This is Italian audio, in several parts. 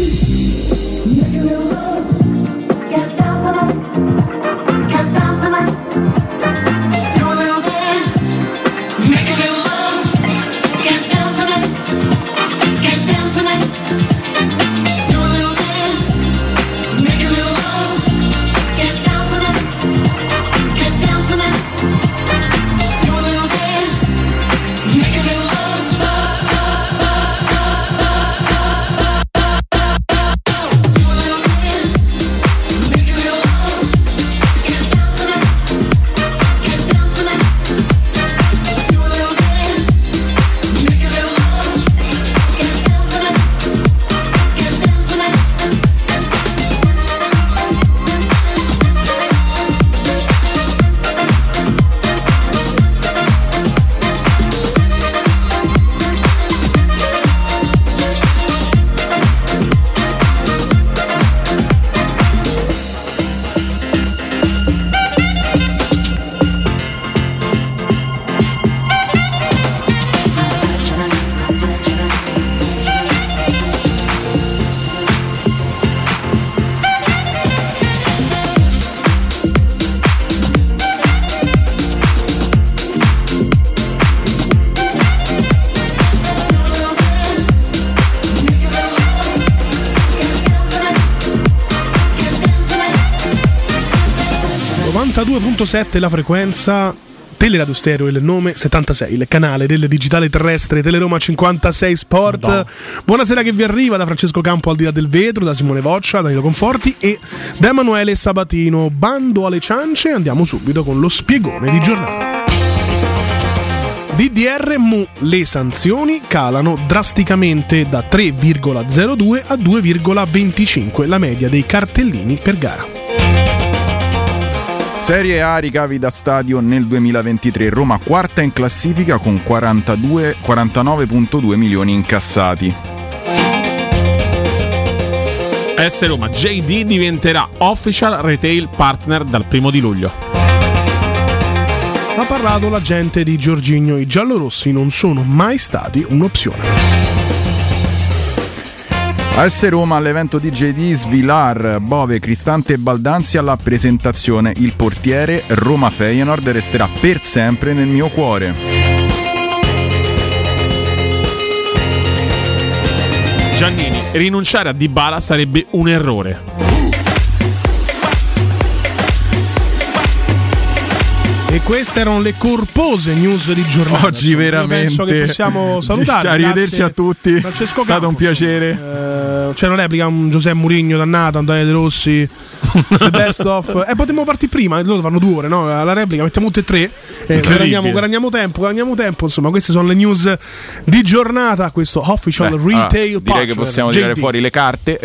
Hey! La frequenza Teleradio Stereo il nome 76, il canale del digitale terrestre Teleroma 56 Sport. No. Buonasera che vi arriva da Francesco Campo al di là del vetro, da Simone Voccia, Danilo Conforti e da Emanuele Sabatino. Bando alle ciance, andiamo subito con lo spiegone di giornata. DDR Mu, le sanzioni calano drasticamente da 3,02 a 2,25 la media dei cartellini per gara. Serie A ricavi da stadio nel 2023, Roma quarta in classifica con 42 49.2 milioni incassati. S Roma JD diventerà official retail partner dal primo di luglio. Ha parlato l'agente di Giorginio, i giallorossi non sono mai stati un'opzione. AS Roma all'evento di JD Svilar, Bove, Cristante e Baldanzi alla presentazione. Il portiere Roma Feyenoord resterà per sempre nel mio cuore. Giannini, rinunciare a Dybala sarebbe un errore. E queste erano le corpose news di giornata. Oggi Io veramente. Penso che possiamo salutare. Arrivederci grazie. a tutti. Francesco È stato un Campos. piacere. Eh, c'è una replica, un Giuseppe Murigno dannato, Antonio De Rossi. the best of. E potremmo partire prima, loro fanno due ore, no? La replica, mettiamo tutte e tre. E Incredibile. guadagniamo, guadagniamo tempo, guadagniamo tempo. Insomma, queste sono le news di giornata. Questo official Beh, retail partner. direi che possiamo JD. tirare fuori le carte.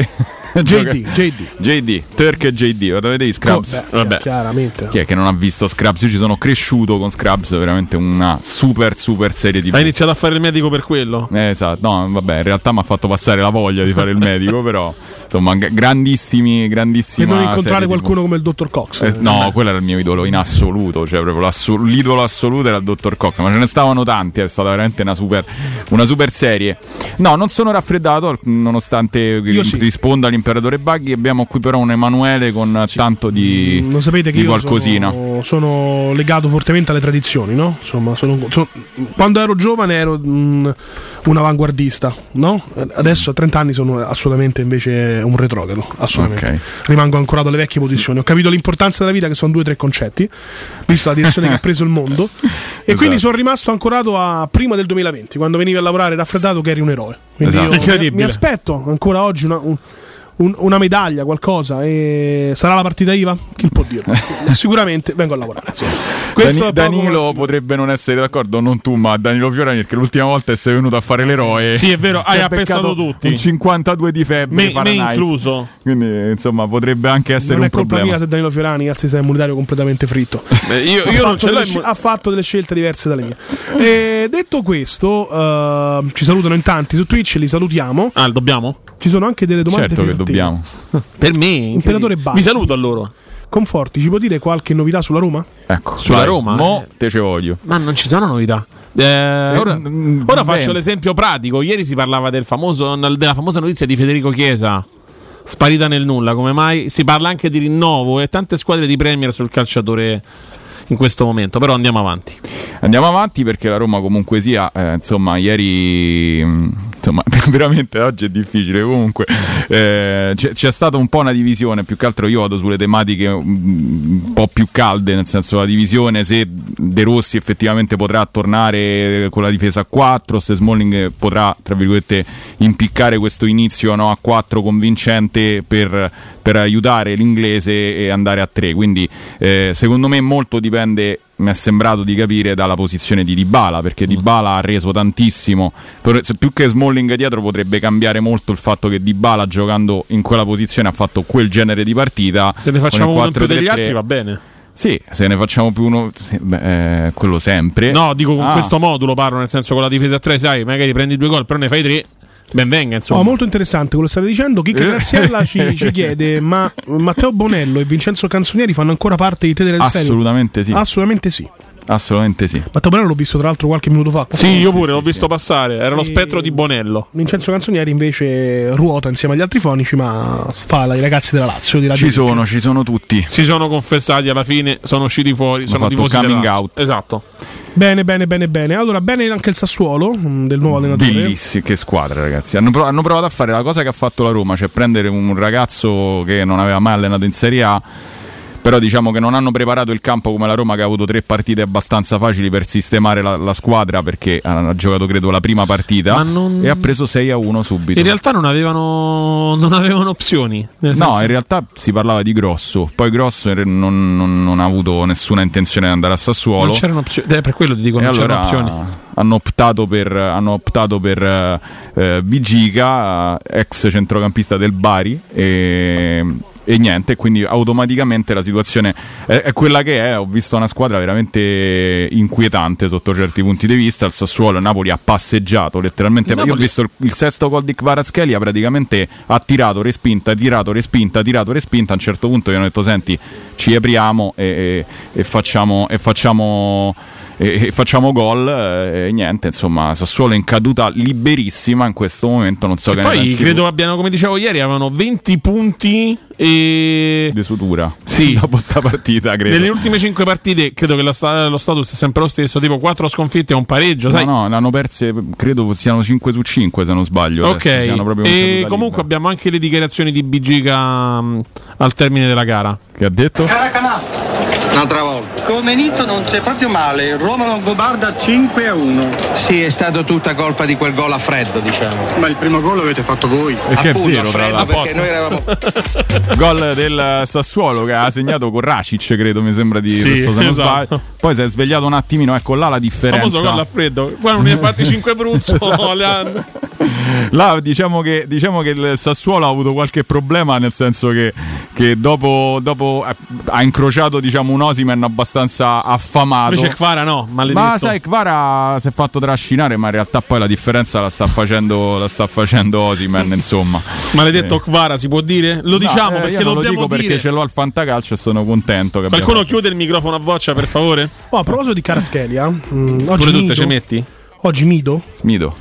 JD, JD. JD, Turk e JD, lo vedete i Scrubs? Oh, beh, Vabbè. chiaramente. Chi è che non ha visto Scrubs? Io ci sono cresciuto con Scrubs, veramente una super super serie di Hai iniziato a fare il medico per quello? Eh, esatto, no, vabbè, in realtà mi ha fatto passare la voglia di fare il medico, però, insomma, g- grandissimi, grandissimi. Per non incontrare qualcuno come il dottor Cox. Eh, no, quello era il mio idolo in assoluto, cioè proprio l'idolo assoluto era il dottor Cox, ma ce ne stavano tanti, è stata veramente una super, una super serie. No, non sono raffreddato, nonostante sì. risponda all'imperatore Buggy, abbiamo qui però un Emanuele con tanto di, Mm, Lo sapete che di qualcosina. sono, sono legato fortemente alle tradizioni, no? Insomma, sono- sono- quando ero giovane ero mm, un avanguardista, no? Adesso a 30 anni sono assolutamente invece un retrogrado, assolutamente. Ok. Rimango ancorato alle vecchie posizioni. Ho capito l'importanza della vita che sono due o tre concetti, visto la direzione che ha preso il mondo e Esatto. quindi sono rimasto ancorato a prima del 2020, quando venivi a lavorare raffreddato che eri un eroe. Quindi Esatto. mi aspetto ancora oggi una, un- un- una medaglia, qualcosa. E sarà la partita IVA? Chi può dirlo? Sicuramente vengo a lavorare. Dani- è Danilo potrebbe non essere d'accordo, non tu, ma Danilo Fiorani, perché l'ultima volta sei venuto a fare l'eroe. Sì, è vero, hai è appestato tutti. Un 52 di febbre. Me, me incluso. Quindi, insomma, potrebbe anche essere Non un è colpa problema. mia se Danilo Fiorani ha il sistema immunitario completamente fritto. Beh, io, io non ce l'ho. delle ha fatto delle scelte diverse dalle mie. E detto questo, eh, ci salutano in tanti su Twitch, li salutiamo. Ah, dobbiamo? Ci sono anche delle domande Certo che te. Dobbiamo. Per me. Imperatore. Bacchi. Vi saluto allora. Conforti, ci può dire qualche novità sulla Roma? Ecco, Sulla vai, Roma, Mo eh. te ce voglio. Ma non ci sono novità. Eh, ora ora faccio l'esempio pratico. Ieri si parlava del famoso, della famosa notizia di Federico Chiesa. Sparita nel nulla, come mai? Si parla anche di rinnovo e tante squadre di Premier sul calciatore in questo momento. Però andiamo avanti. Andiamo avanti perché la Roma comunque sia, eh, insomma, ieri, mm, insomma, veramente oggi è difficile. Comunque eh, c'è, c'è stata un po' una divisione, più che altro io vado sulle tematiche mm, un po' più calde, nel senso la divisione se De Rossi effettivamente potrà tornare con la difesa a 4, se Smalling potrà, tra virgolette, impiccare questo inizio no, a 4 convincente per, per aiutare l'inglese e andare a 3. Quindi eh, secondo me molto dipende mi è sembrato di capire dalla posizione di Dybala perché Dybala ha reso tantissimo più che Smalling dietro potrebbe cambiare molto il fatto che Dybala giocando in quella posizione ha fatto quel genere di partita Se ne facciamo uno in più degli 4-3-3. altri va bene. sì se ne facciamo più uno sì, beh, eh, quello sempre No, dico con Ah. questo modulo parlo, nel senso con la difesa a 3, sai, magari prendi due gol, però ne fai tre. Ben venga, insomma. Oh, molto interessante quello che state dicendo. Chicca Eh. Graziella ci, ci chiede: ma Matteo Bonello e Vincenzo Canzonieri fanno ancora parte di te del serie? assolutamente sì Assolutamente sì. Assolutamente sì Matteo Bonello l'ho visto tra l'altro qualche minuto fa. Sì, io pure sì, l'ho sì, visto passare. Era lo spettro di Bonello. Vincenzo Canzonieri invece ruota insieme agli altri fonici, ma fa i ragazzi della Lazio. Di Radio ci sono ci sono tutti Si sono confessati alla fine, sono usciti fuori, sono fatto tifosi coming out. Esatto. Bene, bene, bene, bene. Allora, bene anche il Sassuolo mh, del nuovo allenatore. Bellissimo, che squadra ragazzi. Hanno, prov- hanno provato a fare la cosa che ha fatto la Roma, cioè prendere un ragazzo che non aveva mai allenato in Serie A, però diciamo che non hanno preparato il campo come la Roma che ha avuto tre partite abbastanza facili per sistemare la, la squadra perché ha giocato credo la prima partita non- e ha preso 6 a 1 subito. In realtà non avevano, non avevano opzioni. Nel No, senso- in realtà si parlava di Grosso, poi Grosso re- non, non- ha avuto nessuna intenzione di andare a Sassuolo. non c'erano opzioni. Eh, per quello ti dico, E non allora c'erano opzioni. hanno optato per, hanno optato per eh, Bigica, ex centrocampista del Bari. E, e niente, quindi automaticamente la situazione è, è quella che è. Ho visto una squadra veramente inquietante sotto certi punti di vista. Il Sassuolo e Napoli ha passeggiato letteralmente. Il Io ho Napoli- visto il, il sesto gol di Kvaratskhelia praticamente ha tirato, respinta, tirato, respinta, tirato, respinta. A un certo punto gli hanno detto: Senti, ci apriamo e, e- e facciamo. E facciamo e, e facciamo gol eh, e niente insomma Sassuolo è in caduta liberissima in questo momento non so E che ne poi credo abbiano, come dicevo ieri, avevano 20 punti e tu di sutura Sì. dopo sta partita credo nelle ultime 5 partite credo che lo, sta- lo status sia sempre lo stesso, tipo 4 sconfitte e un pareggio, sai? no no ne hanno perse credo siano 5 su 5 se non sbaglio Ok, e comunque libera. abbiamo anche le dichiarazioni di Bigica mh, al termine della gara. che ha detto? Caracanà. Un'altra volta. Come inizio non c'è proprio male. Roma Longobarda 5 a 1. Sì, è stato tutta colpa di quel gol a freddo, diciamo. Ma il primo gol l'avete fatto voi. perché è Appunto, vero a tra freddo l'altro perché noi eravamo gol del Sassuolo che ha segnato con Racic credo mi sembra di Sì, questo se non esatto. sbaglio poi si è svegliato un attimino ecco là la differenza Famoso gol a freddo. Qua non ne hai fatti 5 Bruzzo. Esatto. Là diciamo che, diciamo che il Sassuolo ha avuto qualche problema nel senso che, che dopo, dopo eh, ha incrociato diciamo, un Osimen abbastanza affamato. Invece Kvara no, maledetto. Ma sai, Kvara si è fatto trascinare, ma in realtà poi la differenza la sta facendo, la sta facendo Osimen, insomma. Maledetto Kvara, si può dire? Lo diciamo No, eh, perché io lo non lo dobbiamo dico dire. perché ce l'ho al fantacalcio e sono contento. Che Qualcuno abbiamo- chiude il microfono a voccia, per favore? Oh, a proposito di Caraschelia, mm, oggi, Pure tu ci metti? oggi Mido Mido.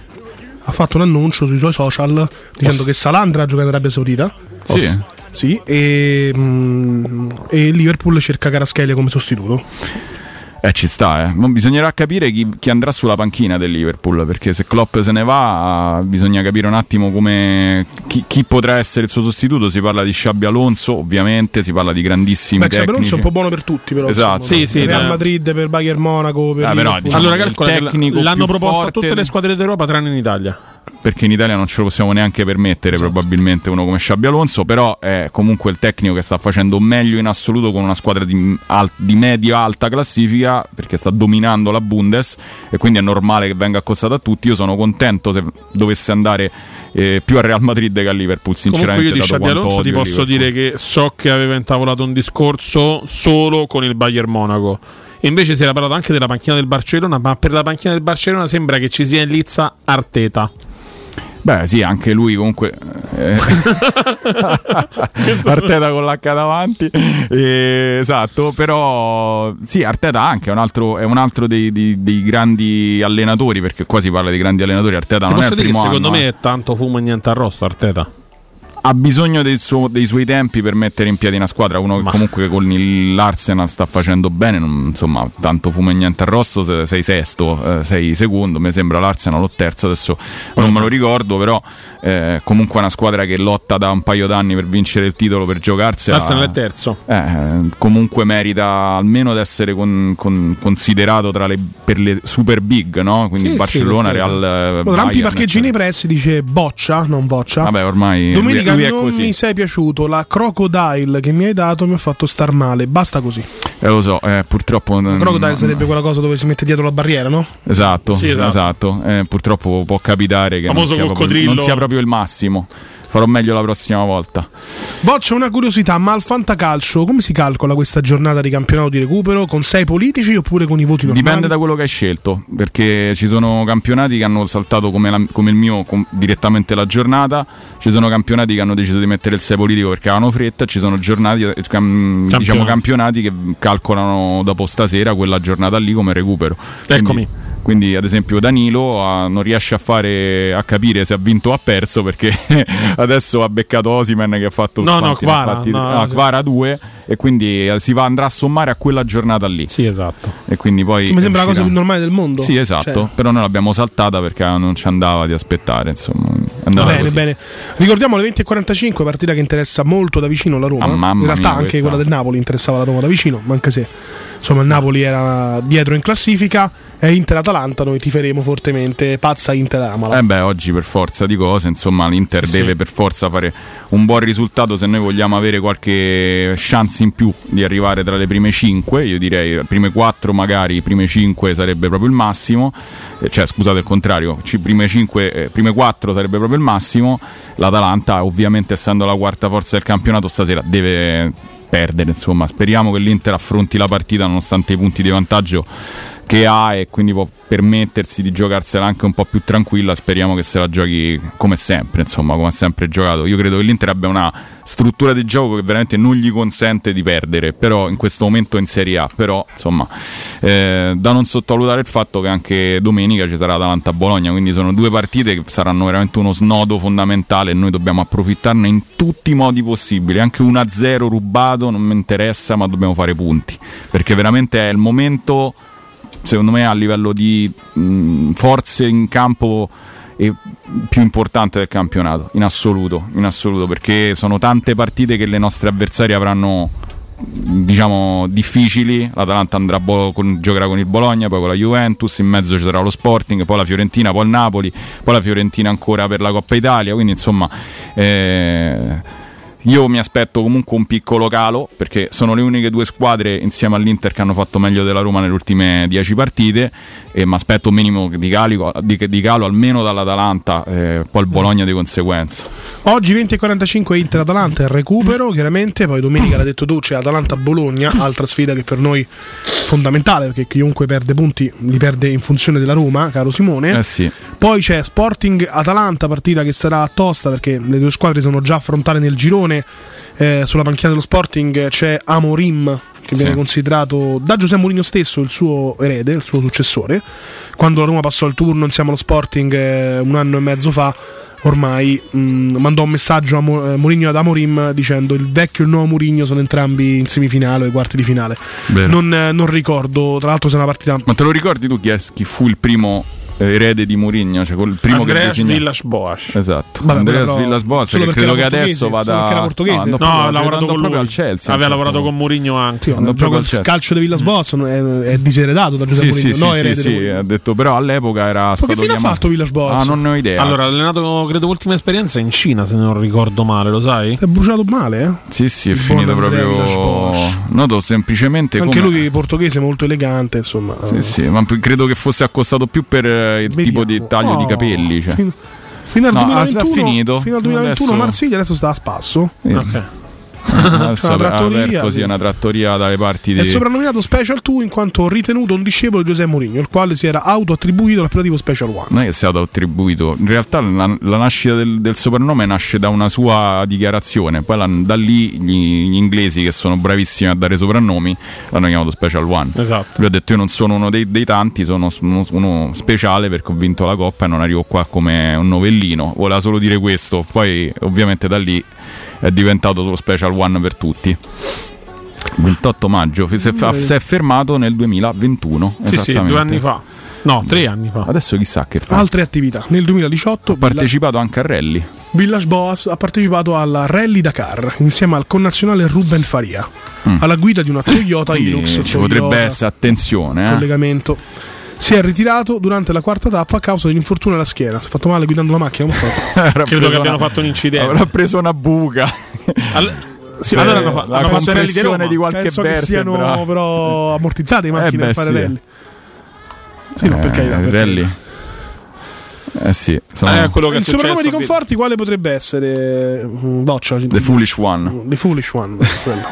ha fatto un annuncio sui suoi social dicendo che Salandra gioca in Arabia Saudita. Sì. Sì, e, mm, e Liverpool cerca Caraschelia come sostituto. Eh, ci sta, eh. Bisognerà capire chi, chi andrà sulla panchina del Liverpool, perché se Klopp se ne va, bisogna capire un attimo come chi, chi potrà essere il suo sostituto. Si parla di Sciabbi Alonso, ovviamente, si parla di grandissimi Beh, Xabi tecnici. Alonso è un po' buono per tutti, però. Esatto. insomma. Sì, sì, Per Real dai. Madrid, per Bayern Monaco, per Ah, però, diciamo, allora, il calcola l'hanno proposto a tutte le squadre d'Europa, tranne in Italia. Perché in Italia non ce lo possiamo neanche permettere Esatto. probabilmente uno come Sciabbi Alonso, però è comunque il tecnico che sta facendo meglio in assoluto con una squadra di, al- di medio-alta classifica perché sta dominando la Bundes e quindi è normale che venga accostato a tutti. Io sono contento se dovesse andare eh, più a Real Madrid che a Liverpool, sinceramente. Comunque io di quanto Alonso ti posso Liverpool. dire che so che aveva intavolato un discorso solo con il Bayern Monaco. E invece si era parlato anche della panchina del Barcellona, ma per la panchina del Barcellona sembra che ci sia in lizza Arteta. Beh, sì, anche lui comunque. eh, Arteta con l'H davanti. Eh, esatto, però sì, Arteta anche è un altro, è un altro dei, dei- dei grandi allenatori, perché qua si parla di grandi allenatori. Arteta Ti non è il dire primo secondo anno, me eh. è tanto fumo e niente arrosto Arteta. Ha bisogno del suo- dei suoi tempi per mettere in piedi una squadra. Uno che Ma- comunque con l'Arsenal sta facendo bene, non- insomma, tanto fumo e niente arrosto. se- Sei sesto, eh, sei secondo. Mi sembra l'Arsenal o terzo. Adesso non me lo ricordo, però eh, comunque è una squadra che lotta da un paio d'anni per vincere il titolo, per giocarsela. L'Arsenal è terzo. Eh, comunque merita almeno di essere con- con- considerato tra le, per le super big, no? Quindi Sì, Barcellona, sì, Real. eh, Bayern, parcheggi nei pressi dice boccia, non boccia. Vabbè, ormai Domenica lui, lui è non così. mi sei piaciuto, la crocodile che mi hai dato mi ha fatto star male, basta così. Eh, lo so, eh, purtroppo. La crocodile non- sarebbe quella cosa dove si mette dietro la barriera, no? Esatto, Sì, esatto. esatto. Eh, purtroppo può capitare che non sia, proprio, non sia proprio il massimo. Farò meglio la prossima volta. Boccia una curiosità, ma al fantacalcio come si calcola questa giornata di campionato di recupero? Con sei politici oppure con i voti normali? Dipende da quello che hai scelto, perché ci sono campionati che hanno saltato come, la- come il mio com- direttamente la giornata, ci sono campionati che hanno deciso di mettere il 6 politico perché avevano fretta, ci sono giornati, eh, cam- diciamo, campionati che calcolano dopo stasera quella giornata lì come recupero. Quindi- Eccomi. Quindi, ad esempio, Danilo ah, non riesce a fare a capire se ha vinto o ha perso perché adesso ha beccato Osimen che ha fatto No, no, ha Kvara, fatti? no, Ah, 2 e quindi eh, si va, andrà a sommare a quella giornata lì. Sì, esatto. E quindi poi mi sembra la cosa uscirà. più normale del mondo. Sì, esatto, Cioè, però noi l'abbiamo saltata perché non ci andava di aspettare, insomma. Andava bene, così. bene. Ricordiamo le 20.45, partita che interessa molto da vicino la Roma. Ah, in realtà mia, anche quella del Napoli interessava la Roma da vicino, ma anche se insomma il Napoli era dietro in classifica. E Inter-Atalanta noi tiferemo fortemente. Pazza Inter-Amala. Eh beh, oggi per forza di cose, insomma, l'Inter Sì, deve sì. per forza fare un buon risultato se noi vogliamo avere qualche chance in più di arrivare tra le prime 5. Io direi prime 4 magari, prime 5 sarebbe proprio il massimo. Eh, cioè, scusate il contrario, prime 5, eh, prime 4 sarebbe proprio il massimo. L'Atalanta, ovviamente essendo la quarta forza del campionato stasera, deve perdere, insomma. Speriamo che l'Inter affronti la partita nonostante i punti di vantaggio che ha e quindi può permettersi di giocarsela anche un po' più tranquilla. Speriamo che se la giochi come sempre, insomma, come ha sempre giocato. Io credo che l'Inter abbia una struttura di gioco che veramente non gli consente di perdere, però in questo momento in Serie A, però insomma, eh, da non sottovalutare il fatto che anche domenica ci sarà Atalanta-Bologna, quindi sono due partite che saranno veramente uno snodo fondamentale e noi dobbiamo approfittarne in tutti i modi possibili, anche 1-0 rubato non mi interessa, ma dobbiamo fare punti, perché veramente è il momento secondo me a livello di mh, forze in campo è più importante del campionato in assoluto, in assoluto perché sono tante partite che le nostre avversarie avranno diciamo difficili. l'Atalanta andrà Bo- con- giocherà con il Bologna poi con la Juventus in mezzo ci sarà lo Sporting poi la Fiorentina poi il Napoli poi la Fiorentina ancora per la Coppa Italia quindi insomma eh, Io mi aspetto comunque un piccolo calo perché sono le uniche due squadre insieme all'Inter che hanno fatto meglio della Roma nelle ultime 10 partite e mi aspetto un minimo di, calico, di, di calo almeno dall'Atalanta, eh, poi il Bologna di conseguenza. Oggi 20 e 45 Inter-Atalanta il recupero, chiaramente, poi domenica l'ha detto tu c'è Atalanta-Bologna, altra sfida che per noi è fondamentale perché chiunque perde punti li perde in funzione della Roma, caro Simone. Eh sì. Poi c'è Sporting-Atalanta, partita che sarà tosta perché le due squadre sono già affrontate nel girone. Eh, sulla panchina dello Sporting c'è Amorim che viene Sì. considerato da Giuseppe Mourinho stesso il suo erede, il suo successore. Quando la Roma passò il turno insieme allo Sporting eh, un anno e mezzo fa, ormai mh, mandò un messaggio a Mo- eh, Mourinho ad Amorim dicendo il vecchio e il nuovo Mourinho sono entrambi in semifinale o ai quarti di finale. Non, eh, non ricordo, tra l'altro se è una partita Ma te lo ricordi tu chi, è, chi fu il primo erede di Mourinho? Cioè quel primo che Andreas disegnò- Villas Boas. Esatto, Vabbè, Andreas però- Villas Boas che credo che adesso vada era portoghese. andò No, proprio- ha lavorato andò con lui. al Chelsea. Aveva certo lavorato con Mourinho anche. Sì, Andò il proprio il Chelsea. calcio di Villas Boas è, è diseredato da Giuseppe Sì, Mourinho, sì, no sì, erede sì, di Mourinho. ha detto però all'epoca era Ma stato che fine ha fatto Villas Boas? Ah, non ne ho idea. Allora, ha allenato, credo, l'ultima esperienza in Cina, se non ricordo male, lo sai? Si è bruciato male, eh? sì, sì, è finito proprio. Noto semplicemente Anche lui portoghese molto elegante, insomma. Sì, sì, ma credo che fosse accostato più per eh, il Vediamo. tipo di taglio di Oh, capelli. Cioè. fin- fino al No, ha- 2021, ha finito. Fino al 2021 Adesso- Marsiglia adesso sta a spasso. Sì. Ok. Adesso una aperto sì, una trattoria dalle parti di È soprannominato Special 2 in quanto ritenuto un discepolo di Giuseppe Mourinho, il quale si era auto-attribuito l'appellativo Special 1. non è che sia stato attribuito, in realtà la, la nascita del, del soprannome nasce da una sua dichiarazione, poi la- da lì gli, gli inglesi che sono bravissimi a dare soprannomi l'hanno chiamato Special One. Esatto. Lui ha detto io non sono uno dei, dei tanti, sono uno, uno speciale perché ho vinto la coppa e non arrivo qua come un novellino, voleva solo dire questo, poi ovviamente da lì è diventato lo Special One per tutti. 28 maggio, si è, fermato nel 2021. Sì, sì, due anni fa. No, tre anni fa. Adesso chissà che fa. Altre attività. Nel 2018 Ha partecipato anche a rally. Villas Boas ha partecipato alla Rally Dakar insieme al connazionale Ruben Faria, alla guida di una Toyota Mm. Hilux. ci Toyota, potrebbe essere attenzione. Eh? collegamento. Si è ritirato durante la quarta tappa a causa di un infortunio alla schiena. Si è fatto male guidando la macchina. Credo che abbiano una- fatto un incidente. Avrà preso una buca. All- Sì, allora Eh, hanno, fa- la hanno fatto rally di Roma. di qualche Penso che vertebra. siano però ammortizzate le macchine beh, a fare sì. rally. Sì, no, per Eh, carità. per rally. Eh sì, sono Eh, quello che è Il soprannome di. Conforti quale potrebbe essere? Mm, Doccia. The Foolish One. The Foolish One.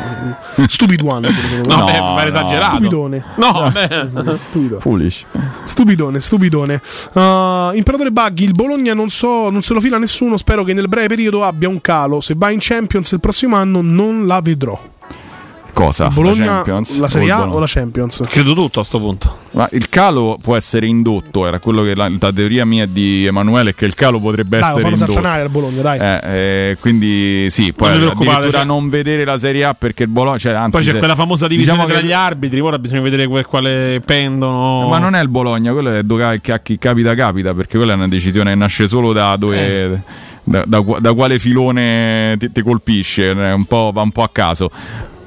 Stupid One. No, No, beh, no. esagerato. Stupidone. No, beh. Stupido. Foolish. Stupidone, stupidone. Uh, Imperatore Buggy, il Bologna non, so, non se lo fila nessuno. Spero che nel breve periodo abbia un calo. Se va in Champions il prossimo anno, non la vedrò. Cosa? Bologna, la Champions? la Serie A o la Champions? Credo tutto a sto punto. Ma il calo può essere indotto, era quello che la, la teoria mia di Emanuele, che il calo potrebbe Dai, essere fanno indotto. al Bologna, dai. Eh, eh, quindi sì, poi Non addirittura cioè- non vedere la Serie A perché il Bologna, cioè, anzi, Poi c'è se- quella famosa divisione diciamo tra che- gli arbitri. Ora bisogna vedere que- quale pendono. Ma non è il Bologna, quello è dove a chi capita capita, perché quella è una decisione che nasce solo da dove... Da, da qua- da quale filone ti, ti colpisce, un po', va un po' a caso.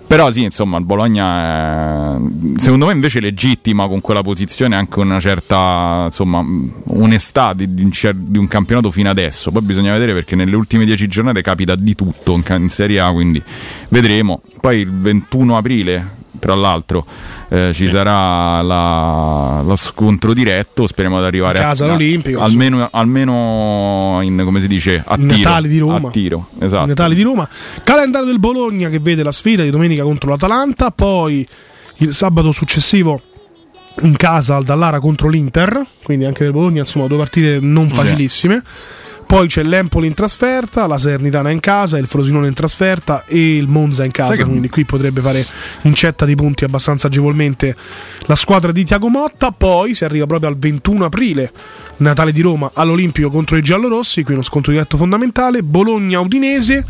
Però sì, insomma, il Bologna è, secondo me invece legittima con quella posizione anche una certa insomma, onestà di, di un campionato fino adesso. Poi bisogna vedere perché nelle ultime dieci giornate capita di tutto in Serie A, quindi vedremo. Poi il 21 aprile, tra l'altro, eh, ci sarà la- lo scontro diretto. Speriamo di arrivare A casa all'Olimpico, almeno, almeno in come si dice a tiro. Natali di Roma. A tiro, esatto. Natali di Roma. Calendario del Bologna che vede la sfida di domenica contro l'Atalanta. Poi il sabato successivo in casa al Dallara contro l'Inter. Quindi anche per Bologna, insomma, due partite non Sì. Poi c'è l'Empoli in trasferta, la Sernitana in casa, il Frosinone in trasferta e il Monza in casa. Che- Quindi qui potrebbe fare incetta di punti abbastanza agevolmente la squadra di Tiago Motta. Poi si arriva proprio al 21 aprile, Natale di Roma all'Olimpico contro i giallorossi. Qui uno scontro diretto fondamentale. Bologna-Udinese.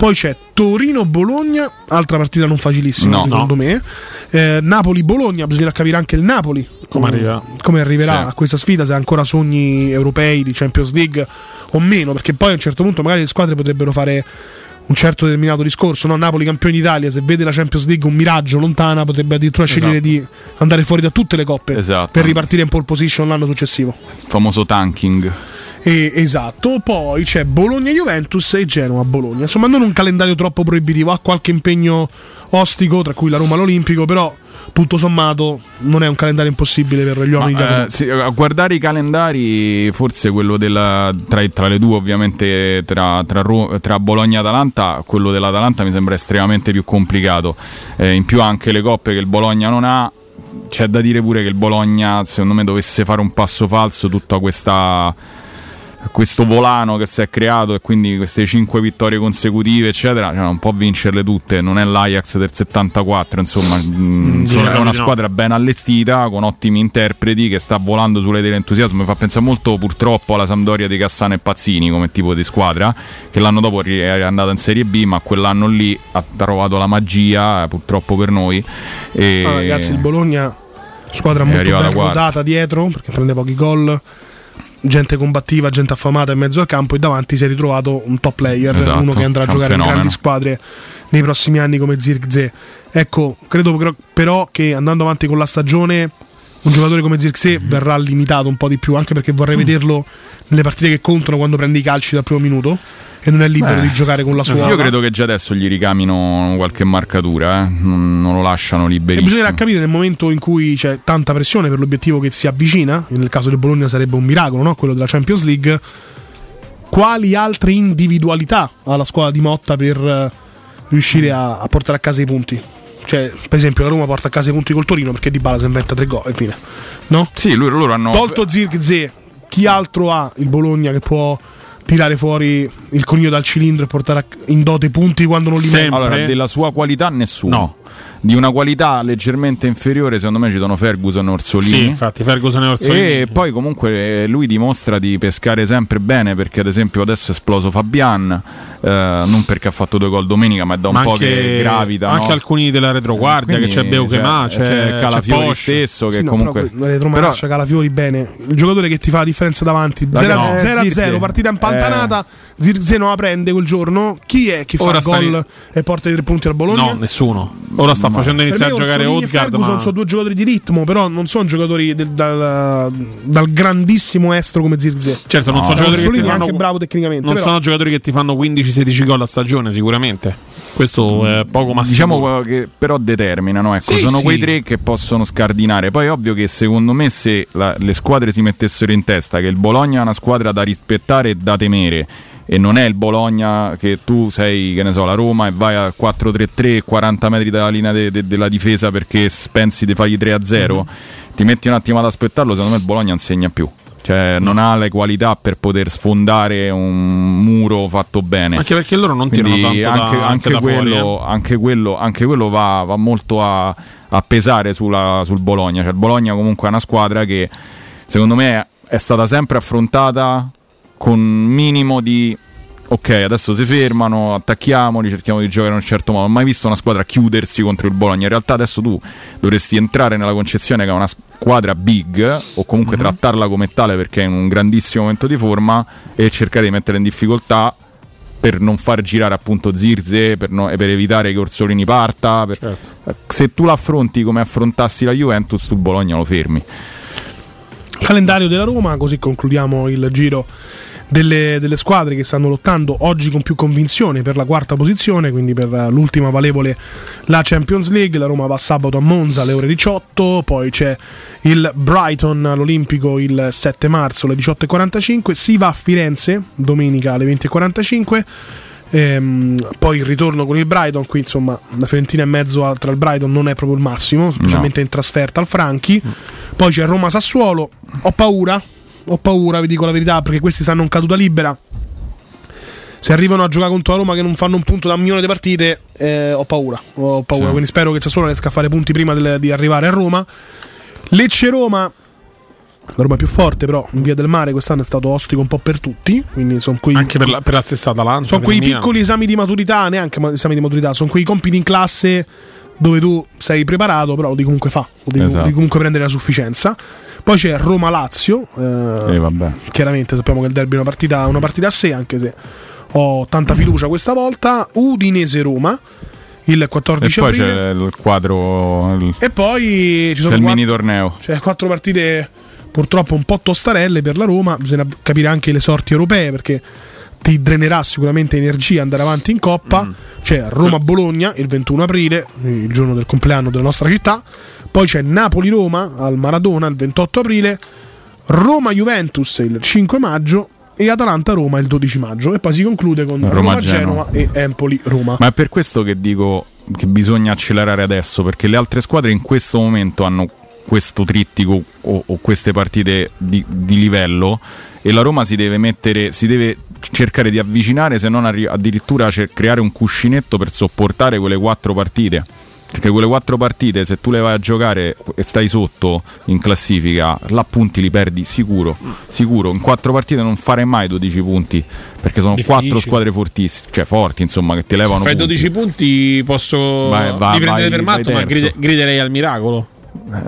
Poi c'è Torino-Bologna, altra partita non facilissima No. secondo me. Eh, Napoli-Bologna, bisognerà capire anche il Napoli Come arriva. come arriverà Sì. a questa sfida, se ha ancora sogni europei di Champions League o meno, perché poi a un certo punto magari le squadre potrebbero fare un certo determinato discorso. No? Napoli campione d'Italia, se vede la Champions League un miraggio lontana, potrebbe addirittura scegliere di andare fuori da tutte le coppe Esatto. per ripartire in pole position l'anno successivo. Il famoso tanking. E- esatto, poi c'è Bologna-Juventus e Genoa-Bologna. Insomma, non un calendario troppo proibitivo, ha qualche impegno ostico, tra cui la Roma all'Olimpico, però tutto sommato non è un calendario impossibile per gli uomini Ma, eh, sì, a guardare i calendari, forse quello della, tra, tra le due, ovviamente tra, tra tra Bologna e Atalanta, quello dell'Atalanta mi sembra estremamente più complicato. Eh, in più anche le coppe che il Bologna non ha. C'è da dire pure che il Bologna, secondo me, dovesse fare un passo falso tutta questa questo volano che si è creato e quindi queste cinque vittorie consecutive eccetera cioè non può vincerle tutte non è l'Ajax del 74 insomma mm, sì, è una di no. squadra ben allestita con ottimi interpreti che sta volando sulle dell'entusiasmo mi fa pensare molto purtroppo alla Sampdoria di Cassano e Pazzini come tipo di squadra che l'anno dopo è andata in Serie B ma quell'anno lì ha trovato la magia eh, purtroppo per noi e Ah, ragazzi, il Bologna, squadra molto ben rodata dietro perché prende pochi gol. Gente combattiva, gente affamata in mezzo al campo e davanti si è ritrovato un top player, Esatto, uno che andrà a giocare in grandi squadre nei prossimi anni come Zirkzee. Ecco, credo però che andando avanti con la stagione un giocatore come Zirkzee Mhm. verrà limitato un po' di più, anche perché vorrei vederlo nelle partite che contano quando prende i calci dal primo minuto e non è libero Beh, di giocare con la sua io credo che già adesso gli ricamino qualche marcatura, eh. non, non lo lasciano E liberissimo. bisognerà capire nel momento in cui c'è tanta pressione per l'obiettivo che si avvicina, e nel caso del Bologna sarebbe un miracolo, no? quello della Champions League, quali altre individualità ha la squadra di Motta per eh, riuscire a, a portare a casa i punti. Cioè, per esempio, la Roma porta a casa i punti col Torino perché Di Bala si inventa tre gol e fine. No? Sì, loro, loro hanno. Tolto Zirkzee, chi altro ha il Bologna che può tirare fuori il coniglio dal cilindro e portare in dote i punti quando non li mette? Allora, della sua qualità nessuno. No. Di una qualità leggermente inferiore, secondo me ci sono Ferguson e Orsolini. Sì, infatti, Ferguson e Orsolini. E poi comunque eh, lui dimostra di pescare sempre bene perché ad esempio adesso è esploso Fabian, eh, non perché ha fatto due gol domenica ma è da un Ma po' anche, che gravita. anche no? alcuni della retroguardia, Quindi, che c'è Beuchema, c'è, c'è Calafiori Posch. stesso che Sì, no, comunque... però retromarcia, Calafiori bene. Il giocatore che ti fa la differenza davanti. La 0 no, 0 Zirkzee. partita impantanata. Zirkzee non la prende quel giorno. Chi è che fa Ora il gol e porta i tre punti al Bologna? No, nessuno. Ora sta facendo Per iniziare a giocare Ferguson ma sono due giocatori di ritmo, però non sono giocatori del- dal, dal grandissimo estro come Zirkzee. certo non No, sono giocatori che ti fanno anche bravo tecnicamente. non però- sono giocatori che ti fanno 15-16 gol a stagione, sicuramente. Questo è poco ma Diciamo che però determinano, ecco, Sì, sono sì. quei tre che possono scardinare. Poi è ovvio che secondo me se la- le squadre si mettessero in testa che il Bologna è una squadra da rispettare e da temere e non è il Bologna che tu sei, che ne so, la Roma e vai a 4-3-3, 40 metri dalla linea de- de- della difesa perché pensi di fargli 3-0, Mhm. ti metti un attimo ad aspettarlo, secondo me il Bologna non segna più. Cioè, non ha le qualità per poter sfondare un muro fatto bene. Anche perché loro non tirano Quindi tanto anche, da, anche anche da quello, fuori. eh. anche quello, anche quello va, va molto a, a pesare sulla- sul Bologna. Cioè, il Bologna comunque è una squadra che secondo me è stata sempre affrontata con un minimo di ok, adesso si fermano, attacchiamoli, cerchiamo di giocare in un certo modo. Non ho mai visto una squadra chiudersi contro il Bologna. In realtà adesso tu dovresti entrare nella concezione che è una squadra big o comunque Mhm. trattarla come tale perché è in un grandissimo momento di forma e cercare di mettere in difficoltà per non far girare appunto Zirze, per, no- e per evitare che Orsolini parta. per- Certo. Se tu l'affronti come affrontassi la Juventus, tu Bologna lo fermi. calendario della Roma, così concludiamo il giro delle, delle squadre che stanno lottando oggi con più convinzione per la quarta posizione, quindi per eh, l'ultima valevole la Champions League. La Roma va sabato a Monza alle ore 18, poi c'è il Brighton all'Olimpico il 7 marzo alle 18.45, si va a Firenze domenica alle 20.45. Ehm, poi il ritorno con il Brighton, qui insomma una Fiorentina e mezzo tra il Brighton non è proprio il massimo, specialmente in trasferta al Franchi. Poi c'è Roma Sassuolo, ho paura, ho paura, vi dico la verità, perché questi stanno in caduta libera. Se arrivano a giocare contro la Roma che non fanno un punto da un milione di partite, eh, ho paura, ho paura. Sì. Quindi spero che Sassuolo riesca a fare punti prima del- di arrivare a Roma. Lecce-Roma, la Roma è più forte, però in via del mare quest'anno è stato ostico un po' per tutti. Quindi sono quei, Anche per la, per la stessa Atalanta. sono quei piccoli esami di maturità, neanche esami di maturità, sono quei compiti in classe dove tu sei preparato, però lo devi comunque fa, lo devi, Esatto. devi comunque prendere la sufficienza. Poi c'è Roma-Lazio, eh, E vabbè. chiaramente sappiamo che il derby è una partita, una partita a sé, anche se ho tanta fiducia questa volta. Udinese-Roma, il E 14 poi aprile. c'è il quadro, il, E poi ci sono il quattro, mini torneo. cioè, quattro partite purtroppo un po' tostarelle per la Roma, bisogna capire anche le sorti europee perché ti drenerà sicuramente energia andare avanti in Coppa, Mm. c'è Roma-Bologna il 21 aprile, il giorno del compleanno della nostra città, poi c'è Napoli-Roma al Maradona il 28 aprile, Roma-Juventus il 5 maggio e Atalanta-Roma il 12 maggio e poi si conclude con Roma-Genova. E Empoli-Roma. Ma è per questo che dico che bisogna accelerare adesso, perché le altre squadre in questo momento hanno questo trittico o, o queste partite di, di livello e la Roma si deve mettere, si deve cercare di avvicinare, se non arri- addirittura cer- creare un cuscinetto per sopportare quelle quattro partite. Perché quelle quattro partite, se tu le vai a giocare e stai sotto in classifica, là punti li perdi sicuro. Sicuro. In quattro partite non fare mai 12 punti. Perché sono Difficile. quattro squadre fortissime, cioè forti, insomma, che ti Se levano. fai punti. 12 punti posso Vai, va- mi prendere vai- per matto, ma gride- griderei al miracolo.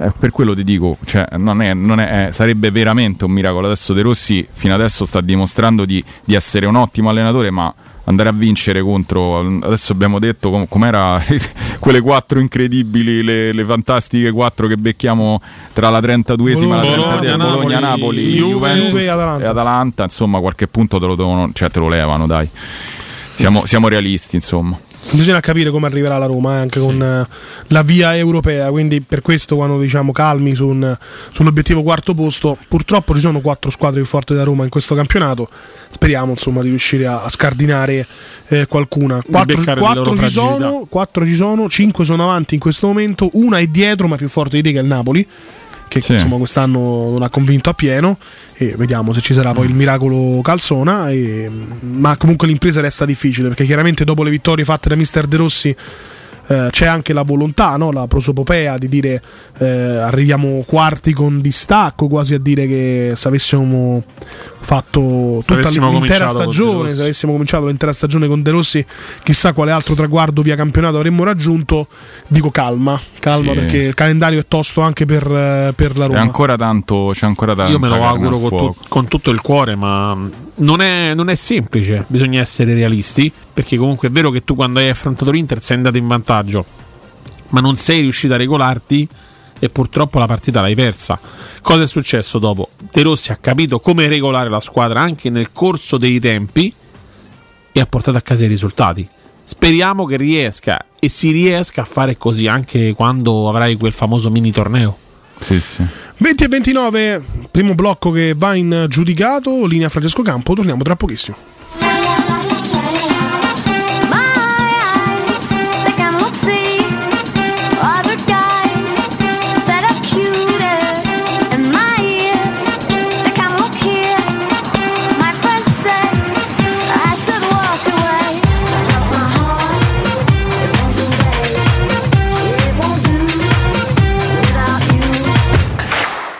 Eh, per quello ti dico, cioè, non è- non è- eh, sarebbe veramente un miracolo. Adesso De Rossi fino adesso sta dimostrando di, di essere un ottimo allenatore, ma andare a vincere contro, adesso abbiamo detto com- com'era quelle quattro incredibili, le, le fantastiche quattro che becchiamo tra la 32esima e la Bologna, 33 Napoli, Bologna, Napoli, Juve, Juventus Juve e Atalanta. e Atalanta, insomma qualche punto te lo, devono, cioè, te lo levano, dai. Siamo, siamo realisti, insomma. Bisogna capire come arriverà la Roma anche con eh, la via europea, quindi per questo quando diciamo calmi su un- sull'obiettivo quarto posto, purtroppo ci sono quattro squadre più forti da Roma in questo campionato, speriamo insomma di riuscire a, a scardinare eh, qualcuna. Quattro, quattro ci sono, quattro ci sono, cinque sono avanti in questo momento, una è dietro ma più forte di te che è il Napoli, che Sì. insomma quest'anno non ha convinto appieno e vediamo se ci sarà poi il miracolo Calzona e- ma comunque l'impresa resta difficile perché chiaramente dopo le vittorie fatte da Mister De Rossi eh, c'è anche la volontà, no? la prosopopea di dire eh, arriviamo quarti con distacco, quasi a dire che se avessimo fatto tutta avessimo l'intera stagione, se avessimo cominciato l'intera stagione con De Rossi, chissà quale altro traguardo via campionato avremmo raggiunto. Dico calma, calma Sì. perché il calendario è tosto anche per, eh, per la C'è Roma. ancora tanto, c'è ancora tanto. Io me lo auguro con, tu- con tutto il cuore, ma non è, non è semplice. Bisogna essere realisti. Perché comunque è vero che tu quando hai affrontato l'Inter sei andato in vantaggio, ma non sei riuscito a regolarti e purtroppo la partita l'hai persa. Cosa è successo dopo? De Rossi ha capito come regolare la squadra anche nel corso dei tempi e ha portato a casa i risultati. Speriamo che riesca e si riesca a fare così anche quando avrai quel famoso mini torneo. Sì, sì. 20 e 29, primo blocco che va in giudicato, linea Francesco Campo, torniamo tra pochissimo.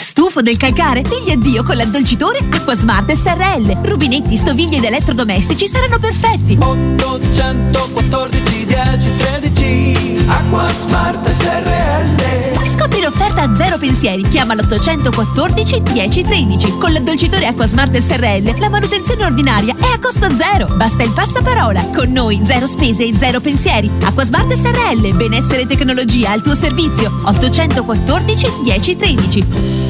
Stufo del calcare? Digli addio con l'addolcitore Acquasmart SRL. Rubinetti, stoviglie ed elettrodomestici saranno perfetti. 814 10 13 Acqua Smart SRL Scopri l'offerta a zero pensieri. Chiama l'814 10 13. Con l'addolcitore Acquasmart SRL la manutenzione ordinaria è a costo zero. Basta il passaparola. Con noi zero spese e zero pensieri. Acquasmart SRL. Benessere e tecnologia al tuo servizio. 814 10 13.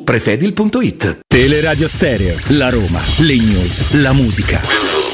prefedil.it. Teleradio Stereo, la Roma, le news, la musica.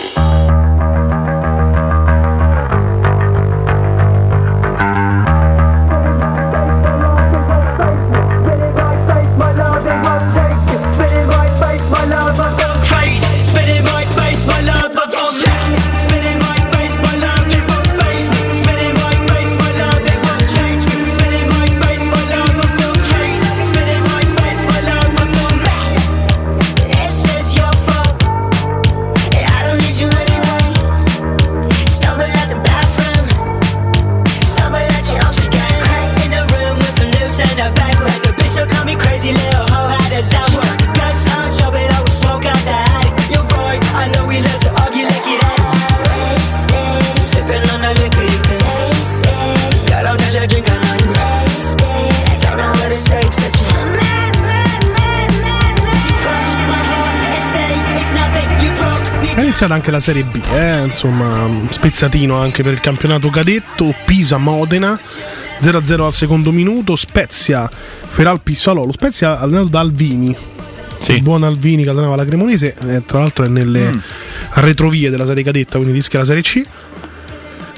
Iniziata anche la Serie B, eh? insomma, spezzatino anche per il campionato cadetto, Pisa-Modena, 0-0 al secondo minuto, Spezia, Feral Pissalolo, Spezia allenato da Alvini, il buon Alvini che allenava la Cremonese, eh, tra l'altro è nelle Mm. retrovie della Serie Cadetta, quindi rischia la Serie C.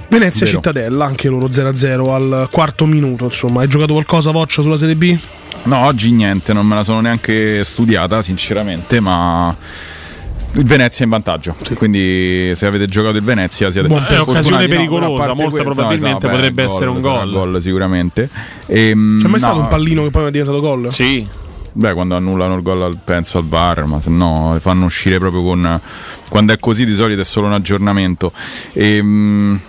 Venezia Vero. Cittadella, anche loro 0-0 al quarto minuto, insomma, hai giocato qualcosa Voccia sulla Serie B? No, oggi niente, non me la sono neanche studiata, sinceramente, ma il Venezia è in vantaggio. Quindi se avete giocato il Venezia siete Buon- è fortunati. occasione No, però pericolosa, a parte molto probabilmente beh, potrebbe essere un sarà gol. sicuramente. Ehm, C'è mai no, stato un pallino che poi è diventato gol? Sì. Beh, quando annullano il gol penso al VAR, ma se no fanno uscire proprio con. Quando è così di solito è solo un aggiornamento. Ehm,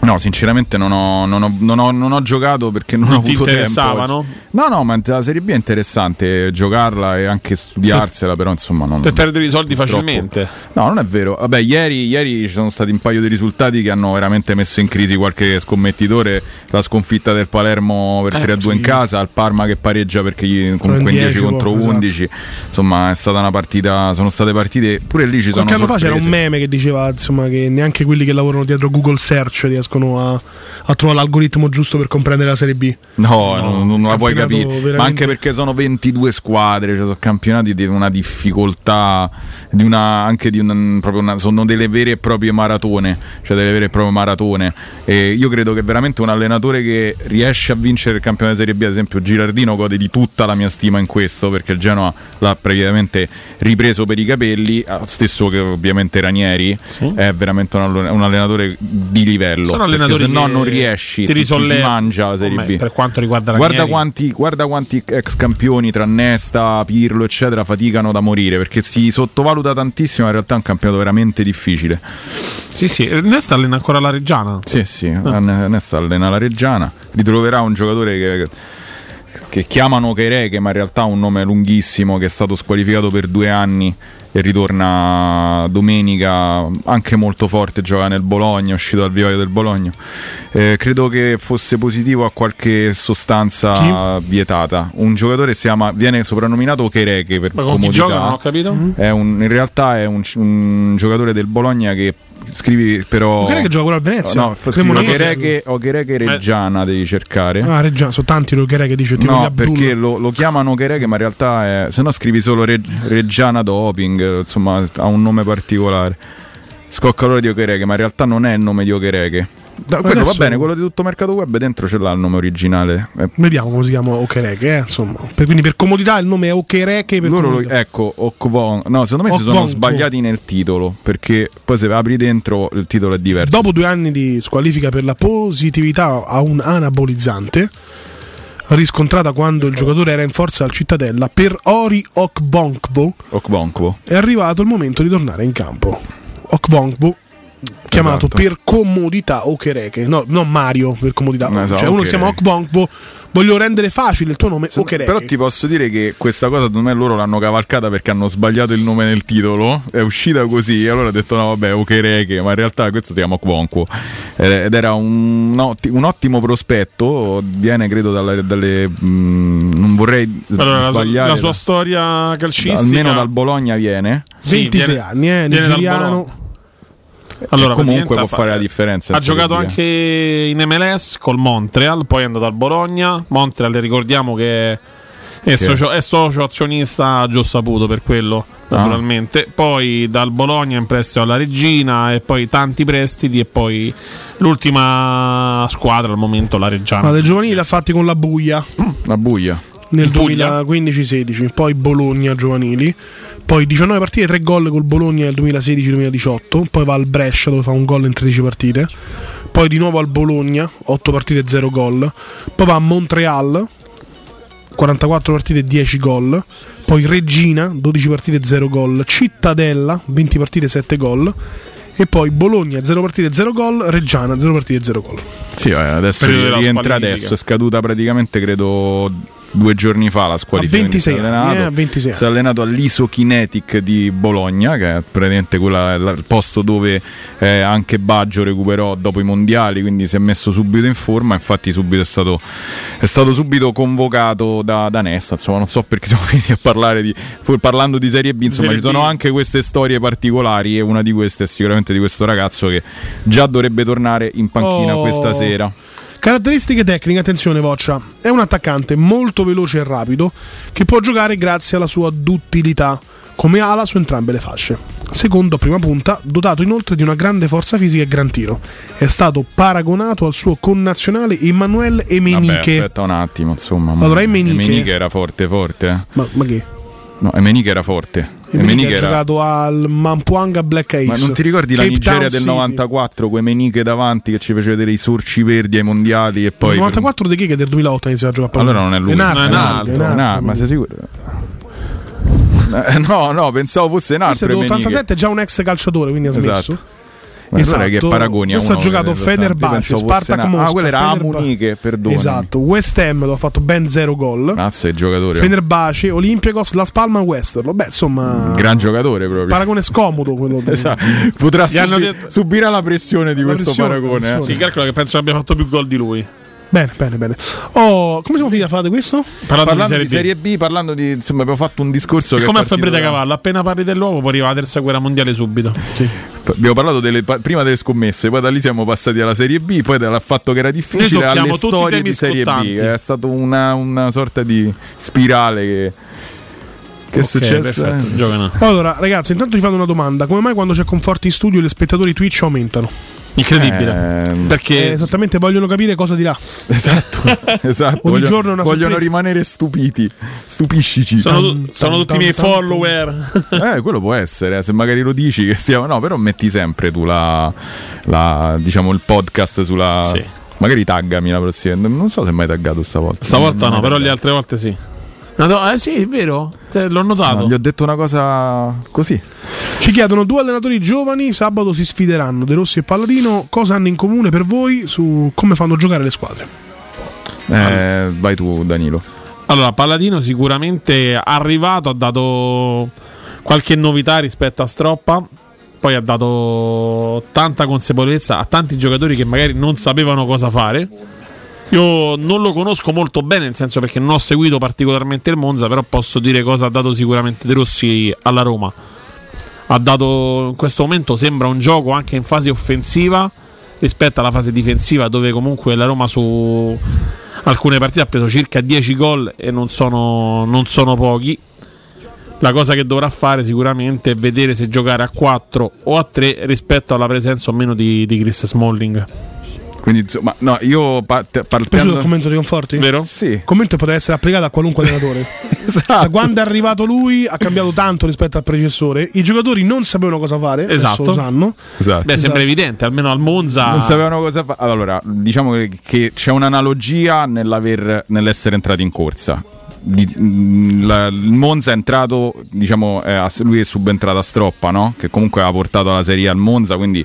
no, sinceramente non ho, non ho- non ho- non ho giocato perché non, Non ho avuto tempo. interessavano? oggi. No, no, ma la Serie B è interessante giocarla e anche studiarsela, però insomma non. Per perdere i soldi purtroppo- facilmente. No, non è vero. Vabbè, ieri, ieri ci sono stati un paio di risultati che hanno veramente messo in crisi qualche scommettitore. La sconfitta del Palermo per Eh, 3-2 in sì. casa, il Parma che pareggia perché gli, in comunque in 10 10 contro esatto. 11. Insomma, è stata una partita. Sono state partite. Pure lì ci sono Qualche anno fa c'era un meme che diceva insomma, che neanche quelli che lavorano dietro Google Search riescono riescono a, a trovare l'algoritmo giusto per comprendere la Serie B. No, non, non la puoi capire. veramente- Ma anche perché sono 22 squadre, cioè sono campionati di una difficoltà, di una, anche di un, proprio una, sono delle vere e proprie maratone, cioè delle vere e proprie maratone. E io credo che veramente un allenatore che riesce a vincere il campionato di Serie B, ad esempio Girardino, gode di tutta la mia stima in questo, perché il Genoa l'ha praticamente ripreso per i capelli, eh, stesso che ovviamente Ranieri, è veramente un allenatore di livello. Sono allenatori se no non riesci, ti ti si risolleva- mangia la Serie B. Per quanto riguarda Guarda Ranieri, quanti, guarda quanti ex campioni tra Nesta, Pirlo, eccetera, faticano da morire perché si sottovaluta tantissimo. In realtà è un campionato veramente difficile. Sì, sì, Nesta allena ancora la Reggiana. Sì, sì, Ah. Nesta allena la Reggiana. Ritroverà un giocatore che, che chiamano Keireke, ma in realtà ha un nome lunghissimo che è stato squalificato per due anni e ritorna domenica anche molto forte, gioca nel Bologna, è uscito dal vivaio del Bologna. Eh, credo che fosse positivo a qualche sostanza vietata. Un giocatore si chiama, viene soprannominato Keireke per Ma chi comodità. gioca non ho capito? È un- in realtà è un, un giocatore del Bologna che scrivi però Keireke gioca pure al Venezia? no, scrivi Keireke o Keireke Reggiana devi cercare Ah, Reggiana, sono tanti lo che dice tipo No, perché lo, lo chiamano Keireke, ma in realtà è, se no scrivi solo Reg- Reggiana Doping, insomma, ha un nome particolare. Scoccalore di Okereke, ma in realtà non è il nome di Okereke. Da, quello va bene, quello di tutto mercato web dentro ce l'ha il nome originale. Eh, Vediamo come si chiama Okereke, eh, insomma. Per- quindi per comodità il nome è Okereke per loro lo- ecco, Okvon. No, secondo me si sono sbagliati nel titolo, perché poi se apri dentro il titolo è diverso. Dopo due anni di squalifica per la positività a un anabolizzante, riscontrata quando il giocatore era in forza al Cittadella, per Ori Okbonkvo Okvonko. è arrivato il momento di tornare in campo. Okbonkvo chiamato Esatto. per comodità Okereke, no, non Mario per comodità. Esatto, cioè uno si chiama. Okbonkvo, voglio rendere facile il tuo nome Okereke. Però ti posso dire che questa cosa secondo me loro l'hanno cavalcata perché hanno sbagliato il nome nel titolo. È uscita così. E allora ho detto: no, vabbè, Okereke. Ma in realtà questo si chiama Kwonko. Ed era un, un ottimo prospetto. Viene, credo, dalle. dalle, mm, non vorrei Allora, la, sua- sbagliare. la sua storia calcistica almeno dal Bologna viene. Sì, 26 viene- anni, eh, viene dal nigeriano. Allora, comunque può ha fa- fare la differenza. Ha giocato B, eh. anche in MLS col Montreal, poi è andato al Bologna. Montreal, ricordiamo che è, socio, è socio azionista Gio Saputo per quello, Ah. naturalmente. Poi dal Bologna in prestito alla Regina e poi tanti prestiti e poi l'ultima squadra al momento la Reggiana. Ma del giovanile l'ha fatti con la buia La buia. nel In Puglia? 2015-16, poi Bologna giovanili, poi 19 partite, 3 gol col Bologna nel 2016-2018, poi va al Brescia dove fa un gol in 13 partite, poi di nuovo al Bologna, 8 partite 0 gol, poi va a Montreal, 44 partite 10 gol, poi Regina, 12 partite 0 gol, Cittadella, 20 partite 7 gol. E poi Bologna 0 partite 0 gol, Reggiana 0 partite 0 gol. Sì, eh, adesso rientra adesso. È scaduta praticamente, credo, due giorni fa la squalifica. A 26 quindi si è anni, allenato. eh, a 26 Si è allenato all'Isokinetic di Bologna, che è praticamente quella- la- il posto dove eh, anche Baggio recuperò dopo i mondiali, quindi si è messo subito in forma. Infatti, subito è stato, è stato subito convocato da, da Nesta. Insomma, non so perché siamo finiti a parlare di. parlando di Serie B, insomma, Serie ci sono B. anche queste storie particolari. E una di queste è sicuramente di questo ragazzo che già dovrebbe tornare in panchina Oh. questa sera. Caratteristiche tecniche, attenzione Voccia, è un attaccante molto veloce e rapido che può giocare grazie alla sua duttilità come ala su entrambe le fasce. Secondo prima punta, dotato inoltre di una grande forza fisica e gran tiro. È stato paragonato al suo connazionale Emanuele Vabbè, Emeniche. aspetta un attimo, insomma. Allora, Emeniche- era forte, forte. eh. Ma, ma che? No, Emeniche era forte. Emeniche ha era- giocato al Mampuanga Black Ace. Ma non ti ricordi la Cape Nigeria Town del City. 94, quei Meniche davanti che ci faceva vedere i sorci verdi ai mondiali e poi... Il 94 di chi che del 2008 ha iniziato a giocare a Allora non è lui. un altro, è un altro, è un altro, ma sei sicuro? Eh, No, no, pensavo fosse un Questo è altro del Emeniche. 87 è già un ex calciatore, quindi ha smesso. Esatto. Ma allora che paragoni Questo ha giocato che- Fenerbahce, pensavo fosse Spartak una- Mosca. Ah, quello era Fenerbahce. Amuniche, perdonami. Esatto, West Ham dove ha fatto ben 0 gol. Mazza è giocatore. Fenerbahce, Olympiacos, La Spalma, Westerlo. Beh, insomma, Gran giocatore proprio. paragone scomodo quello. Esatto. Potrà subi- detto- subirà la pressione di La questo pressione, paragone. eh. Sì, calcola che penso abbia fatto più gol di lui. Bene, bene, bene. Oh, come siamo finiti a fare questo? Parlando, Parlando di di Serie Serie B, parlando di. Insomma, abbiamo fatto un discorso B. che. Come è a partito da Cavallo, appena parli dell'uovo poi arriva la terza guerra mondiale subito. È Abbiamo parlato delle, prima delle scommesse, poi da lì siamo passati alla Serie B, poi dal fatto che era difficile alle storie di Serie scottanti. B. È stata una, una sorta di spirale che, che è Ok, successa. perfetto, giocano. Allora, ragazzi, intanto vi fanno una domanda: come mai quando c'è Conforti in studio gli spettatori Twitch aumentano? Incredibile. Ehm, Perché Eh, esattamente vogliono capire cosa dirà. Esatto, esatto. Ogni vogliono, giorno una vogliono sorpresa. rimanere stupiti, stupiscici. sono, Tan, sono tan, tutti i miei tan, follower. Eh, quello può essere, eh, se magari lo dici che stiamo. No, però metti sempre tu la, la- diciamo il podcast sulla. Sì. Magari taggami la prossima. Non so se mai taggato stavolta. Stavolta Non no, mai però le altre volte sì. No, no, eh sì, è vero. Cioè, l'ho notato. No, gli ho detto una cosa così. Ci chiedono due allenatori giovani, sabato si sfideranno, De Rossi e Palladino, cosa hanno in comune per voi su come fanno giocare le squadre? Eh, vai tu, Danilo. Allora, Palladino sicuramente arrivato ha dato qualche novità rispetto a Stroppa. Poi ha dato tanta consapevolezza a tanti giocatori che magari non sapevano cosa fare. Io non lo conosco molto bene, nel senso perché non ho seguito particolarmente il Monza, però posso dire cosa ha dato sicuramente De Rossi alla Roma. Ha dato in questo momento sembra un gioco anche in fase offensiva rispetto alla fase difensiva dove comunque la Roma su alcune partite ha preso circa 10 gol e non sono, non sono pochi. La cosa che dovrà fare sicuramente è vedere se giocare a 4 o a 3 rispetto alla presenza o meno di, di Chris Smalling. Quindi, insomma, no, io pa- te- Preso partendo. il commento di Conforti? Vero? Sì, Il commento poteva essere applicato a qualunque allenatore. Da quando è arrivato lui ha cambiato tanto rispetto al predecessore. I giocatori non sapevano cosa fare, Esatto. adesso lo sanno. esatto. Beh, sembra evidente, almeno al Monza. Non sapevano cosa fare. Allora, diciamo che, che c'è un'analogia nell'aver- nell'essere entrati in corsa. Mh, la- il Monza è entrato, diciamo, eh, lui è subentrato a Stroppa, no? che comunque ha portato la Serie al Monza, quindi,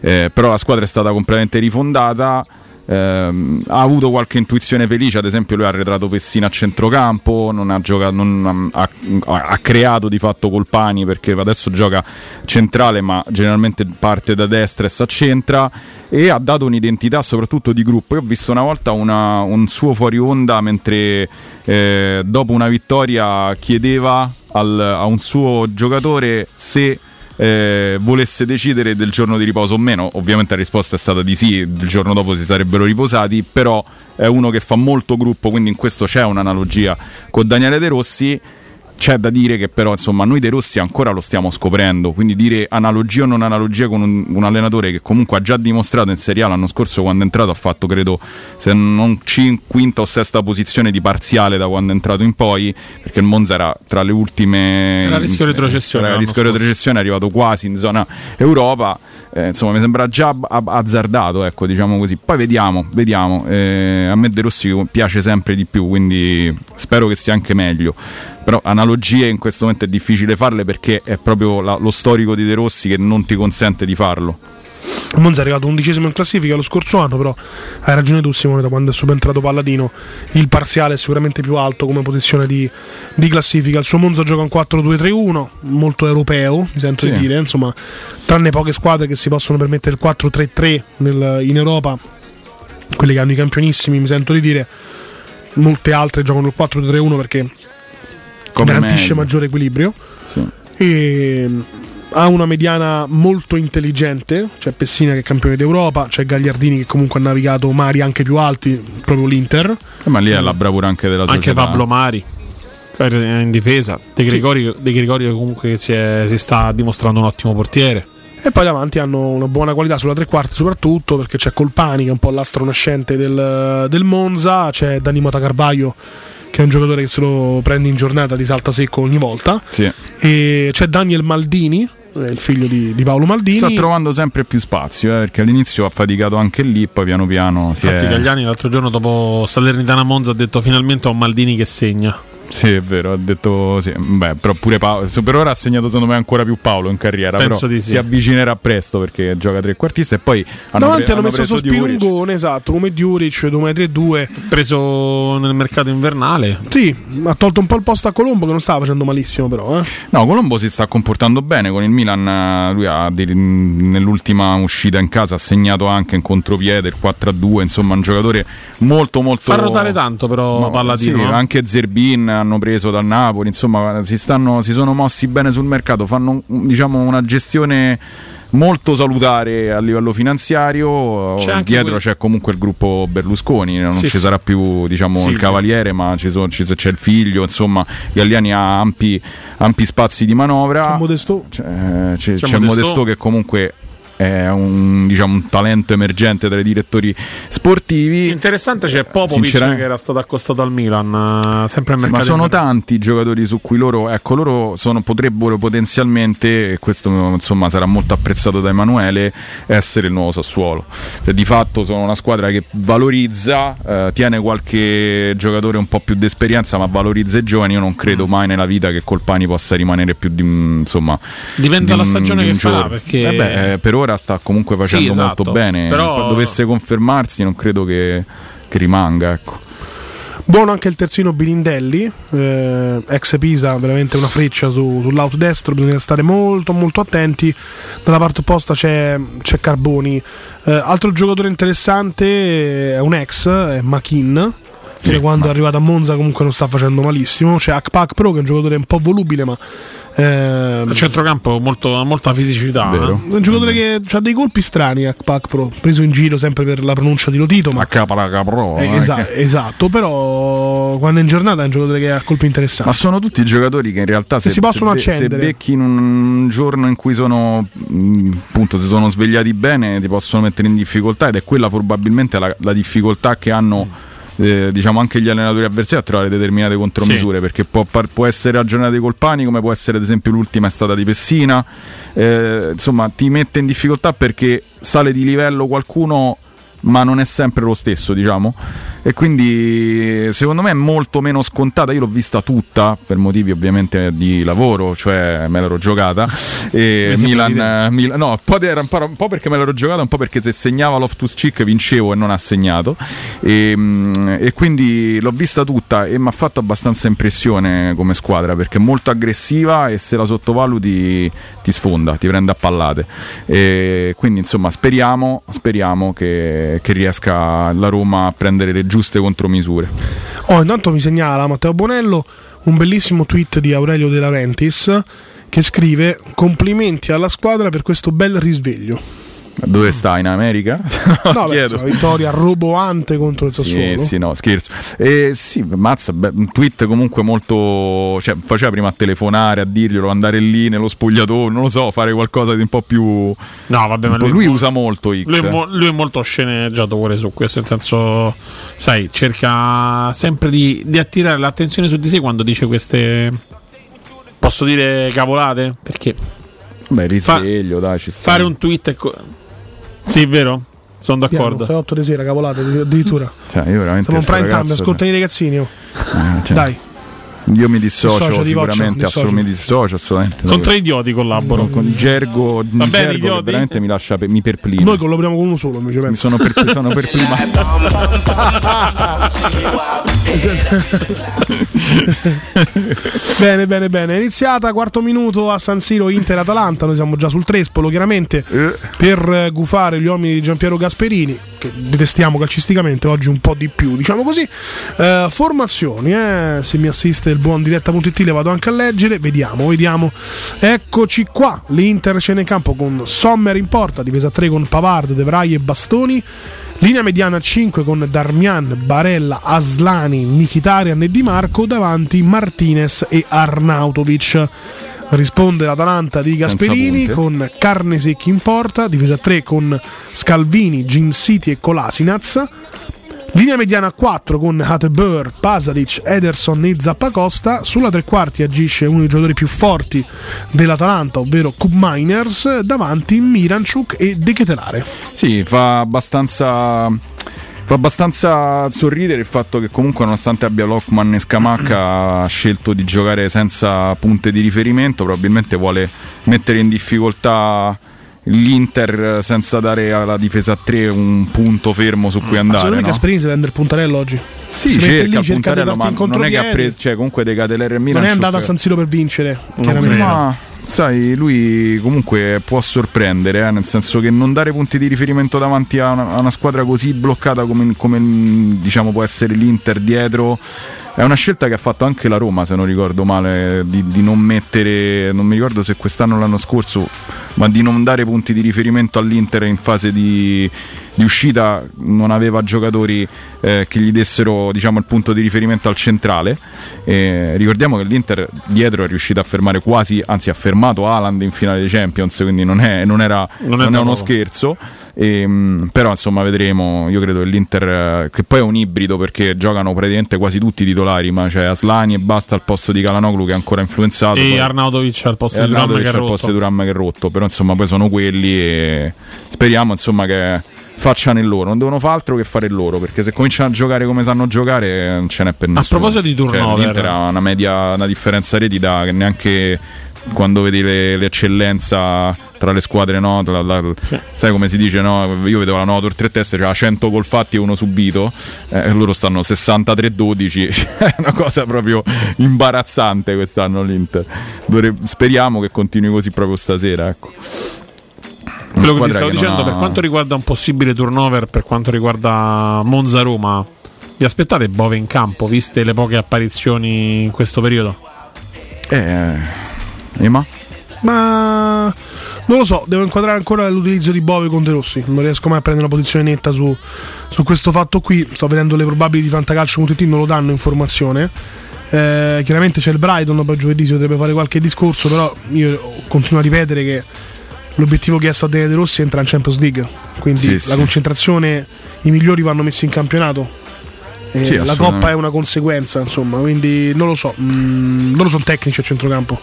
eh, però la squadra è stata completamente rifondata. ehm, ha avuto qualche intuizione felice, ad esempio lui ha arretrato Pessina a centrocampo, non ha, giocato, non ha, ha- ha creato di fatto Colpani perché adesso gioca centrale ma generalmente parte da destra e si accentra e ha dato un'identità soprattutto di gruppo. Io ho visto una volta una- un suo fuori onda mentre eh, dopo una vittoria chiedeva al- a un suo giocatore se eh, volesse decidere del giorno di riposo o meno. Ovviamente la risposta è stata di sì, il giorno dopo si sarebbero riposati, però è uno che fa molto gruppo, quindi in questo c'è un'analogia con Daniele De Rossi. C'è da dire che però insomma noi De Rossi ancora lo stiamo scoprendo, quindi dire analogia o non analogia con un, un allenatore che comunque ha già dimostrato in Serie A l'anno scorso quando è entrato ha fatto credo se non cin- quinta o sesta posizione di parziale da quando è entrato in poi, perché il Monza era tra le ultime... Era a rischio retrocessione Era rischio retrocessione, è arrivato quasi in zona Europa, eh, insomma mi sembra già azzardato, ecco diciamo così. Poi vediamo, vediamo. Eh, a me De Rossi piace sempre di più, quindi spero che sia anche meglio. Però analogie in questo momento è difficile farle perché è proprio la- lo storico di De Rossi che non ti consente di farlo. Monza è arrivato undicesimo in classifica lo scorso anno, però hai ragione tu Simone, da quando è subentrato Palladino il parziale è sicuramente più alto come posizione di, di classifica. Il suo Monza gioca un 4-2-3-1, molto europeo, mi sento Sì. di dire, insomma, tranne poche squadre che si possono permettere il 4-3-3 nel- in Europa, quelli che hanno i campionissimi, mi sento di dire, molte altre giocano il 4-3-1 perché Come garantisce meglio. maggiore equilibrio Sì. e mm, ha una mediana molto intelligente c'è Pessina che è campione d'Europa c'è Gagliardini che comunque ha navigato mari anche più alti proprio l'Inter Eh, Ma lì è la bravura anche della Anche società. Pablo Mari in difesa. De Gregorio, De Gregorio comunque si, è- si sta dimostrando un ottimo portiere. e poi davanti hanno una buona qualità sulla tre quarti soprattutto perché c'è Colpani che è un po' l'astro nascente del, del Monza c'è Dani Mota Carvaio che è un giocatore che se lo prende in giornata ti salta secco ogni volta Sì. e c'è Daniel Maldini eh, il figlio di, di Paolo Maldini Sta trovando sempre più spazio eh, perché all'inizio ha faticato anche lì, poi piano piano si Infatti, è. Gagliani l'altro giorno dopo Salernitana Monza ha detto finalmente ho Maldini che segna. Sì, è vero, ha detto sì. Beh, però pure Paolo. Per ora ha segnato secondo me ancora più Paolo in carriera. Penso però di sì. si avvicinerà presto perché gioca trequartista e poi hanno, davanti pre- hanno messo preso Diuric. Sospirungone esatto come Diuric 2 Preso nel mercato invernale. Sì, ha tolto un po' il posto a Colombo che non stava facendo malissimo però. Eh. No, Colombo si sta comportando bene con il Milan. Lui ha nell'ultima uscita in casa ha segnato anche in contropiede il 4-2. Insomma, un giocatore molto, molto. Fa ruotare tanto però Ma- Palladino. sì, eh. anche Zerbin hanno preso dal Napoli. Insomma, si, stanno, si sono mossi bene sul mercato. Fanno diciamo una gestione molto salutare a livello finanziario. C'è Dietro quel- c'è comunque il gruppo Berlusconi, non Sì, ci sì. sarà più diciamo, il Silvio. cavaliere, ma ci sono- ci- c'è il figlio. Insomma, Galliani ha ampi, ampi spazi di manovra. C'è Modesto. C'è, c'è- C'è c'è Modesto. Modesto che comunque è un, diciamo, un talento emergente tra i direttori sportivi. Interessante c'è Popovic Sinceramente- che era stato accostato al Milan, eh, sempre al Sì, ma mercato. sono tanti i giocatori su cui loro, ecco, loro sono- potrebbero potenzialmente, e questo insomma sarà molto apprezzato da Emanuele, essere il nuovo Sassuolo. Cioè, di fatto sono una squadra che valorizza, eh, tiene qualche giocatore un po' più d'esperienza, ma valorizza i giovani. Io non Mm. credo mai nella vita che Colpani possa rimanere più di insomma. Dipende di dalla stagione di che farà, perché- Eh beh, eh, per ora sta comunque facendo Sì, molto esatto. bene. Però- dovesse confermarsi, non credo che, che rimanga. Ecco. Buono anche il terzino Bilindelli, eh, ex Pisa, veramente una freccia su- sull'auto destro, bisogna stare molto molto attenti. Dalla parte opposta c'è, c'è Carboni. Eh, altro giocatore interessante è un ex, è Machin. Sì, che quando ma- è arrivato a Monza comunque non sta facendo malissimo. C'è Akpak Pro che è un giocatore un po' volubile ma... ehm, Il centrocampo molto, ha molta fisicità. Vero. eh. è un giocatore che ha dei colpi strani Akpak Pro, preso in giro sempre per la pronuncia di Lotito, ma A capa capro. eh, esa- esatto, però quando è in giornata è un giocatore che ha colpi interessanti. Ma sono tutti giocatori che in realtà se, si possono se, be- se accendere. becchi in un giorno in cui sono mh, appunto si sono svegliati bene ti possono mettere in difficoltà ed è quella probabilmente la, la difficoltà che hanno eh, diciamo anche gli allenatori avversari a trovare determinate contromisure perché può, può essere la giornata dei colpani come può essere ad esempio l'ultima è stata di Pessina Eh, insomma ti mette in difficoltà perché sale di livello qualcuno ma non è sempre lo stesso, diciamo. E quindi secondo me è molto meno scontata. Io l'ho vista tutta per motivi ovviamente di lavoro, cioè me l'ero giocata. E Milan, Milan- no, un po', era un, po', perché me l'ero giocata, un po' perché se segnava Loftus Cheek vincevo e non ha segnato. E, mm, e quindi l'ho vista tutta e mi ha fatto abbastanza impressione come squadra perché è molto aggressiva e se la sottovaluti ti sfonda, ti prende a pallate. E quindi insomma speriamo, speriamo che, che riesca la Roma a prendere le giuste contromisure. Oh, intanto mi segnala Matteo Bonello un bellissimo tweet di Aurelio De Laurentiis che scrive complimenti alla squadra per questo bel risveglio. Dove sta in America? No, beh, una vittoria roboante contro il Sì, Sassuolo. sì, no, scherzo. Eh, sì, mazza, beh, un tweet comunque molto. Cioè, faceva prima a telefonare, a dirglielo, andare lì nello spogliatoio, non lo so, fare qualcosa di un po' più. No, vabbè, ma lui, lui usa molto X. Lui è, mo- lui è molto sceneggiatore su questo, nel senso, sai, cerca sempre di, di attirare l'attenzione su di sé quando dice queste. Posso dire cavolate? Perché Beh, risveglio, dai, ci sta. fare un tweet è. co- sì, è vero? Sono d'accordo. Piano, fai 8 di sera, cavolate addirittura. Cioè, io veramente. Siamo in sto prime time, ragazzo, ascoltami i ragazzini. oh. cioè, cioè, Dai. Io mi dissocio Dissocia, ti sicuramente, faccio, assolutamente mi dissocio assolutamente. Con tre idioti collaboro. con Gergo, Va bene, Gergo che idioti? veramente mi lascia mi perplino. Noi collaboriamo con uno solo, Mi penso. sono, per, sono perplimato. bene, bene, bene. È iniziata, quarto minuto a San Siro Inter-Atalanta. Noi siamo già sul Trespolo, chiaramente, per eh, gufare gli uomini di Giampiero Gasperini, che detestiamo calcisticamente, oggi un po' di più, diciamo così. Eh, formazioni, eh, se mi assiste il buon diretta.it le vado anche a leggere. Vediamo, vediamo. Eccoci qua. L'Inter scende in campo con Sommer in porta, difesa 3 con Pavard, De Vrij e Bastoni. Linea mediana 5 con Darmian, Barella, Aslani, Mkhitaryan e Di Marco davanti Martinez e Arnautovic. Risponde l'Atalanta di Gasperini con Carnesec in porta, difesa 3 con Scalvini, Jim City e Kolasinac. Linea mediana 4 con Hatebur, Pasadic, Ederson e Zappacosta. Sulla tre quarti agisce uno dei giocatori più forti dell'Atalanta, ovvero Cup Miners, davanti Miranchuk e De Ketelare. Sì, fa abbastanza. Fa abbastanza sorridere il fatto che comunque nonostante abbia Lockman e Scamacca ha scelto di giocare senza punte di riferimento, probabilmente vuole mettere in difficoltà l'Inter senza dare alla difesa a 3 un punto fermo su cui Ma andare. secondo me no? Gasperini si prende il puntarello oggi. Sì, Si cerca lì, cerca puntarello, ma non è che ha preso, cioè comunque De Catelere e Milan Non è andato a San Siro per vincere, chiaramente. Ma sai, lui comunque può sorprendere, eh, nel senso che non dare punti di riferimento davanti a una, a una squadra così bloccata come, come, diciamo può essere l'Inter dietro È una scelta che ha fatto anche la Roma, se non ricordo male, di, di non mettere, non mi ricordo se quest'anno o l'anno scorso, ma di non dare punti di riferimento all'Inter in fase di, di uscita, non aveva giocatori eh, che gli dessero diciamo, il punto di riferimento al centrale. Eh, ricordiamo che l'Inter dietro è riuscito a fermare quasi, anzi ha fermato Haaland in finale di Champions, quindi non è, non era, Non è non uno scherzo. Ehm, però insomma vedremo. Io credo che l'Inter, eh, che poi è un ibrido perché giocano praticamente quasi tutti i titolari, ma c'è Aslani e basta al posto di Calanoglu che è ancora influenzato. E poi- Arnautovic al posto di Duram che posto di. Duram che è rotto. Però insomma poi sono quelli e speriamo insomma che facciano il loro. Non devono fare altro che fare il loro perché se cominciano a giocare come sanno giocare non ce n'è per nessuno. proposito di Cioè, turnover. L'Inter ha una media, una differenza reti da che neanche quando vedi le- l'eccellenza tra le squadre no, tra la- sai come si dice no? io vedo la Notor tre teste c'ha 100 gol fatti e uno subito eh, loro stanno 63-12 è una cosa proprio imbarazzante quest'anno l'Inter Dovre- speriamo che continui così proprio stasera ecco. Quello che ti stavo che dicendo ha- per quanto riguarda un possibile turnover, per quanto riguarda Monza-Roma, vi aspettate Bove in campo, viste le poche apparizioni in questo periodo? eh, Ema? Ma non lo so, devo inquadrare ancora l'utilizzo di Bove con De Rossi. Non riesco mai a prendere una posizione netta su, su questo fatto qui. Sto vedendo le probabili di Fantacalcio.it, non lo danno informazione. Eh, chiaramente c'è il Brighton, poi giovedì si potrebbe fare qualche discorso, però io continuo a ripetere che l'obiettivo chiesto a Daniele De Rossi è entrare in Champions League. Quindi Sì, la sì. concentrazione, i migliori vanno messi in campionato. E Sì, la coppa è una conseguenza, insomma, quindi non lo so. mm, loro sono tecnici a centrocampo.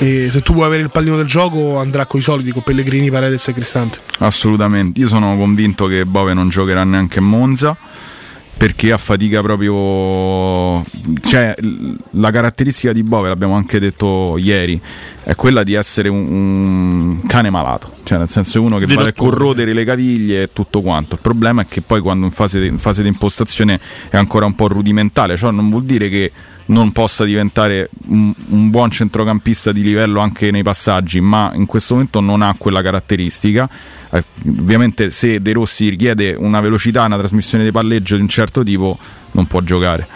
E se tu vuoi avere il pallino del gioco andrà con i soliti, con Pellegrini, Paredes e Cristante. Assolutamente, io sono convinto che Bove non giocherà neanche a Monza perché a fatica proprio cioè la caratteristica di Bove l'abbiamo anche detto ieri è quella di essere un, un cane malato cioè nel senso uno che Di va a dottore. corrodere le caviglie e tutto quanto il problema è che poi quando in fase, in fase di impostazione è ancora un po' rudimentale ciò non vuol dire che non possa diventare un, un buon centrocampista di livello anche nei passaggi, ma in questo momento non ha quella caratteristica. Eh, ovviamente se De Rossi richiede una velocità, una trasmissione di palleggio di un certo tipo, non può giocare.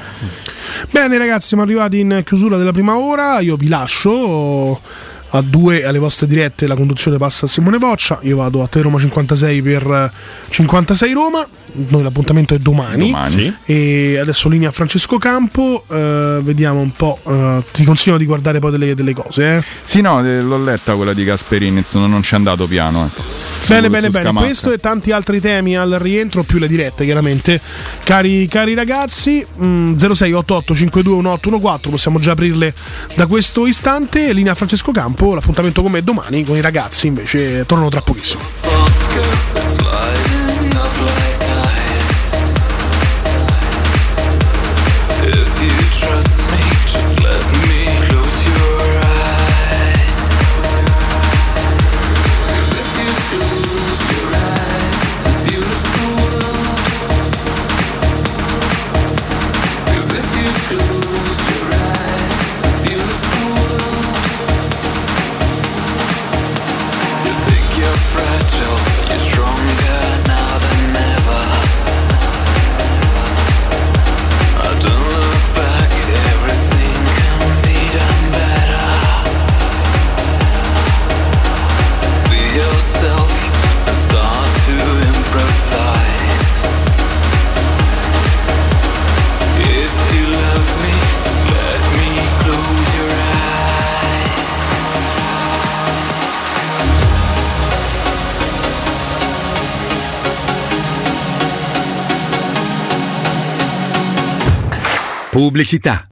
Bene ragazzi, siamo arrivati in chiusura della prima ora, io vi lascio a due alle vostre dirette, la conduzione passa a Simone Boccia, io vado a Te Roma 56 per eh, 56 Roma, noi l'appuntamento è domani, Domani. Sì. e adesso linea Francesco Campo, eh, vediamo un po', eh, ti consiglio di guardare poi delle, delle cose. Eh. Sì, no, eh, l'ho letta quella di Gasperini, insomma, non ci è andato piano. eh. Bene, bene, bene. Scamacca. Questo e tanti altri temi al rientro, più le dirette, chiaramente. Cari, cari ragazzi, mm, 0688 521814, possiamo già aprirle da questo istante. Linea Francesco Campo, l'appuntamento con me domani, con i ragazzi invece tornano tra pochissimo. Pubblicità.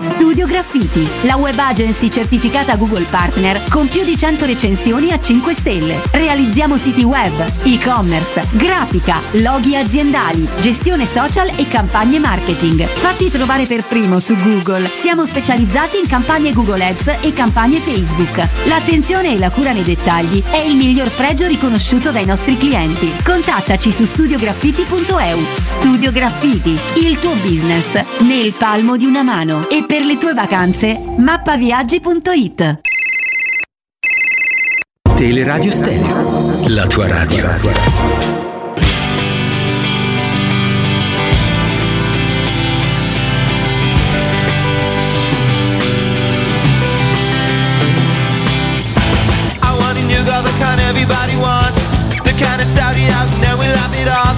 Studio Graffiti, la web agency certificata Google Partner con più di 100 recensioni a 5 stelle. Realizziamo siti web, e-commerce, grafica, loghi aziendali, gestione social e campagne marketing. Fatti trovare per primo su Google. Siamo specializzati in campagne Google Ads e campagne Facebook. L'attenzione e la cura nei dettagli è il miglior pregio riconosciuto dai nostri clienti. Contattaci su studiograffiti.eu. Studio Graffiti, il tuo business nel palmo di una mano. E per le tue vacanze, mappaviaggi.it. Teleradio Stereo, la tua radio. I want a new girl, the kind everybody wants. The kind of Saudi out then we laugh it off.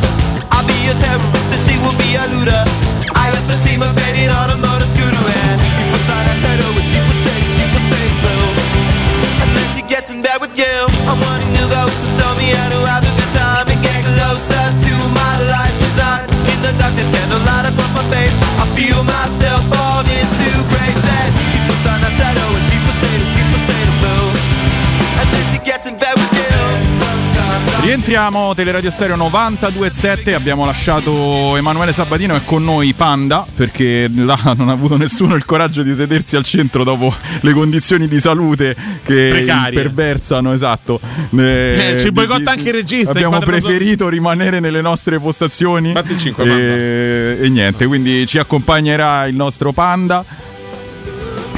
I'll be a terrorist and she will be a looter. Rientriamo, Teleradio Stereo 92.7, abbiamo lasciato Emanuele Sabatino e con noi Panda perché là non ha avuto nessuno il coraggio di sedersi al centro dopo le condizioni di salute che Precarie. perversano, esatto. Eh, ci di- boicotta anche il regista, Abbiamo preferito rimanere nelle nostre postazioni Batti il cinque, e, e niente, quindi ci accompagnerà il nostro Panda.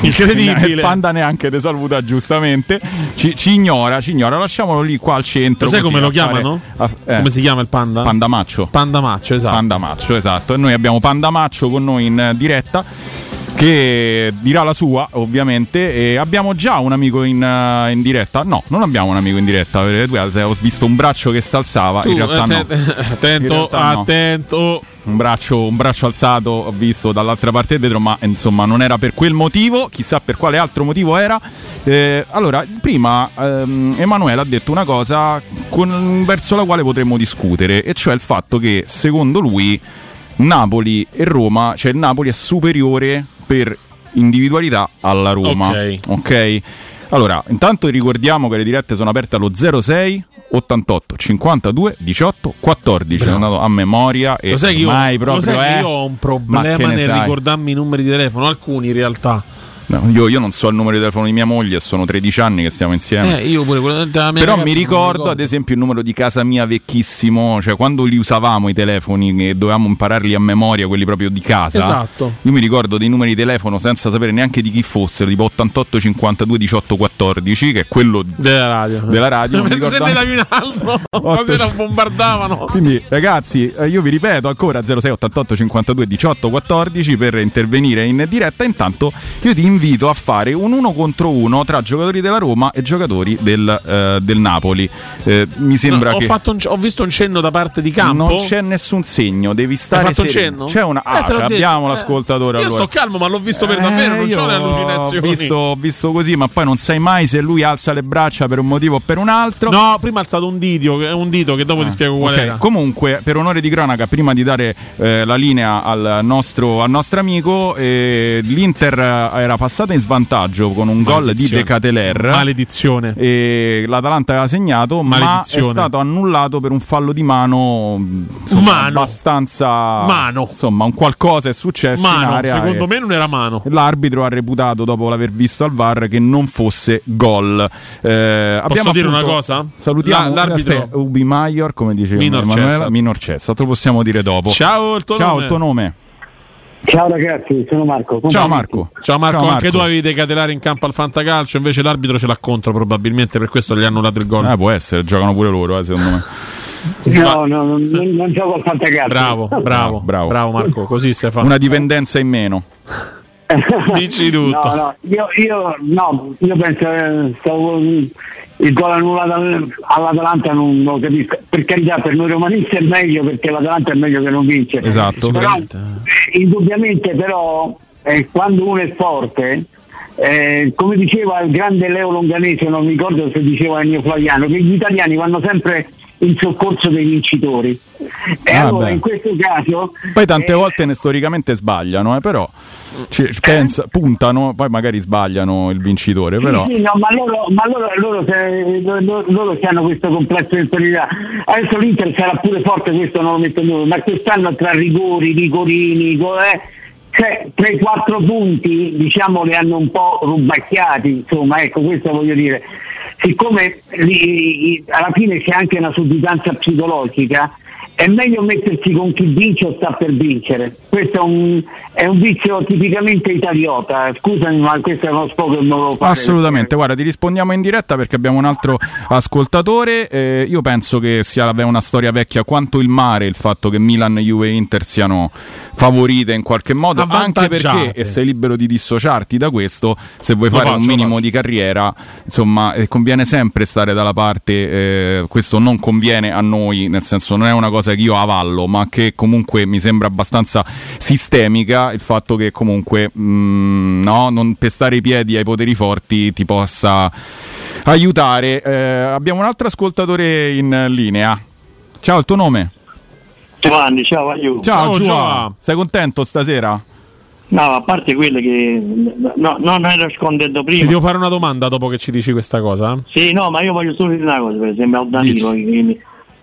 Incredibile. Il panda neanche te saluta giustamente. Ci, ci ignora, ci ignora. Lasciamolo lì qua al centro. Lo sai come lo fare- chiamano? a- eh. Come si chiama il panda? Pandamaccio. Pandamaccio, esatto. Pandamaccio, esatto. E noi abbiamo Pandamaccio con noi in diretta. Che dirà la sua ovviamente e abbiamo già un amico in, uh, in diretta no non abbiamo un amico in diretta ho visto un braccio che si alzava in realtà no attento realtà no. attento un braccio, un braccio alzato ho visto dall'altra parte del vetro, ma insomma non era per quel motivo, chissà per quale altro motivo era. Eh, allora, prima ehm, Emanuele ha detto una cosa con- verso la quale potremmo discutere, e cioè il fatto che secondo lui Napoli e Roma, cioè il Napoli è superiore per individualità alla Roma. Ok. ok? Allora, intanto ricordiamo che le dirette sono aperte allo 06 88 52 18 14. Sono andato a memoria e Lo sai che io, mai lo proprio sai che eh, io ho un problema ne nel sai? ricordarmi i numeri di telefono, alcuni in realtà. No, io, io non so il numero di telefono di mia moglie, sono 13 anni che stiamo insieme. Eh, io pure quello della mia Però mi ricordo, ad esempio, il numero di casa mia vecchissimo, cioè quando li usavamo i telefoni e dovevamo impararli a memoria, quelli proprio di casa. Esatto. Io mi ricordo dei numeri di telefono senza sapere neanche di chi fossero, tipo 88 52 18 14, che è quello della radio. Della radio. mi Se ricordo ne anche- davi un altro, stasera bombardavano. Quindi ragazzi, eh, io vi ripeto ancora 06 88 52 18 14 per intervenire in diretta. Intanto io ti invito a fare un uno contro uno tra giocatori della Roma e giocatori del, eh, del Napoli. Eh, mi sembra No, ho, che fatto un- ho visto un cenno da parte di campo. non c'è nessun segno, devi stare fatto un sereno. cenno? C'è una Eh, ah, detto. abbiamo Eh, l'ascoltatore Io allora. sto calmo, ma l'ho visto per Eh, davvero, non ho le Ho allucinazioni. visto, ho visto così, ma poi non sai mai se lui alza le braccia per un motivo o per un altro. No, prima ha alzato un dito, un dito che dopo ti spiego qual Ok, era. Comunque, per onore di cronaca, prima di dare eh, la linea al nostro, al nostro amico, eh, l'Inter eh, era passata in svantaggio con un gol di. De Cateler. Maledizione. E l'Atalanta aveva segnato, ma è stato annullato per un fallo di mano. Insomma, Mano. abbastanza. Mano. Insomma, un qualcosa è successo in Mano, area. secondo me non era mano. L'arbitro ha reputato dopo l'aver visto al VAR che non fosse gol. Eh, abbiamo dire una cosa? Salutiamo La- l'arbitro- aspetta, Ubi Maior, come diceva Minor Emanuela, Cessa. Minor Cessa, te lo possiamo dire dopo. Ciao, il tuo Ciao, nome. il tuo nome. Ciao ragazzi, sono Marco. Come Ciao? Marco. Ciao Marco, Ciao, anche Marco. tu avevi decatelare in campo al fantacalcio, invece l'arbitro ce l'ha contro probabilmente, per questo gli hanno dato il gol. Eh, può essere, giocano pure loro, eh, secondo me. No, no, non, non- non gioco al fantacalcio. Bravo, bravo, bravo. bravo Marco, così si fa. Una dipendenza in meno. Dici tutto. No, no, io, io, no, io penso eh, stavo- il gol annullato al- all'Atalanta non lo capisco. Per carità, per noi romanisti è meglio perché l'Atalanta è meglio che non vince. Esatto. Però, indubbiamente però eh, quando uno è forte, eh, come diceva il grande Leo Longanese, non mi ricordo se diceva Ennio Flaviano, che gli italiani vanno sempre in soccorso dei vincitori. E Ah, allora beh. in questo caso Poi tante volte ne- storicamente sbagliano, eh, però ci- pensa- puntano, poi magari sbagliano il vincitore, però. Sì, sì, no, ma loro, ma loro, loro, se- loro, loro hanno questo complesso di inferiorità. Adesso l'Inter sarà pure forte, questo non lo metto in dubbio, ma quest'anno tra rigori, rigorini, go- eh, cioè 3-4 punti diciamo li hanno un po' rubacchiati, insomma, ecco questo voglio dire. Siccome alla fine c'è anche una sudditanza psicologica, è meglio mettersi con chi vince o sta per vincere. Questo è un, è un vizio tipicamente italiota. Scusami, ma questo è uno sfogo che non lo fare. Assolutamente, guarda, ti rispondiamo in diretta perché abbiamo un altro ascoltatore. Eh, io penso che sia aveva una storia vecchia quanto il mare il fatto che Milan, Juve e Inter siano favorite in qualche modo, anche perché, e sei libero di dissociarti da questo, se vuoi Lo fare un faccio, lo minimo faccio. di carriera, insomma, eh, conviene sempre stare dalla parte, eh, questo non conviene a noi, nel senso non è una cosa che io avallo, ma che comunque mi sembra abbastanza sistemica il fatto che comunque mm, no, non pestare i piedi ai poteri forti ti possa aiutare. Eh, abbiamo un altro ascoltatore in linea. Ciao, il tuo nome? Giovanni, ciao, aiuto. Ciao, Giova. Sei contento stasera? No, a parte quelle che no, no, non ero scondendo Ti prima. devo fare una domanda dopo che ci dici questa cosa? Sì, no, ma io voglio solo dire una cosa, per esempio al Danilo, che,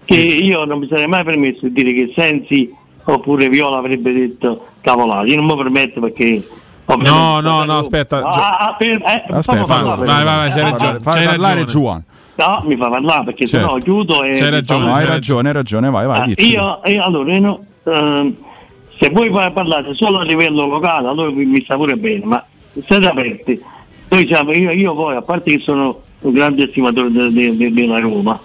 che io non mi sarei mai permesso di dire che Sensi oppure Viola avrebbe detto cavolate. Io non mi permetto perché... No, no, no, aspetta. Ah, ah, per- eh, Aspetta, fai- parlare, vai, vai, vai, c'hai per- ragione. Fai c'hai parlare. Giovanni. No, mi fa parlare perché Certo. sennò chiudo e... C'hai ragione, hai ragione, hai ragione, vai, vai. Ah, io, io allora, io ehm, se voi pa- parlate solo a livello locale, allora mi, mi sta pure bene, ma state aperti. Noi siamo, io, io poi, a parte che sono un grande estimatore de- de- de- della Roma,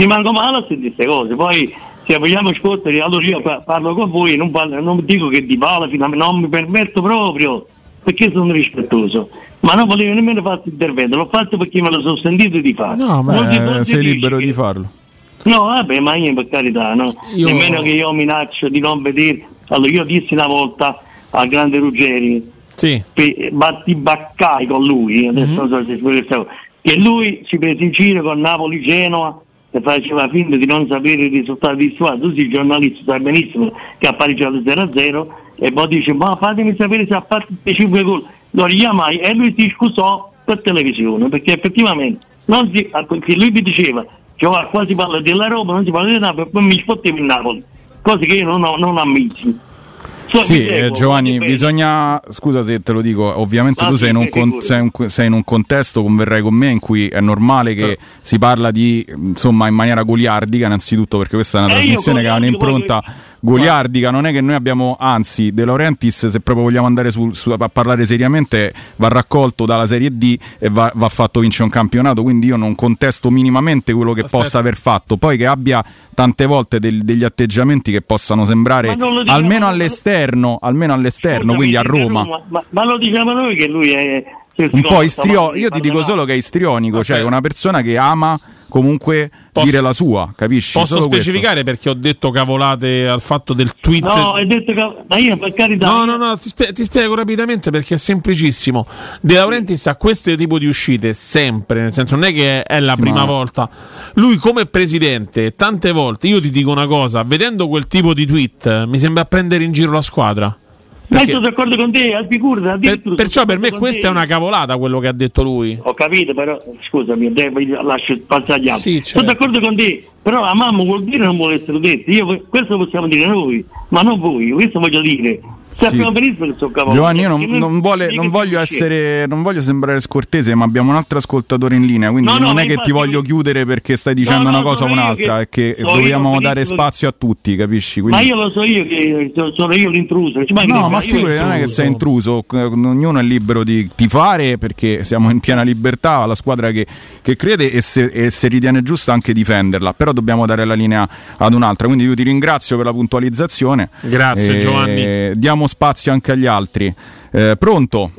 rimango male a sentire queste cose. Poi se vogliamo ascoltare, allora io pa- parlo con voi, non, parlo- non dico che di pala, non mi permetto proprio perché sono rispettoso. Ma non volevo nemmeno fare questo intervento, l'ho fatto perché me lo sono sentito di fare. No, beh, ti sei libero che- di farlo. No, vabbè, ma io per carità, no? Io- Nemmeno che io minaccio di non vedere. Allora, io dissi una volta al grande Ruggeri, Sì. pe- batti baccai con lui, adesso non so se cosa, che lui si prese in giro con Napoli-Genoa e faceva finta di non sapere il risultato di squadra. Tu sei giornalista, sai benissimo che ha pareggiato 0-0 e poi dice ma fatemi sapere se ha fatto questi 5 gol. Lo richiamai e lui si scusò per televisione perché effettivamente non si, lui mi diceva cioè, qua si parla della Roma, non si parla di Napoli, poi mi spottevo in Napoli, cose che io non, ho, non ammissi. So, Sì, mi eh, seguo, Giovanni, bisogna, scusa se te lo dico, ovviamente Ah, tu sei in, con- sei, un- sei in un contesto, converrai con me, in cui è normale che si parla di, insomma, in maniera goliardica, innanzitutto perché questa è una Eh, io trasmissione che ha un'impronta goliardica, non è che noi abbiamo, anzi, De Laurentiis, se proprio vogliamo andare su- su- a parlare seriamente, va raccolto dalla Serie D e va, va fatto vincere un campionato, quindi io non contesto minimamente quello che possa aver fatto, poi che abbia tante volte del- degli atteggiamenti che possano sembrare diciamo- almeno all'esterno, almeno all'esterno, Scusami, quindi a dice Roma. Ma, ma lo diciamo noi che lui è... Un po' istrio- io ti dico solo che è istrionico, cioè è una persona che ama comunque Posso- dire la sua, capisci? Posso Solo questo. specificare perché ho detto cavolate al fatto del tweet? No, hai detto che... Ma io per carità... No, no, no, ti, spie- ti spiego rapidamente perché è semplicissimo. De Laurentiis ha questo tipo di uscite sempre, nel senso non è che è la Sì, prima ma- volta. Lui come presidente, tante volte, io ti dico una cosa, vedendo quel tipo di tweet mi sembra prendere in giro la squadra. Ma Perché- sono d'accordo con te, al figurati, per- addirittura perciò per me questa te. è una cavolata quello che ha detto lui. Ho capito, però scusami, devo- lascio passare agli altri. Sì, certo. Sono d'accordo con te, però la mamma vuol dire non vuole essere detto. Io, questo possiamo dire noi, ma non voi, questo voglio dire. Sappiamo benissimo che sono cavolati. Giovanni, io non, non vuole- non voglio essere, non voglio sembrare scortese, ma abbiamo un altro ascoltatore in linea, quindi No, no, non ma è che ti voglio chiudere perché stai dicendo No, no, una cosa o un'altra, che- è che so dobbiamo dare spazio a tutti, capisci? Ma Quindi- io lo so io che so- sono io l'intruso. ci manca No, ma figurati, non è che sei intruso, ognuno è libero di tifare perché siamo in piena libertà alla squadra che, che crede e se, e se ritiene giusto anche difenderla, però dobbiamo dare la linea ad un'altra, quindi io ti ringrazio per la puntualizzazione. Grazie, Eh, Giovanni. Diamo spazio anche agli altri. Eh, pronto?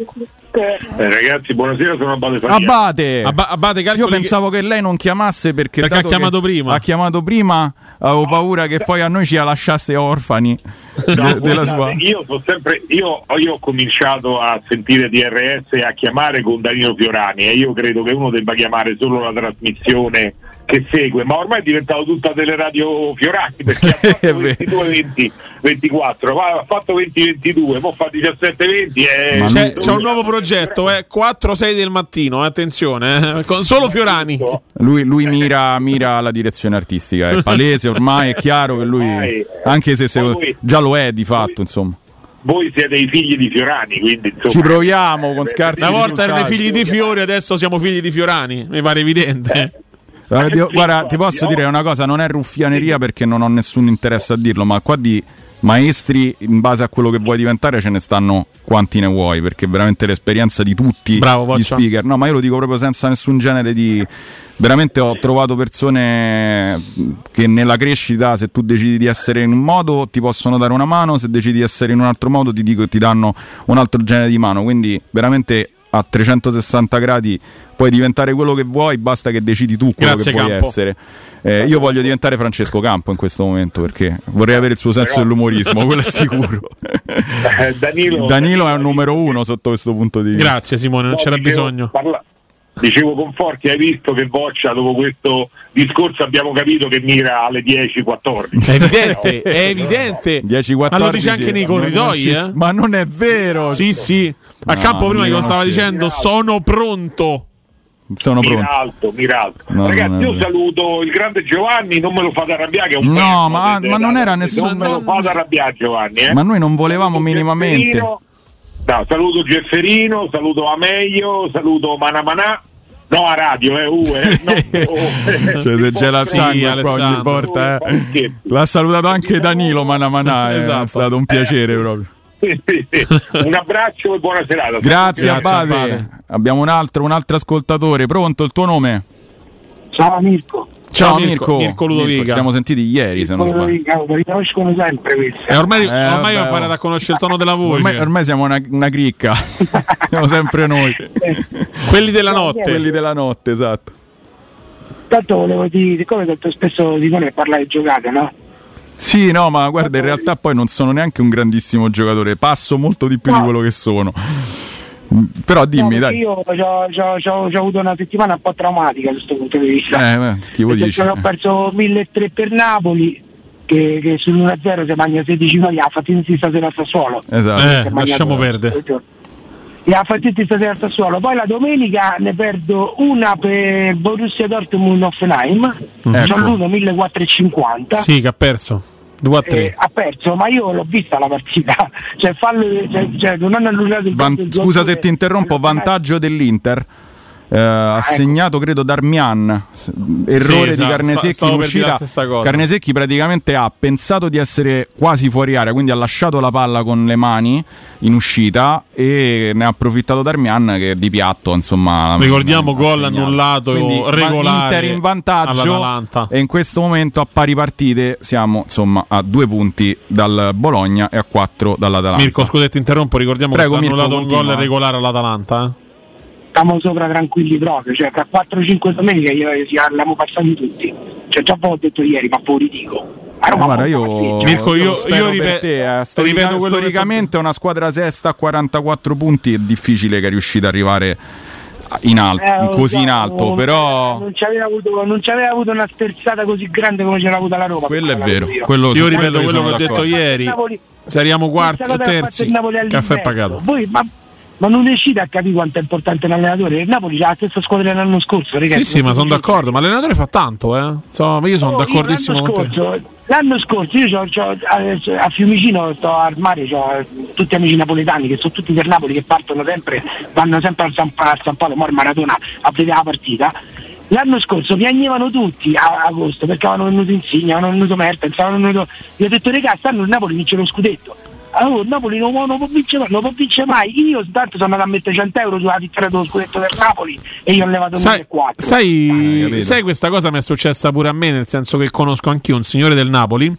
Eh, ragazzi, buonasera, sono Abate Faria. Abate! Abba- Abate, Io pensavo che... lei non chiamasse perché, Perché ha che chiamato prima. Ha chiamato prima, avevo paura che poi a noi ci lasciasse orfani de- No, della guardate, sua. Io, sempre, io, io ho cominciato a sentire DRS e a chiamare con Danilo Fiorani e io credo che uno debba chiamare solo la trasmissione che segue, ma ormai è diventato tutta teleradio Fiorani perché ha fatto 22 20 24, ma ha fatto 20 22, poi fa 17 20 e C'è, c'è un nuovo progetto, è 4-6 del mattino, eh, attenzione, eh, con solo Fiorani. Lui, lui mira, mira alla direzione artistica, è palese ormai, è chiaro che lui, anche se, se- già lo è di fatto, insomma. voi siete i figli di Fiorani, quindi insomma Ci proviamo con scarsi Una volta erano i figli di Fiori, adesso siamo figli di Fiorani, mi pare evidente. Eh, Guarda, ti posso dire una cosa, non è ruffianeria perché non ho nessun interesse a dirlo, ma qua di maestri in base a quello che vuoi diventare ce ne stanno quanti ne vuoi, perché veramente l'esperienza di tutti Bravo, gli speaker, no, ma io lo dico proprio senza nessun genere di veramente ho trovato persone che nella crescita se tu decidi di essere in un modo ti possono dare una mano, se decidi di essere in un altro modo ti dico ti danno un altro genere di mano, quindi veramente a 360 gradi puoi diventare quello che vuoi, basta che decidi tu quello Grazie, che vuoi Campo. essere. Eh, io voglio diventare Francesco Campo in questo momento perché vorrei avere il suo senso dell'umorismo, quello è sicuro. Eh, Danilo, Danilo è un numero uno sotto questo punto di vista. Grazie Simone, non No, c'era dicevo, bisogno. parla- Dicevo con Forti, hai visto che Boccia dopo questo discorso abbiamo capito che mira alle 10-14. È evidente, è evidente. 10, Ma lo 14, dice anche nei corridoi, eh? Ma non è vero! Sì, sì. A No, campo prima non che lo stava dicendo, sono pronto. Sono pronto. alto, mira alto. No, Ragazzi, non io saluto il grande Giovanni, non me lo fate arrabbiare che è un No, ma- ma non era Non nessun- me lo fate arrabbiare Giovanni, eh. Ma noi non volevamo minimamente. Gefferino, no, saluto Gefferino, saluto Ameglio, saluto Manamanà. No, a radio, eh, uh, eh, no, oh. Cioè, se c'è la sangue ogni volta. eh. L'ha salutato anche Danilo Manamanà, eh, Esatto. è stato un piacere proprio. un abbraccio e buona serata. Grazie, Grazie, Abate. Abate. Abbiamo un altro, un altro ascoltatore. Pronto il tuo nome? Ciao Mirko. Ciao Ciao, Mirko, Mirko Ludovica. Ci siamo sentiti ieri, se non Quello sbaglio. di cavolo, li conoscono sempre questi. E ormai, Eh, ormai ho vabbè, imparato oh. a conoscere il tono della voce. Ormai, ormai siamo una, una cricca, siamo sempre noi. Quelli della notte. Quelli della notte, esatto. Tanto volevo dire, siccome tanto spesso Simone parla di giocate, no? Sì, no, ma guarda, in realtà poi non sono neanche un grandissimo giocatore, passo molto di più di quello che sono. Mm, Però dimmi, No, dai. Io ho avuto una settimana un po' traumatica da questo punto di vista. Eh, beh, che vuoi Perché dici? Ho perso 1.300 per Napoli, che, che sull'1-0 si mangia 16 noi, ha fatto in stasera a Sassuolo. Esatto. Eh, lasciamo perdere. E ha fatto stasera a Sassuolo. Poi la domenica ne perdo una per Borussia Dortmund Offenheim, Ecco. c'ho l'uno 1450. Sì, che ha perso. 2 a 3. Eh, ha perso, ma io l'ho vista la partita. Cioè, fallo, cioè, cioè, non hanno annullato il Van- scusa se ti interrompo, vantaggio dell'Inter. Eh, ha ecco. segnato credo Darmian errore Sì, di Carnesecchi in uscita. Carnesecchi praticamente ha pensato di essere quasi fuori area quindi ha lasciato la palla con le mani in uscita e ne ha approfittato Darmian che di piatto insomma Ricordiamo gol annullato Quindi, regolare Inter in vantaggio e in questo momento a pari partite siamo insomma a due punti dal Bologna e a quattro dall'Atalanta Mirko, scusa, ti interrompo. Ricordiamo Prego, che Mirko, annullato un continua. gol regolare all'Atalanta. eh. Stiamo sopra tranquilli proprio, cioè fra 4-5 domeniche io, ci l'abbiamo passati tutti. Cioè già ho detto ieri, ma poi dico. Roma guarda, io. Mirko, io- io per ripe- te, eh, storica- ripeto che storicamente una squadra sesta a 44 punti è difficile che riuscite ad arrivare in alto, Eh, così in alto, non- però non ci aveva avuto, non ci aveva avuto una sterzata così grande come ce l'ha avuta la Roma. quello è vero. io. Quello, Io ripeto quello che ho detto d'accordo. ieri. Napoli- Sariamo quarti Questa o terzi. Caffè pagato. Voi, ma, ma non riuscite a capire quanto è importante l'allenatore? Il Napoli ha la stessa squadra dell'anno scorso, ragazzi. Sì, sì, ma sono d'accordo. Ma l'allenatore fa tanto, eh. Insomma, io sono Oh, d'accordissimo io con te. l'anno scorso, l'anno scorso io c'ho- c'ho- a, a Fiumicino sto al mare, ho tutti amici napoletani che sono tutti del Napoli che partono sempre, vanno sempre al San, a San Paolo, Mor Maratona a vedere la partita. L'anno scorso piagnevano tutti a agosto perché avevano venuto Insigne, avevano venuto Mertens, avevano venuto. Gli ho detto regà, stanno il Napoli vince lo scudetto. Allora, Napoli non, non può vincere, non può vincere mai. Io tanto sono andato a mettere 100 euro sulla vittoria dello scudetto del Napoli e io ho levato Sai, 1.400. sai, sai questa cosa mi è successa pure a me, nel senso che conosco anch'io un signore del Napoli.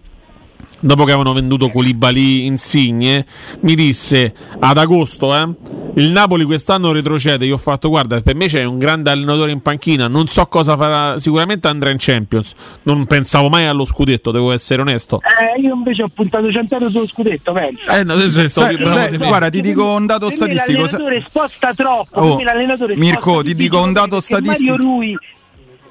Dopo che avevano venduto Koulibaly Insigne, mi disse ad agosto, eh, il Napoli quest'anno retrocede. Io ho fatto, guarda, per me c'è un grande allenatore in panchina, non so cosa farà, sicuramente andrà in Champions. Non pensavo mai allo scudetto, devo essere onesto. Eh, io invece ho puntato 100 euro sullo scudetto, pensa. Eh, no, di me. guarda, ti dico un dato Per statistico. sa- L'allenatore sposta troppo. Oh, l'allenatore Mirko, sposta ti dico un dato statistico. Mario Rui,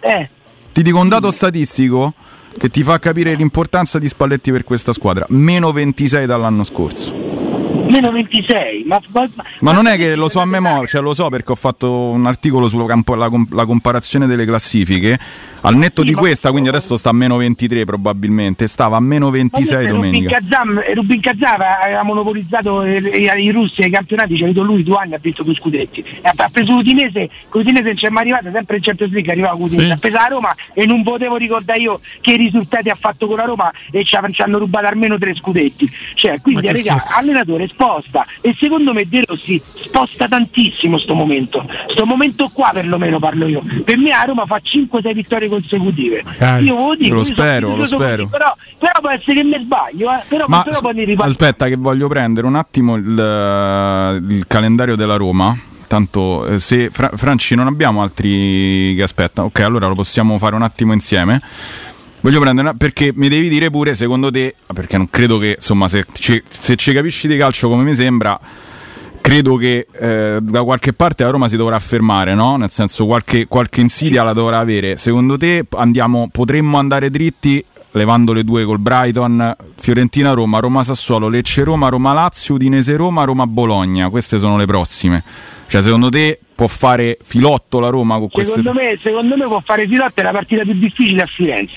eh, Ti dico un dato statistico che ti fa capire l'importanza di Spalletti per questa squadra. Meno 26 dall'anno scorso. meno 26. Ma, ma, Ma non è che lo so a memoria, cioè lo so perché ho fatto un articolo sulla campo- la, com- la comparazione delle classifiche. Al netto di questa, quindi adesso sta a meno 23 probabilmente, stava a meno 26 Rubin domenica. Rubin Kazan aveva monopolizzato eh, i, i russi ai campionati, ci ha avuto lui due anni, ha vinto due scudetti. E ha ha preso l'Udinese, l'Udinese non c'è mai arrivato, sempre in Champions League arrivava l'Udinese, Sì. ha preso la Roma e non potevo ricordare io che risultati ha fatto con la Roma e ci, ha- hanno rubato almeno tre scudetti. Cioè, quindi scherzo. allenatore sposta e secondo me De Rossi sposta tantissimo sto momento. Sto momento qua perlomeno parlo io. Per me a Roma fa 5-6 vittorie consecutive. Magari. Io lo dico, Lo spero, lo spero. così, Però, però può essere che mi sbaglio, eh. però, Ma però poi ne riparto. aspetta che voglio prendere un attimo il, il calendario della Roma. Tanto eh, se Fra- Franci non abbiamo altri che aspettano, ok, allora lo possiamo fare un attimo insieme. Voglio prendere una- perché mi devi dire pure secondo te, perché non credo che insomma se ci, se ci capisci di calcio come mi sembra, credo che eh, da qualche parte la Roma si dovrà fermare, no? Nel senso qualche, qualche insidia la dovrà avere. Secondo te andiamo, potremmo andare dritti levando le due col Brighton, Fiorentina-Roma, Roma-Sassuolo, Lecce-Roma, Roma-Lazio, Udinese-Roma, Roma-Bologna. Queste sono le prossime. Cioè secondo te può fare filotto la Roma con queste Secondo me, secondo me può fare Filotte è la partita più difficile a Firenze.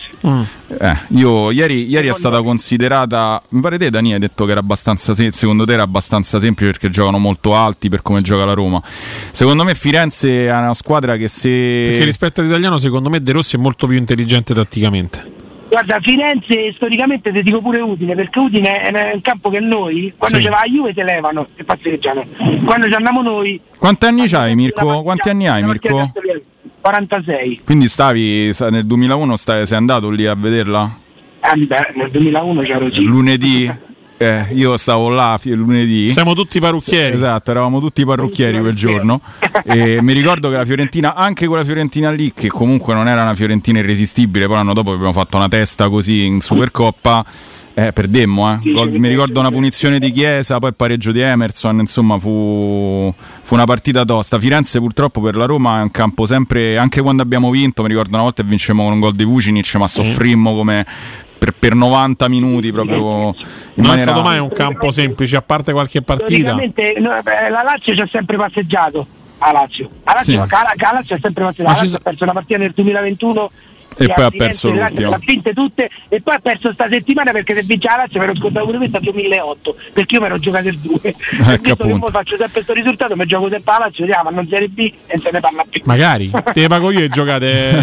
Eh, io ieri, ieri è stata considerata. Mi pare te, Dani, hai detto che era abbastanza. se- Secondo te era abbastanza semplice perché giocano molto alti per come gioca la Roma. Secondo me Firenze è una squadra che se. Perché rispetto all'italiano, secondo me De Rossi è molto più intelligente tatticamente. Guarda, Firenze storicamente ti dico pure Udine, perché Udine è un campo che noi, quando Sì. c'è va la Juve, te levano e passeggiano. Quando ci andiamo noi, Quanti anni hai, Mirko? Quanti anni hai, Mirko? 46. Quindi stavi nel 2001 stai, sei andato lì a vederla? Ah, beh, nel 2001 c'ero sì. Lunedì? Eh, io stavo là fi- lunedì. Siamo tutti parrucchieri. Esatto, eravamo tutti parrucchieri quel giorno. e mi ricordo che la Fiorentina, anche quella Fiorentina lì, che comunque non era una Fiorentina irresistibile, poi l'anno dopo abbiamo fatto una testa così in Supercoppa. Eh, perdemmo, eh. Gol- mi ricordo una punizione di Chiesa, poi il pareggio di Emerson, insomma fu, fu una partita tosta. Firenze purtroppo per la Roma è un campo sempre, anche quando abbiamo vinto, mi ricordo una volta che vincemmo con un gol di Vucinic, ma soffrimmo come per, per 90 minuti proprio Non è maniera... stato mai un campo semplice, a parte qualche partita. No, beh, la Lazio ci ha sempre passeggiato. A Lazio. A Lazio, Sì. no, la, la Lazio ha sempre passeggiato. La Lazio ha perso una partita nel 2021 E poi a ha perso. Le ha vinte tutte e poi ha perso sta settimana perché se vince la Lazio me lo scontato pure questa 2008 perché io mi ero giocato il 2 e visto che poi faccio sempre questo risultato mi gioco sempre alla Lazio vediamo non Serie B e se ne parla più Magari te le pago io e giocate.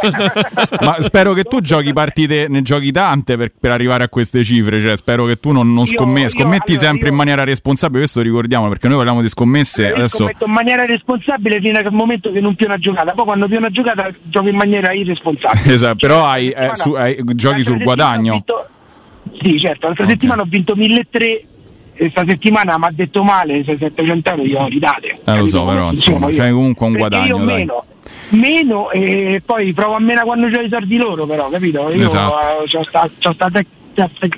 Ma spero che tu giochi partite, ne giochi tante per, per arrivare a queste cifre. Cioè, spero che tu non, non Io- scommetti. io- Scommetti allora, sempre in maniera responsabile. Questo ricordiamo perché noi parliamo di scommesse. io Adesso scommetto in maniera responsabile fino al momento che non più una giocata poi quando più una giocata gioco in maniera irresponsabile Esatto, però hai, eh, su- hai- giochi sul guadagno. Sì, certo, l'altra settimana ho vinto 1.300 e sta settimana mi ha detto male, se 700 euro glielo ridate. Eh, lo so, però insomma, c'hai comunque un guadagno. Meno, meno e poi provo a meno quando c'ho i soldi loro, però, capito? Io Esatto. eh, c'ho sta, c'ho sta tec-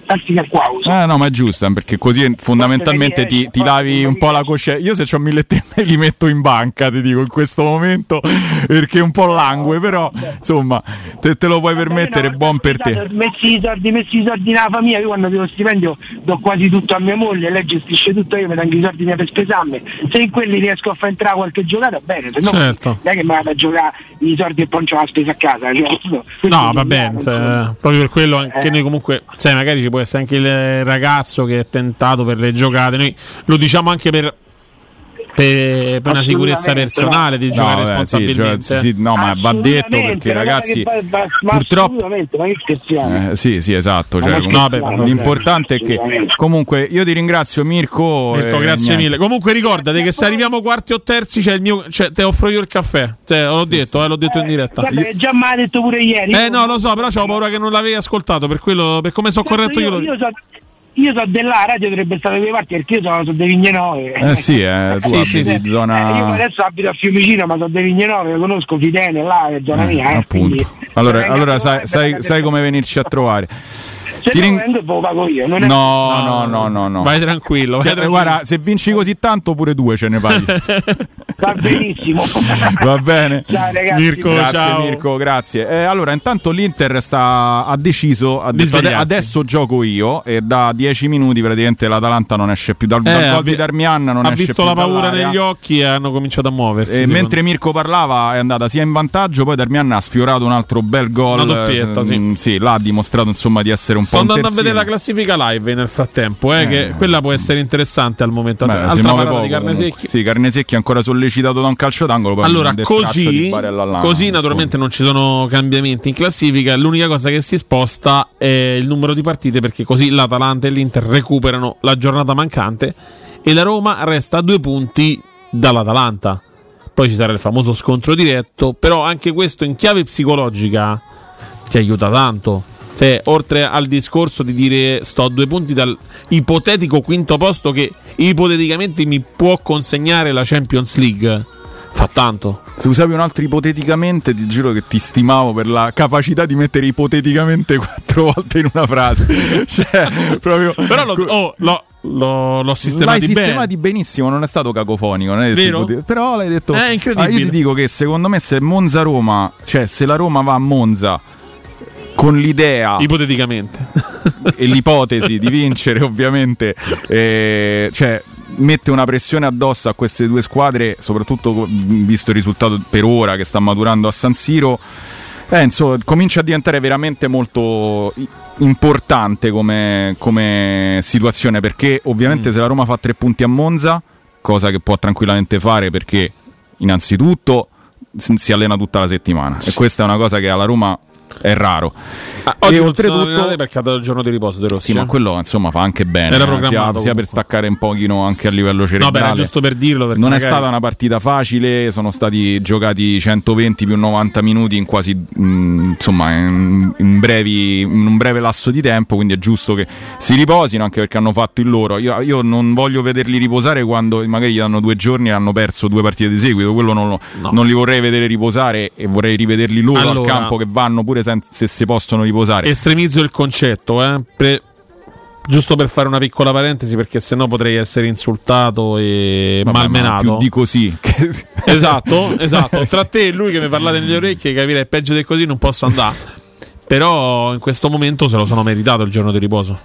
tattica qua. uso. Eh no, ma è giusta perché così fondamentalmente ti, ti lavi un po' la coscienza. Io se ho mille temme li metto in banca, ti dico in questo momento perché è un po' langue, però insomma te, te lo puoi permettere, buon per te. Messi i soldi, messi i soldi nella famiglia, io quando avevo stipendio do quasi tutto a mia moglie, lei gestisce tutto, io mi tengo i soldi mia per spesarmi. Se in quelli riesco a far entrare qualche giocata, bene, se no Certo. non è che mi vado a giocare i soldi e poi non c'ho la spesa a casa. Cioè, No, va bene, cioè, proprio per quello anche noi comunque, magari ci può essere anche il ragazzo che è tentato per le giocate, noi lo diciamo anche per, per, per una sicurezza personale di No, giocare beh, sì, responsabilmente. gio- sì, no, ma va detto perché ragazzi purtroppo assolutamente, ma che scherziamo? Eh, sì, sì, esatto. Ma cioè, non comunque- scherziamo, l'importante è che comunque io ti ringrazio Mirko. Mirko, e grazie niente. mille. Comunque ricordate che se arriviamo quarti o terzi c'è il mio. Cioè, te offro io il caffè. Cioè, l'ho detto, eh, l'ho detto in diretta. Guarda che già ha detto pure ieri. Eh no, lo so, però c'ho paura che non l'avevi ascoltato. Per quello, per come sono corretto io, io, lo io so, io della radio dovrebbe stare quelle parti perché io sono, sono dei Vigne 9 Eh sì, eh, tu Sì, sì, sì. zona. io adesso abito a Fiumicino ma sono dei Vigne 9 conosco Fidene là è zona mia eh, quindi- Appunto. Allora, Venga, allora poi, sai, sai, sai come venirci a trovare. Se ti no ring- vengo e ve lo pago io non è- No, no, no, no, no. Vai tranquillo. vai Se, tranquillo. guarda, se vinci così tanto, pure due ce ne paghi. va benissimo Va bene. Ciao, ragazzi. Mirko, grazie ciao. Mirko, grazie. Eh, allora, intanto l'Inter sta, ha deciso, ha detto, svegliarsi. "Ade- adesso gioco io e da 10 minuti praticamente l'Atalanta non esce più dal, Eh, dal ha gol vi- di Darmian, non ha esce visto più la paura dall'area. negli occhi e hanno cominciato a muoversi. E secondo mentre Mirko parlava è andata sia in vantaggio, poi Darmian ha sfiorato un altro bel gol. Una doppietta, Eh, sì. mm, sì, là ha dimostrato insomma di essere un Sto andando a vedere la classifica live nel frattempo, eh, che quella può essere interessante al momento. Beh, Altra parata poco, di carne comunque. secchi. Sì, carne secchi ancora sollecitato da un calcio d'angolo. Allora, così, così naturalmente non ci sono cambiamenti in classifica. L'unica cosa che si sposta è il numero di partite, perché così l'Atalanta e l'Inter recuperano la giornata mancante e la Roma resta a due punti dall'Atalanta. Poi ci sarà il famoso scontro diretto, però anche questo in chiave psicologica ti aiuta tanto. Cioè, oltre al discorso di dire sto a due punti dal ipotetico quinto posto che ipoteticamente mi può consegnare la Champions League, fa tanto. Se usavi un altro ipoteticamente, ti giuro che ti stimavo per la capacità di mettere ipoteticamente quattro volte in una frase. cioè, proprio. Però lo, oh, lo- lo- l'ho sistemati L'hai bene. sistemati benissimo, non è stato cacofonico. Non è Vero? Però l'hai detto. È incredibile. Ah, io ti dico che secondo me se Monza-Roma, cioè se la Roma va a Monza con l'idea Ipoteticamente. e l'ipotesi di vincere, ovviamente, eh, cioè mette una pressione addosso a queste due squadre, soprattutto visto il risultato per ora che sta maturando a San Siro. Eh, insomma, comincia a diventare veramente molto importante come, come situazione perché ovviamente Mm. se la Roma fa tre punti a Monza, cosa che può tranquillamente fare perché innanzitutto si allena tutta la settimana e questa è una cosa che alla Roma è raro. Oggi e oltretutto perché ha dato il giorno di riposo De Rossi. sì, ma quello insomma fa anche bene, Era eh, sia, sia per staccare un pochino anche a livello cerebrale. No, beh, giusto per dirlo. Non è magari- stata una partita facile, sono stati giocati 120 più 90 minuti in quasi mh, insomma in, in brevi, in un breve lasso di tempo, quindi è giusto che si riposino anche perché hanno fatto il loro. Io, io non voglio vederli riposare quando magari gli danno due giorni e hanno perso due partite di seguito, quello non, lo- non li vorrei vedere riposare e vorrei rivederli loro al Allora- campo che vanno pure sen- se si possono riposare. Estremizzo il concetto, eh. Per- Giusto per fare una piccola parentesi, perché sennò potrei essere insultato e Vabbè, ma malmenato. più di così. Esatto, esatto. Tra te e lui che mi parlate nelle orecchie, capire peggio di così non posso andare. Però in questo momento se lo sono meritato il giorno di riposo.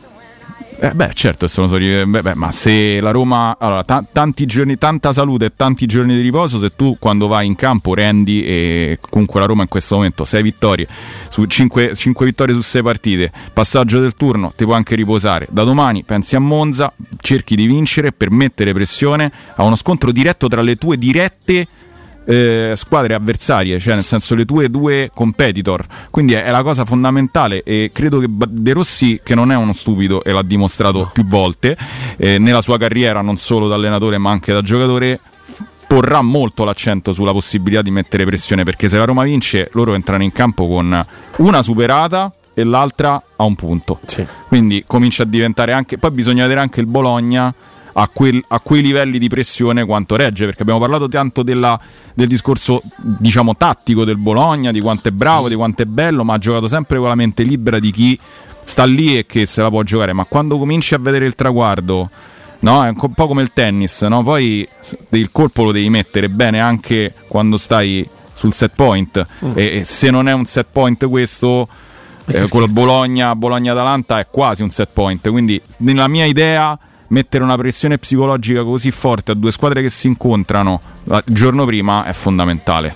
Eh beh, certo, sono soli- beh, beh, ma se la Roma allora, ta- tanti giorni, tanta salute e tanti giorni di riposo, se tu quando vai in campo rendi e comunque la Roma in questo momento 6 vittorie su 5, vittorie su 6 partite, passaggio del turno, ti puoi anche riposare. Da domani pensi a Monza, cerchi di vincere per mettere pressione a uno scontro diretto tra le tue dirette eh, squadre avversarie, cioè nel senso le tue due competitor. Quindi è, è la cosa fondamentale e credo che De Rossi, che non è uno stupido e l'ha dimostrato più volte eh, nella sua carriera, non solo da allenatore ma anche da giocatore, porrà molto l'accento sulla possibilità di mettere pressione perché se la Roma vince loro entrano in campo con una superata e l'altra a un punto. Quindi comincia a diventare anche poi bisogna vedere anche il Bologna a, quel- a quei livelli di pressione quanto regge, perché abbiamo parlato tanto della- del discorso diciamo tattico del Bologna, di quanto è bravo, di quanto è bello, ma ha giocato sempre con la mente libera di chi sta lì e che se la può giocare, ma quando cominci a vedere il traguardo, no? è un po' come il tennis, no? poi il colpo lo devi mettere bene anche quando stai sul set point e, e se non è un set point questo eh, la Bologna, Bologna-Atalanta è quasi un set point. Quindi, nella mia idea, mettere una pressione psicologica così forte a due squadre che si incontrano la- il giorno prima è fondamentale.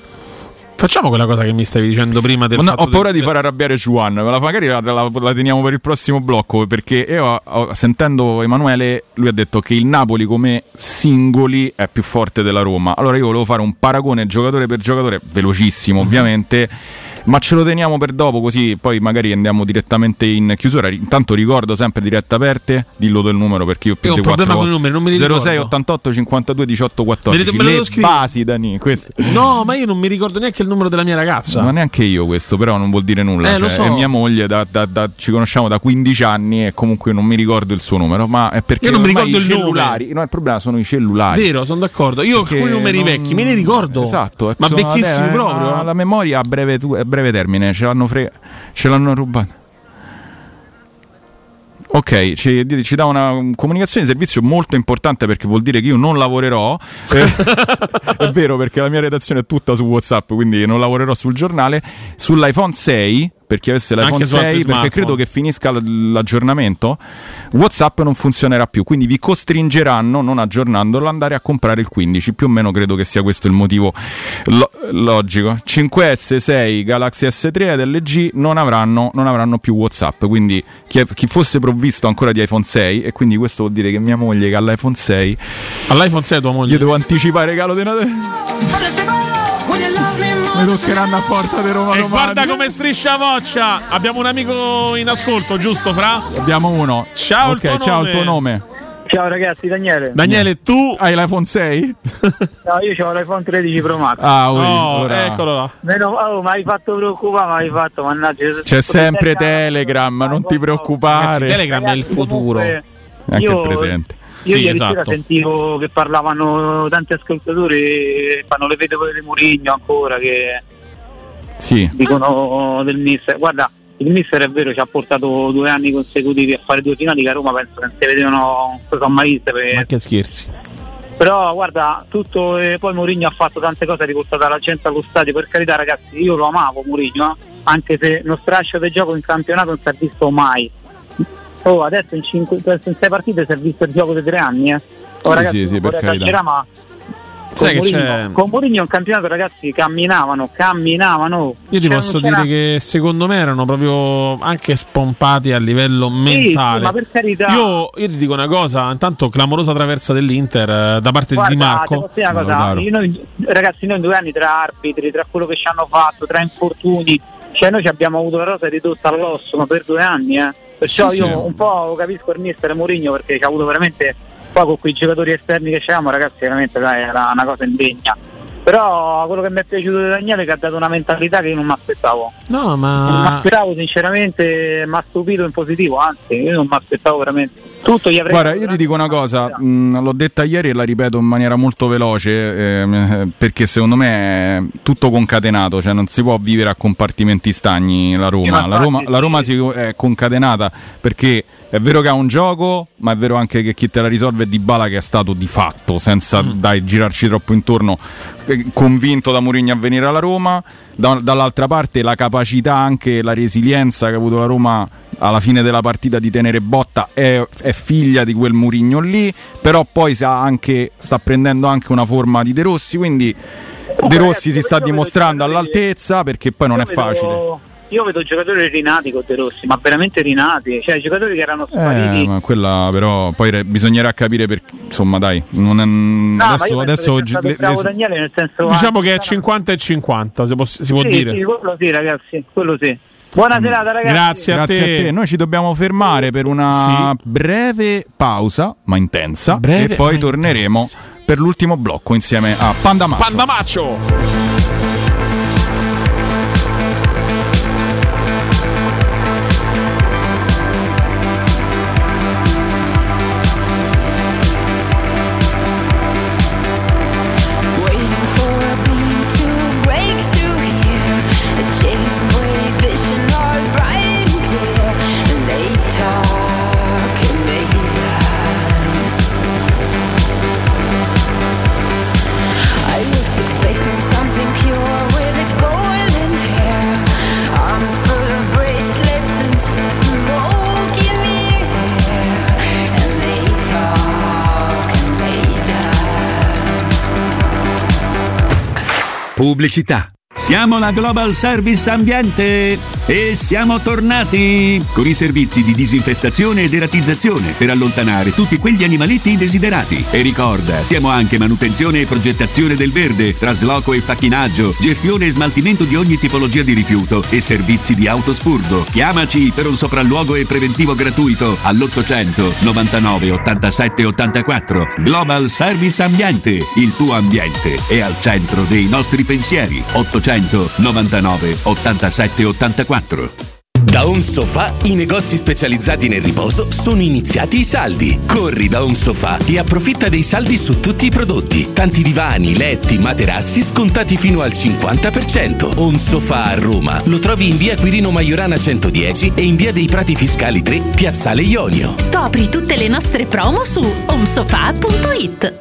Facciamo quella cosa che mi stavi dicendo prima del no, ho paura del- di far arrabbiare Juan, ma magari la, la- la teniamo per il prossimo blocco perché io sentendo Emanuele lui ha detto che il Napoli come singoli è più forte della Roma. Allora io volevo fare un paragone giocatore per giocatore, velocissimo Mhm. ovviamente, ma ce lo teniamo per dopo così poi magari andiamo direttamente in chiusura. Intanto ricordo sempre dirette aperte, dillo del numero perché io ho più Io ho di un problema 4 con i numeri, non me li 06 ricordo. 88 52 18 Me li- 14. me lo Le scrivi? basi Dani, queste. No, ma io non mi ricordo neanche il numero della mia ragazza. Ma neanche io questo, però non vuol dire nulla. Eh, Cioè, so. È mia moglie, da- da- da- ci conosciamo da 15 anni e comunque non mi ricordo il suo numero. Ma è perché Io non mi ricordo i il nome. cellulari. No, il problema sono i cellulari. Vero, sono d'accordo. Io Perché alcuni numeri non- vecchi me ne ricordo. Esatto, ma sono- vecchissimi eh, proprio. La memoria a breve, tu- a breve termine, ce l'hanno, fre- ce l'hanno rubata. Ok, ci, ci dà una comunicazione di servizio molto importante perché vuol dire che io non lavorerò. Eh, è vero perché la mia redazione è tutta su WhatsApp, quindi non lavorerò sul giornale. Sull'iPhone 6, per chi avesse l'iPhone Anche su altri 6, perché smartphone. credo che finisca l'aggiornamento, WhatsApp non funzionerà più, quindi vi costringeranno, non aggiornandolo, ad andare a comprare il 15. Più o meno credo che sia questo il motivo lo- logico. 5S, 6, Galaxy S3 ed LG non avranno, non avranno più WhatsApp, quindi chi, è- chi fosse provvisto ancora di iPhone 6, e quindi questo vuol dire che mia moglie che ha l'iPhone 6, all'iPhone 6 tua moglie, gli devo anticipare il regalo di Natale. Mi toccheranno a porta di Roma E domani. guarda come striscia voccia. Abbiamo un amico in ascolto, giusto, Fra? Abbiamo uno. Ciao, Ok, il tuo ciao nome. il tuo nome. Ciao ragazzi, Daniele. Daniele, tu hai l'iPhone 6? No, io ho l'iPhone 13 Pro Max. Ah, ui, Oh, allora- eccolo là. Meno, oh, mi hai fatto preoccupare, mi hai fatto, mannaggia. C'è sempre Telegram, non ti preoccupare. Ragazzi, Telegram è il futuro. Anche io- il presente. Io Sì, ieri esatto. sera sentivo che parlavano tanti ascoltatori, fanno le vedove di Murigno ancora, che Sì. dicono del mister. Guarda, il mister è vero, ci ha portato due anni consecutivi a fare due finali che a Roma penso che non si vedevano, sono mai viste. per- Ma che scherzi. Però guarda, tutto e poi Mourinho ha fatto tante cose, ha riportato la gente allo stadio, per carità ragazzi, io lo amavo Mourinho, eh, anche se lo strascio del gioco in campionato non si è visto mai. Oh, adesso in, cinque, in sei partite si è visto il gioco dei tre anni, eh. Oh, Sì, ragazzi, sì, sì, per carità. ma con Mourinho, con Mourinho in campionato ragazzi camminavano, camminavano. Io ti posso dire che secondo me erano proprio anche spompati a livello mentale. sì, ma per carità. Io, io ti dico una cosa, intanto clamorosa traversa dell'Inter eh, da parte Guarda, di Di Marco. cosa, io- noi- ragazzi, noi in due anni tra arbitri, tra quello che ci hanno fatto, tra infortuni, Cioè noi ci abbiamo avuto la rosa ridotta all'osso ma per due anni, eh. Perciò Sì, io sì. un po' capisco il mister Mourinho perché ci ha avuto veramente poi con quei giocatori esterni che c'avevamo, ragazzi, veramente dai, era una cosa indegna. Però quello che mi è piaciuto di Daniele è che ha dato una mentalità che io non mi aspettavo. No, Non mi ma aspettavo sinceramente, mi ha stupito in positivo, anzi, io non mi aspettavo veramente. Tutto gli avrei Guarda, io ti dico una cosa, mh, l'ho detta ieri e la ripeto in maniera molto veloce, ehm, eh, perché secondo me è tutto concatenato, cioè non si può vivere a compartimenti stagni la Roma. La Roma, la Roma si è concatenata perché è vero che ha un gioco, ma è vero anche che chi te la risolve è Di Bala che è stato di fatto, senza dai, girarci troppo intorno, eh, convinto da Mourinho a venire alla Roma. Da- dall'altra parte la capacità, anche la resilienza che ha avuto la Roma alla fine della partita di tenere botta è, è figlia di quel Murigno lì, però poi sa anche, sta prendendo anche una forma di De Rossi, quindi De Rossi si sta dimostrando all'altezza perché poi non è facile. Io vedo giocatori rinati con De Rossi, ma veramente rinati, cioè giocatori che erano spariti. Eh, ma quella però poi re- bisognerà capire perché insomma dai, non è, No, adesso, adesso stato le- le- Daniele nel senso diciamo che è 50 e 50, si può, si può sì, dire. Sì, quello sì, ragazzi, quello sì. Buona serata, ragazzi. Grazie a Grazie te. Noi ci dobbiamo fermare per una breve pausa, ma intensa, Breve, e poi ma torneremo per l'ultimo blocco insieme a Panda Macho. Pandamaccio! Pubblicità. Siamo la Global Service Ambiente e siamo tornati con i servizi di disinfestazione e deratizzazione per allontanare tutti quegli animaletti indesiderati. E ricorda, siamo anche manutenzione e progettazione del verde, trasloco e facchinaggio, gestione e smaltimento di ogni tipologia di rifiuto e servizi di autospurgo. Chiamaci per un sopralluogo e preventivo gratuito all'800 99 87 84. Global Service Ambiente, il tuo ambiente è al centro dei nostri pensieri. 800 99 87 84. Da Home Sofa i negozi specializzati nel riposo sono iniziati i saldi. Corri da Home Sofa e approfitta dei saldi su tutti i prodotti. Tanti divani, letti, materassi scontati fino al 50%. Home Sofa a Roma. Lo trovi in via Quirino Maiorana 110 e in via dei Prati Fiscali 3, Piazzale Ionio. Scopri tutte le nostre promo su omsofa.it.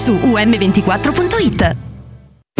su um24.it.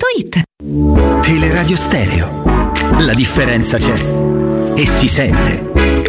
Paolettimobili.it Teleradio Stereo. La differenza c'è. E si sente.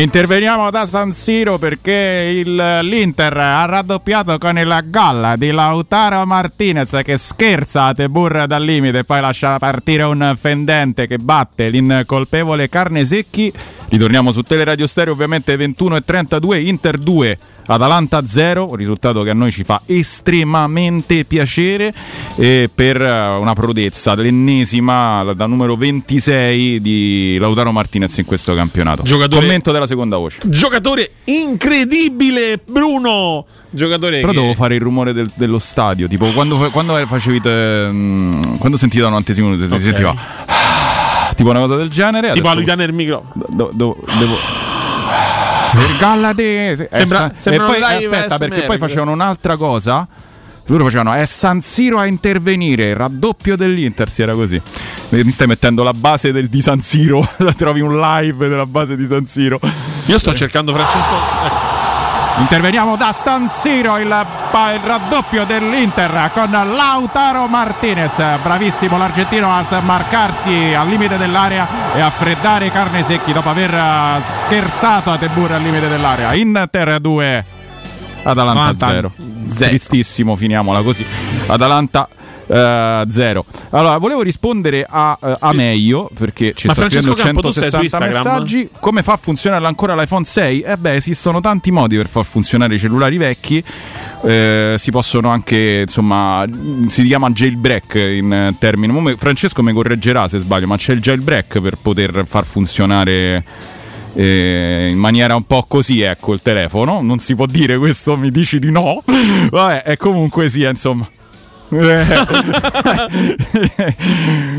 Interveniamo da San Siro perché il- l'Inter ha raddoppiato con il gol di Lautaro Martinez che scherza a Tebur dal limite e poi lascia partire un fendente che batte l'incolpevole Carne Secchi. Ritorniamo su Teleradio Stereo ovviamente 21 e 32, Inter 2. Atalanta 0, un risultato che a noi ci fa estremamente piacere eh, per una prodezza, l'ennesima da numero 26 di Lautaro Martinez in questo campionato. Giocatore- Commento della seconda voce. Giocatore incredibile, Bruno. Giocatore Però che- devo fare il rumore del- dello stadio, tipo quando, quando facevi te- mm, quando da 90 secondi si sentiva tipo una cosa del genere. Tipo adesso- Aluità nel micro. do- do- devo il galla di Sembra- e sembra poi un live aspetta perché poi facevano un'altra cosa loro facevano è San Siro a intervenire raddoppio dell'Inter si era così mi stai mettendo la base del, di San Siro trovi un live della base di San Siro Io sto cercando Francesco. Interveniamo da San Siro, il, il raddoppio dell'Inter con Lautaro Martinez. Bravissimo l'argentino a smarcarsi al limite dell'area e a freddare i carne secchi dopo aver eh, scherzato a Tebur al limite dell'area. Inter 2, Atalanta Atalanta 0. zero. Tristissimo, finiamola così. Atalanta 0. Allora, volevo rispondere a, eh, a meglio perché ci Ma sta Francesco scrivendo Campo, tu sei su 160 Instagram? messaggi. Come fa a funzionare ancora l'iPhone 6? Eh beh, esistono tanti modi per far funzionare i cellulari vecchi. Eh, si possono anche, insomma, si chiama jailbreak in eh, termini. Francesco mi correggerà se sbaglio, ma c'è il jailbreak per poter far funzionare eh, in maniera un po' così, ecco, il telefono. Non si può dire questo, mi dici di no. Vabbè, è comunque sì, insomma.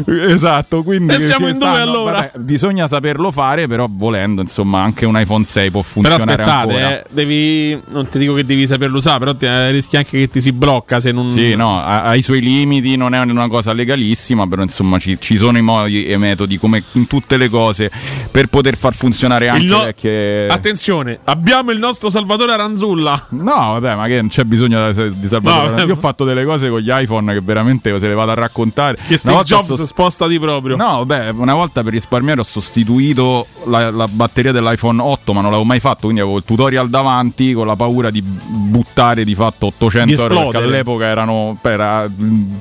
esatto, quindi E siamo in due stanno- allora. vabbè, bisogna saperlo fare, però volendo, insomma, anche un iPhone 6 può Però funzionare aspettate, ancora. eh, devi, non ti dico che devi saperlo usare, però ti, eh, rischi anche che ti si blocca se non. Sì, no, ha, ha i suoi limiti, non è una cosa legalissima, però insomma ci, ci sono i modi e metodi come in tutte le cose per poter far funzionare anche no- vecchie... Attenzione, abbiamo il nostro Salvatore Aranzulla. No, vabbè, ma che non c'è bisogno di, salvare. No, Io ho fatto delle cose con gli iPhone che veramente se le vado a raccontare. Che Steve Jobs sos- spostati proprio. No, vabbè, una volta per risparmiare ho sostituito la, la batteria dell'iPhone 8, ma non l'avevo mai fatto, quindi avevo il tutorial davanti con la paura di buttare di fatto 800 Di euro perché all'epoca erano era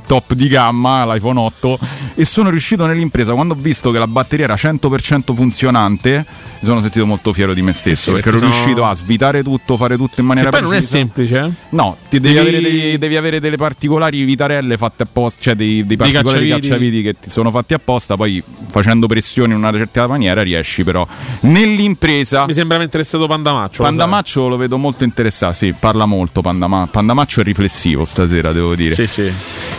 top di gamma l'iPhone 8 e sono riuscito nell'impresa quando ho visto che la batteria era 100% funzionante, mi sono sentito molto fiero di me stesso Sì, perché, perché ero sono- riuscito a svitare tutto, fare tutto in maniera Che poi non è precisa. semplice, eh? No, ti devi, Devi- Avere dei- devi avere delle particolari vitarelle fatte apposta, cioè dei, dei particolari cacciaviti. cacciaviti che sono fatti apposta, poi facendo pressione in una certa maniera riesci però. Nell'impresa... Mi sembra interessato Pandamaccio. lo. Pandamaccio lo vedo molto interessato, sì, parla molto Pandama- Pandamaccio è riflessivo stasera, devo dire. Sì, sì.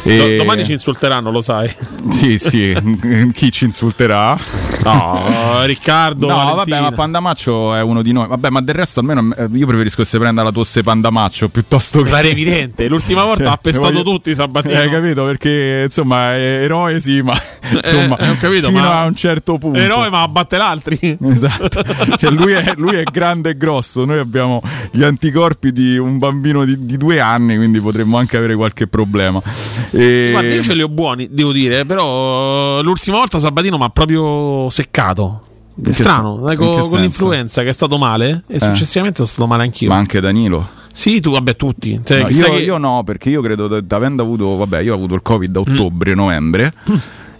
E- Do- domani ci insulteranno, lo sai. Sì, sì, chi ci insulterà? No, Riccardo. No, Valentina. vabbè, ma Pandamaccio è uno di noi. Vabbè, ma del resto almeno eh, io preferisco si prenda la tosse Pandamaccio piuttosto che. Era evidente. L'ultima volta Cioè, ha pestato voglio- tutti Sabatino. Hai capito? Perché insomma eroe sì, ma insomma Eh, capito, fino ma- a un certo punto. Eroe, ma abbatte l'altri. Esatto, Cioè, lui, è, lui è grande e grosso, noi abbiamo gli anticorpi di un bambino di, di due anni, quindi potremmo anche avere qualche problema. E- Guarda, io ce li ho buoni, devo dire, però eh, l'ultima volta Sabatino mi ha proprio seccato. È strano, che con, senso? l'influenza che è stato male e Eh. successivamente sono stato male anch'io. Ma anche Danilo. Sì, tu, vabbè, tutti. Cioè, No, io, che- io no, perché io credo, da- avendo avuto, vabbè, io ho avuto il Covid a Mm. ottobre, novembre.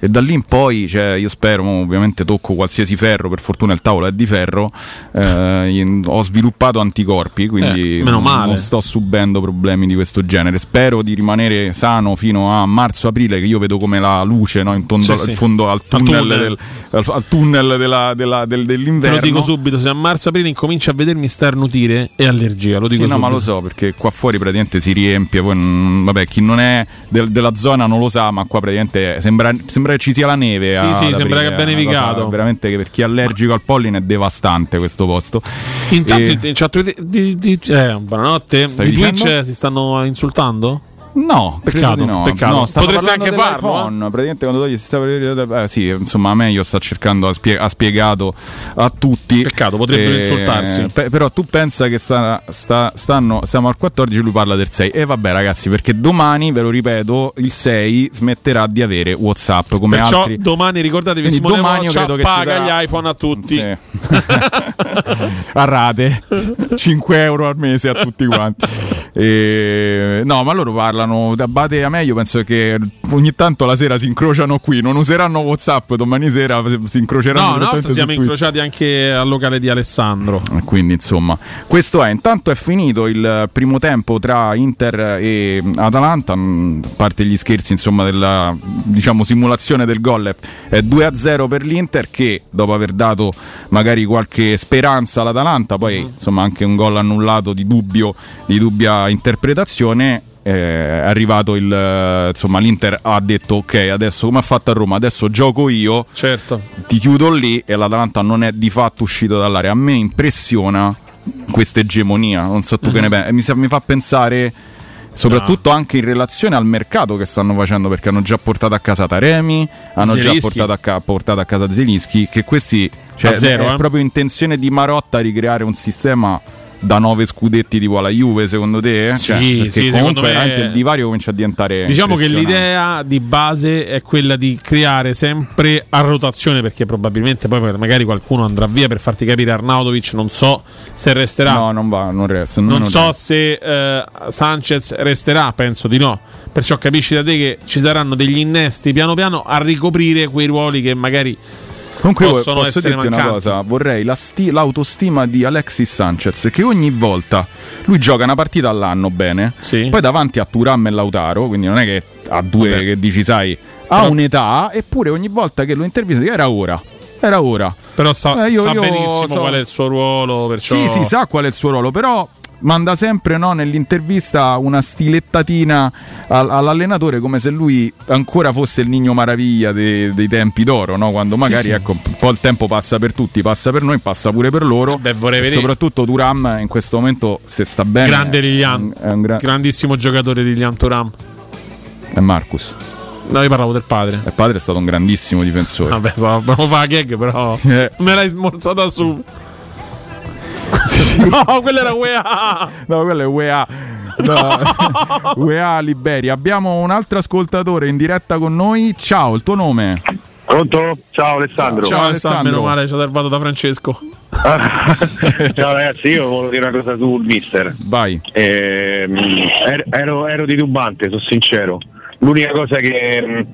E da lì in poi, cioè, io spero, ovviamente tocco qualsiasi ferro, per fortuna il tavolo è di ferro, eh, ho sviluppato anticorpi, quindi Eh, meno male. non sto subendo problemi di questo genere. Spero di rimanere sano fino a marzo-aprile, che io vedo come la luce no, in tondo- Sì, sì. fondo al Al tunnel, tunnel. del, al, tunnel della- della- del- Te dell'inverno. lo dico subito, se a marzo-aprile incominci a vedermi starnutire è allergia, lo dico Sì, no, subito. ma lo so perché qua fuori praticamente si riempie. Poi, vabbè, chi non è del- della zona non lo sa, ma qua praticamente sembra, sembra che ci sia la neve. Sì, sì, sembra che abbia nevicato. Veramente che per chi è allergico al polline è devastante questo posto. Intanto E- in chat di, di- di- eh, buonanotte. Di Twitch si stanno insultando? No, peccato. no. peccato. No, Potresti anche farlo. eh? Praticamente quando togli si stava eh, sì, insomma, meglio sta cercando ha, spie- ha spiegato a tutti. Peccato, potrebbero insultarsi. pe- però tu pensa che sta, sta- stanno, siamo al 14, lui parla del 6. E vabbè, ragazzi, perché domani, ve lo ripeto, il 6 smetterà di avere WhatsApp come Perciò altri. domani ricordatevi Quindi Simone domani io Moccia credo che paga sarà- gli iPhone a tutti. Sì. a rate 5 euro al mese a tutti quanti E- no ma loro parlano da Bate a me io penso che ogni tanto la sera si incrociano qui non useranno whatsapp domani sera si- incroceranno No, direttamente siamo incrociati anche al locale di Alessandro. E Quindi insomma, questo è. Intanto è finito il primo tempo tra Inter e Atalanta. mh, A parte gli scherzi, insomma, della diciamo, simulazione del gol è- è 2-0 per l'Inter che dopo aver dato magari qualche speranza all'Atalanta, poi insomma anche un gol annullato di dubbio, di dubbia interpretazione. eh, È arrivato il eh, insomma l'Inter ha detto ok adesso come ha fatto a Roma adesso gioco io Certo. ti chiudo lì e l'Atalanta non è di fatto uscito dall'area. A me impressiona questa egemonia, non so tu Mhm. che ne pensi, mi, mi fa pensare soprattutto anche in relazione al mercato che stanno facendo perché hanno già portato a casa Taremi, hanno già Zielinski. portato a, ca- portato a casa Zelinski che questi cioè, A zero, è eh. proprio intenzione di Marotta ricreare un sistema da nove scudetti tipo la Juve secondo te? eh? Cioè, Sì, sì, comunque secondo me- veramente il divario comincia a diventare Diciamo che l'idea di base è quella di creare sempre a rotazione, perché probabilmente poi magari qualcuno andrà via per farti capire Arnautovic, non so se resterà. No, non va, non resta. non non so resta. se eh, Sanchez resterà, penso di no. Perciò capisci da te che ci saranno degli innesti piano piano a ricoprire quei ruoli che magari Comunque possono posso essere dirti una mancanti. cosa, vorrei la sti- l'autostima di Alexis Sanchez che ogni volta lui gioca una partita all'anno bene, poi davanti a Turam e Lautaro, quindi non è che ha due Vabbè. che dici sai, ha Però- un'età eppure ogni volta che lo intervista dice, era ora. Era ora. Però sa, Eh, io- sa io benissimo so- qual è il suo ruolo. Perciò... Sì, sì, sa qual è il suo ruolo, però manda sempre no, nell'intervista una stilettatina al- all'allenatore come se lui ancora fosse il Nigno Maraviglia de- dei tempi d'oro, no? quando magari sì. ecco, un po' il tempo passa per tutti, passa per noi, passa pure per loro. Beh, vorrei E vedere- soprattutto Turam in questo momento se sta bene. Grande è Lilian. un- è un gra- Grandissimo giocatore Lilian Turam. è Marcus. No, io parlavo del padre. Il padre è stato un grandissimo difensore. Vabbè, volevo fare la gag, però Eh. me l'hai smorzata su. no, quello era UEA. No, quello è UEA. No. UEA Liberia. Abbiamo un altro ascoltatore in diretta con noi. Ciao, il tuo nome? Pronto? Ciao Alessandro. Ciao, Alessandro. Meno male, ci ha salvato da Francesco. Ciao ragazzi, io volevo dire una cosa sul mister. Vai. Er- ero, ero titubante, sono sincero. L'unica cosa che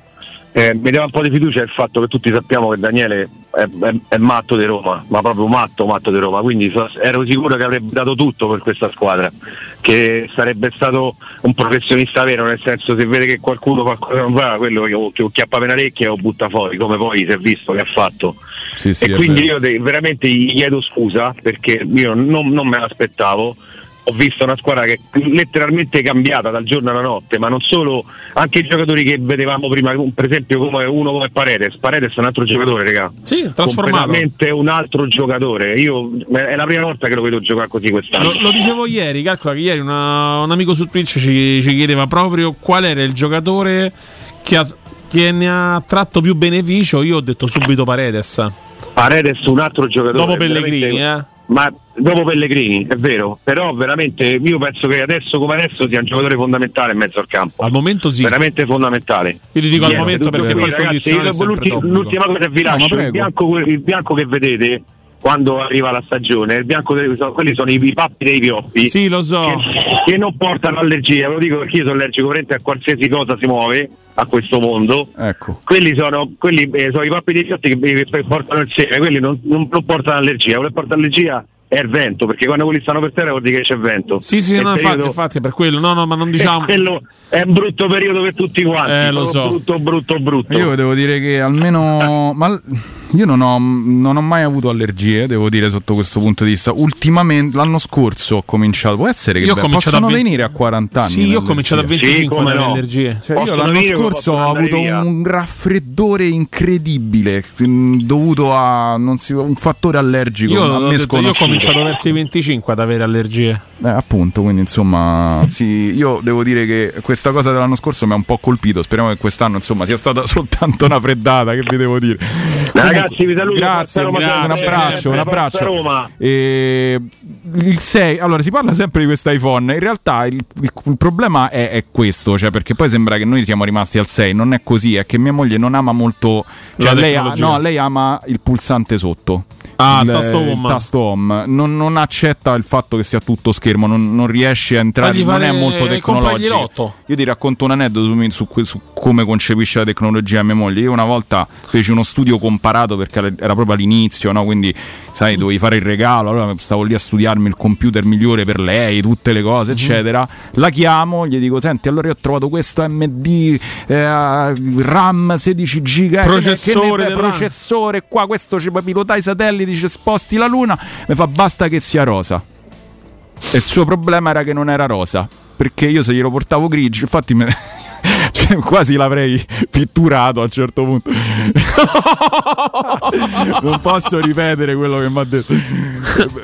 eh, mi dava un po' di fiducia il fatto che tutti sappiamo che Daniele è, è- è matto di Roma, ma proprio matto, matto di Roma. Quindi so- ero sicuro che avrebbe dato tutto per questa squadra, che sarebbe stato un professionista vero, nel senso se vede che qualcuno qualcosa non va, quello che o, chiappa per orecchie o butta fuori, come poi si è visto che ha fatto. Sì, sì, e quindi io de- veramente gli chiedo scusa perché io non, non me l'aspettavo. Ho visto una squadra che è letteralmente cambiata dal giorno alla notte, ma non solo, anche i giocatori che vedevamo prima, per esempio come uno come Paredes. Paredes è un altro giocatore, raga. Sì, trasformato. Completamente un altro giocatore. Io è la prima volta che lo vedo giocare così quest'anno. Lo, lo dicevo ieri, calcola che ieri una- un amico su Twitch ci, ci chiedeva proprio qual era il giocatore che, ha- che ne ha tratto più beneficio. Io ho detto subito Paredes. Paredes un altro giocatore. Dopo Pellegrini, eh. Ma dopo Pellegrini, è vero, però veramente io penso che adesso come adesso sia un giocatore fondamentale in mezzo al campo. Al momento sì. Veramente fondamentale. Io ti dico al Niente, momento perché poi il ragazzi, condizionale è io- sempre l'ulti- d'obbligo. l'ultima cosa che vi No, lascio, il prego. bianco, il bianco che vedete quando arriva la stagione, il bianco dei- quelli sono i, i pappi dei pioppi. Sì, lo so. Che, che non portano allergia, ve lo dico perché io sono allergico a qualsiasi cosa si muove a questo mondo. Ecco. Quelli sono, quelli, eh, sono i pappi dei piatti che che portano il seme, quelli non, non portano allergia, quello che porta allergia è il vento, perché quando quelli stanno per terra vuol dire che c'è vento. Sì, sì, no, infatti, infatti, è per quello. No, no, ma non è diciamo. quello è un brutto periodo per tutti quanti. Eh, lo so. Brutto, brutto, brutto. Io devo dire che almeno. Ma io non ho, non ho mai avuto allergie, devo dire, sotto questo punto di vista. Ultimamente, l'anno scorso ho cominciato. Può essere che Io ho beh, cominciato possono a ve- venire a 40 anni. Sì, io ho cominciato a allergie. 25 come con le no. allergie. Cioè, io l'anno venire scorso ho avuto via? un raffreddore incredibile dovuto a non si- un fattore allergico Io, a me detto, io ho cominciato verso i 25 ad avere allergie. Eh, appunto, quindi insomma, sì, io devo dire che questa cosa dell'anno scorso mi ha un po' colpito. Speriamo che quest'anno insomma sia stata soltanto una freddata. Che vi devo dire? Ragazzi, vi saluto. Grazie, Roma, grazie, un abbraccio, un Forza abbraccio. Roma. E il 6, allora si parla sempre di questo iPhone. In realtà il, il- il problema è, è questo, cioè perché poi sembra che noi siamo rimasti al 6. Non è così, è che mia moglie non ama molto. Cioè lei, no, lei ama il pulsante sotto. Ah, il il, tasto il home. tasto home. Non, non accetta il fatto che sia tutto schermo, non, non riesce a entrare, non è molto tecnologico. Io ti racconto un aneddoto su, su su come concepisce la tecnologia a mia moglie. Io una volta feci uno studio comparato perché era proprio all'inizio, no? quindi sai, dovevi fare il regalo, allora stavo lì a studiarmi il computer migliore per lei, tutte le cose, Mhm. eccetera. La chiamo, gli dico: Senti, allora io ho trovato questo MD eh, RAM 16 giga, eh, Processore che ne- processore qua, questo ci puoi pilotare i satelliti, ci sposti la luna. Mi fa basta che sia rosa. E il suo problema era che non era rosa. Perché io se glielo portavo grigio, infatti me- cioè, quasi l'avrei pitturato a un certo punto. non posso ripetere quello che mi ha detto.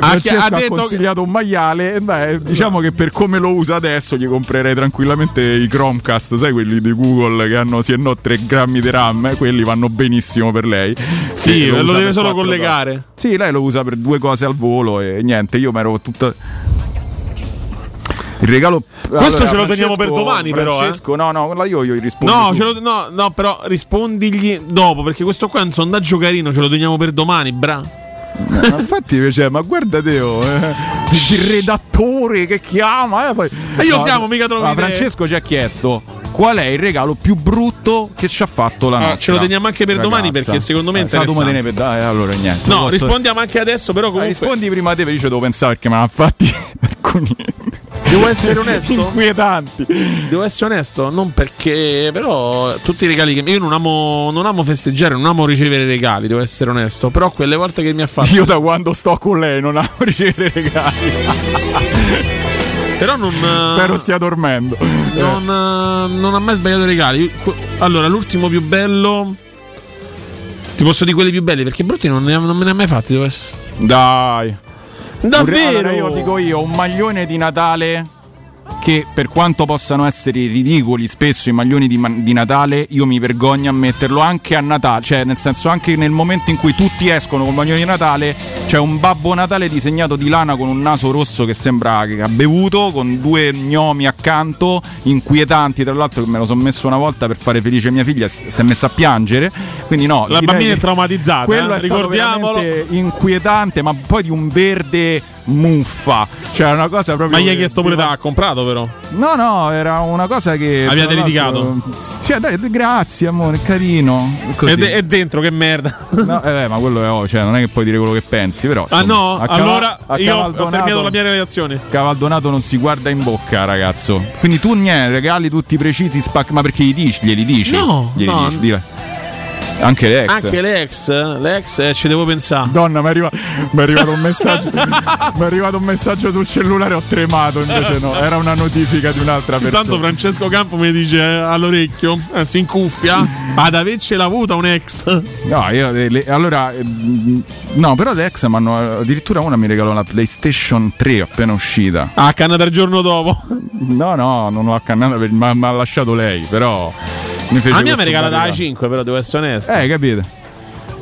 Ha ha, detto consigliato un maiale. Beh, diciamo che per come lo usa adesso gli comprerei tranquillamente i Chromecast, sai quelli di Google che hanno sì e no 3 grammi di RAM, eh, quelli vanno benissimo per lei. Sì, Che lo usa deve solo collegare. cose. Sì, lei lo usa per due cose al volo e niente, io mi ero tutta il regalo Questo ce lo teniamo per domani, però, eh. Francesco, no, no, la io, io rispondo. No, lo- no, no, però rispondigli dopo, perché questo qua è un sondaggio carino, ce lo teniamo per domani, bra. Eh, infatti, cioè, ma guarda Teo, eh, il redattore che chiama. Eh, poi... E io chiamo, mica trovi Ma. Francesco ci ha chiesto qual è il regalo più brutto che ci ha fatto la Ah, nostra. ce lo teniamo anche per domani, ragazza. perché secondo me è Eh, interessante. ne per dai, allora niente. No, Posso- rispondiamo anche adesso, però Eh, comunque rispondi prima te, perché io devo pensare perché me l'ha fatti alcuni. Devo essere onesto. Inquietanti. Devo essere onesto, non perché però tutti i regali che io non amo non amo festeggiare, non amo ricevere regali, devo essere onesto, però quelle volte che mi ha fatto Io da quando sto con lei non amo ricevere regali. Però non. Spero stia dormendo. Non, eh, non ha mai sbagliato i regali. Allora, l'ultimo più bello. Ti posso dire quelli più belli perché brutti non, ne non me ne ha mai fatti. Dai. Davvero? Allora io dico io, un maglione di Natale che per quanto possano essere ridicoli spesso i maglioni di, di Natale, io mi vergogno a metterlo anche a Natale, cioè nel senso anche nel momento in cui tutti escono con maglioni di Natale, c'è un Babbo Natale disegnato di lana con un naso rosso che sembra che ha bevuto, con due gnomi accanto, inquietanti, tra l'altro che me lo sono messo una volta per fare felice mia figlia, si è messa a piangere, quindi no. La bambina è traumatizzata. Quello eh, è ricordiamolo. inquietante, ma poi di un verde muffa, cioè una cosa proprio... Ma gli hai chiesto pure da ha comprato, però. No, no, era una cosa che. Abbiate litigato? Cioè, dai, grazie, amore, carino. E, de- e dentro, che merda. No, eh, ma quello è oh, cioè, non è che puoi dire quello che pensi, però. ah, insomma, no? a Cava- allora io ho terminato la mia relazione. Cavaldonato non si guarda in bocca, ragazzo. Quindi tu niente, regali tutti precisi, spac- ma perché gli dici? Glieli dici? No, glieli no. dici, dile. Anche le ex. Anche l'ex, l'ex eh, ci devo pensare. Donna, mi è arriva- arrivato un messaggio. mi è arrivato un messaggio sul cellulare, ho tremato. Invece no, era una notifica di un'altra persona. Intanto Francesco Campo mi dice eh, all'orecchio, anzi in cuffia, ad avercela avuta un ex. No, io eh, le- allora eh, mh, no, però le ex mi hanno addirittura una mi regalò la PlayStation 3 appena uscita. Ah, cannata il giorno dopo. No, no, non l'ho accannata, ma mi ha lasciato lei, però mi fece A mia mi ha regalato la 5, però devo essere onesto. Eh, capite?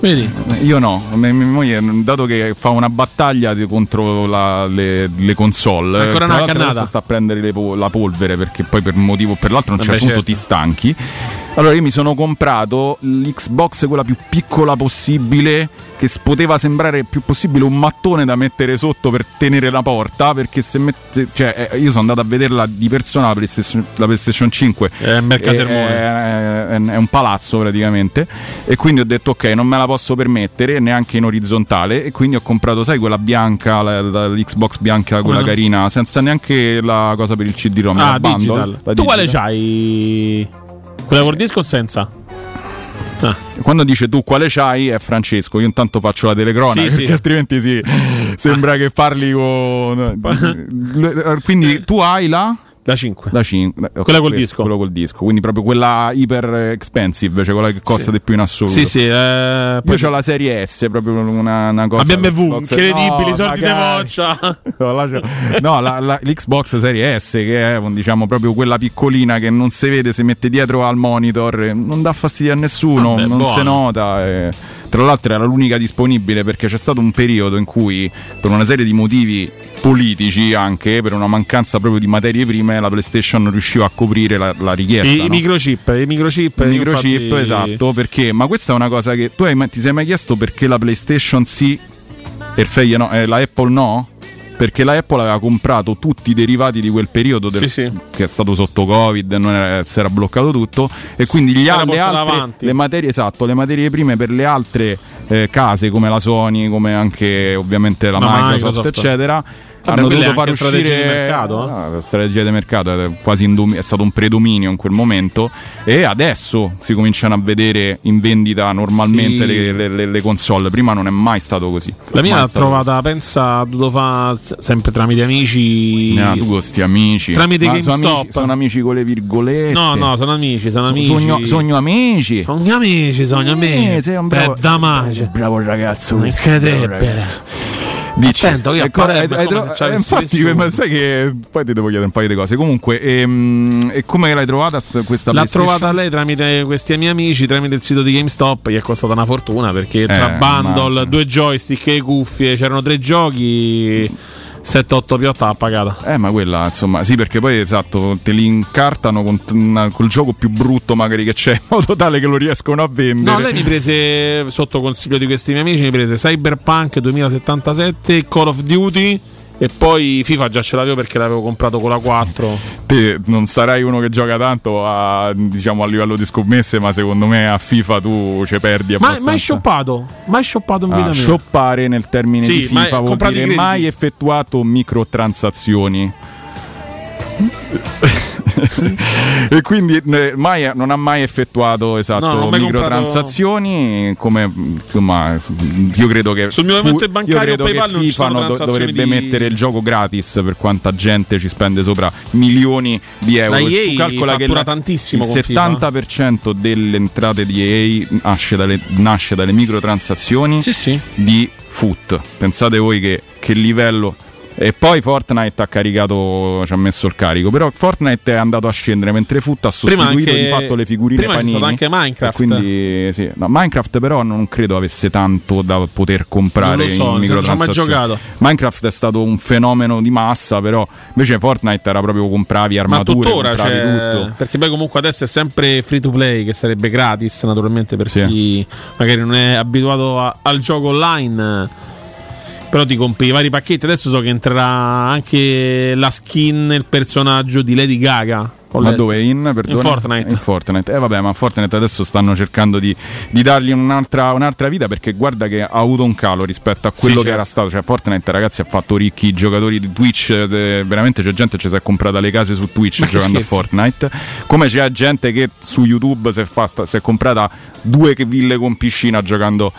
Vedi? Io no, mia moglie, dato che fa una battaglia di- contro la- le, le console, Ancora una cannata? sta a prendere po- la polvere perché poi per un motivo o per l'altro a un certo punto certo. ti stanchi. Allora io mi sono comprato l'Xbox quella più piccola possibile che poteva sembrare più possibile un mattone da mettere sotto per tenere la porta perché se mette, cioè, eh, io sono andato a vederla di persona la PlayStation, la PlayStation 5 È un mercato sermone. è, è- un palazzo praticamente e quindi ho detto ok non me la posso permettere neanche in orizzontale e quindi ho comprato sai quella bianca la- la- l'Xbox bianca quella no? carina senza neanche la cosa per il CD-ROM Ah, la bundle, digital. la Tu quale c'hai? Quella col disco o senza? Ah. quando dice tu quale c'hai è Francesco io intanto faccio la telecronaca Sì, sì. altrimenti sì, sembra che parli con quindi tu hai la La 5. La 5. Quella col disco. Quello col disco. Quindi proprio quella hyper expensive, cioè quella che costa Sì. di più in assoluto. Sì, sì. eh, Io ho la serie S, proprio una, una cosa. A BMW, Xbox- incredibili, No, sorti di voccia. No, la- la- la- l'Xbox Serie S, che è diciamo proprio quella piccolina che non si vede, si mette dietro al monitor, non dà fastidio a nessuno, Vabbè, non si nota. eh. Tra l'altro era l'unica disponibile perché c'è stato un periodo in cui, per una serie di motivi politici anche, per una mancanza proprio di materie prime, la PlayStation non riusciva a coprire la, la richiesta. I, i no? microchip, i microchip. Il microchip, infatti- esatto, perché? Ma questa è una cosa che tu hai, ti sei mai chiesto perché la PlayStation sì e no, e la Apple no? Perché la Apple aveva comprato tutti i derivati di quel periodo del- Sì, sì. che è stato sotto Covid, non era- si era bloccato tutto e quindi gli le, altre, le materie esatto, le materie prime per le altre eh, case come la Sony, come anche ovviamente la La Microsoft, Microsoft. eccetera. Vabbè, hanno dovuto far anche strategia uscire di mercato, eh. Ah, la strategia di mercato è quasi in domi- è stato un predominio in quel momento e adesso si cominciano a vedere in vendita normalmente Sì. le, le- le- le console prima non è mai stato così La mia l'ha trovata, pensa, ha dovuto fare s- sempre tramite amici. così. Ah, tu con sti amici Tramite Ma sono GameStop. amici, sono amici con le virgolette No, no, sono amici, sono amici. Sogno, sogno amici Sogno amici, sogno amici. Eh, sei un bravo, È da magia. bravo ragazzo bravo Incredibile. Dici, Attento, io a ecco, Coreb hai- hai c'avessi eh, infatti, ma sai che poi ti devo chiedere un paio di cose. Comunque, ehm, e come l'hai trovata st- questa L'ha trovata lei tramite questi miei amici, tramite il sito di GameStop, gli è costata una fortuna perché tra Eh, bundle, immagino. due joystick e cuffie, c'erano tre giochi, 7-8 piotta l'ha pagata. Eh, ma quella, insomma, sì, perché poi esatto, te li incartano con una- col gioco più brutto magari che c'è, in modo tale che lo riescono a vendere. No, lei mi prese, sotto consiglio di questi miei amici, mi prese Cyberpunk 2077, Call of Duty e poi FIFA già ce l'avevo perché l'avevo comprato con la 4. Te non sarai uno che gioca tanto a, diciamo, a livello di scommesse, ma secondo me a FIFA tu ci perdi Ma mai shoppato? Mai shoppato in vita Ah, mia? shoppare nel termine Sì, di FIFA vuol comprati dire mai effettuato microtransazioni. e quindi eh, mai- non ha mai effettuato esatto, No, non mai microtransazioni. Come insomma, io credo che Sul mio fu- bancario credo che PayPal non FIFA sono no- do- dovrebbe di- mettere il gioco gratis per quanta gente ci spende sopra milioni di euro. La Tu EA calcola che il- tantissimo il con FIFA. 70% delle entrate di EA nasce dalle, nasce dalle microtransazioni di foot. Pensate voi che, che livello. E poi Fortnite ha caricato, ci ha messo il carico. Però Fortnite è andato a scendere mentre Foot ha Prima sostituito anche- di fatto le figurine prima panini. stato anche Minecraft. Quindi, sì. No, Minecraft però non credo avesse tanto da poter comprare so, in microtransazioni. Minecraft è stato un fenomeno di massa, però invece Fortnite era proprio compravi Ma armature, tuttora compravi tutto. Perché poi comunque adesso è sempre free to play, che sarebbe gratis, naturalmente, per chi magari non è abituato a- al gioco online. Però ti compri i vari pacchetti. Adesso so che entrerà anche la skin, il personaggio di Lady Gaga. Ma letto. dove? In? In Fortnite. In Fortnite. Eh vabbè, ma Fortnite adesso stanno cercando di, di dargli un'altra, un'altra vita perché guarda che ha avuto un calo rispetto a quello Sì, che certo. era stato. Cioè Fortnite ragazzi ha fatto ricchi i giocatori di Twitch, eh, veramente c'è gente che si è comprata le case su Twitch Ma giocando a. Fortnite. Come c'è gente che su YouTube si è, fa- si è comprata due ville con piscina giocando...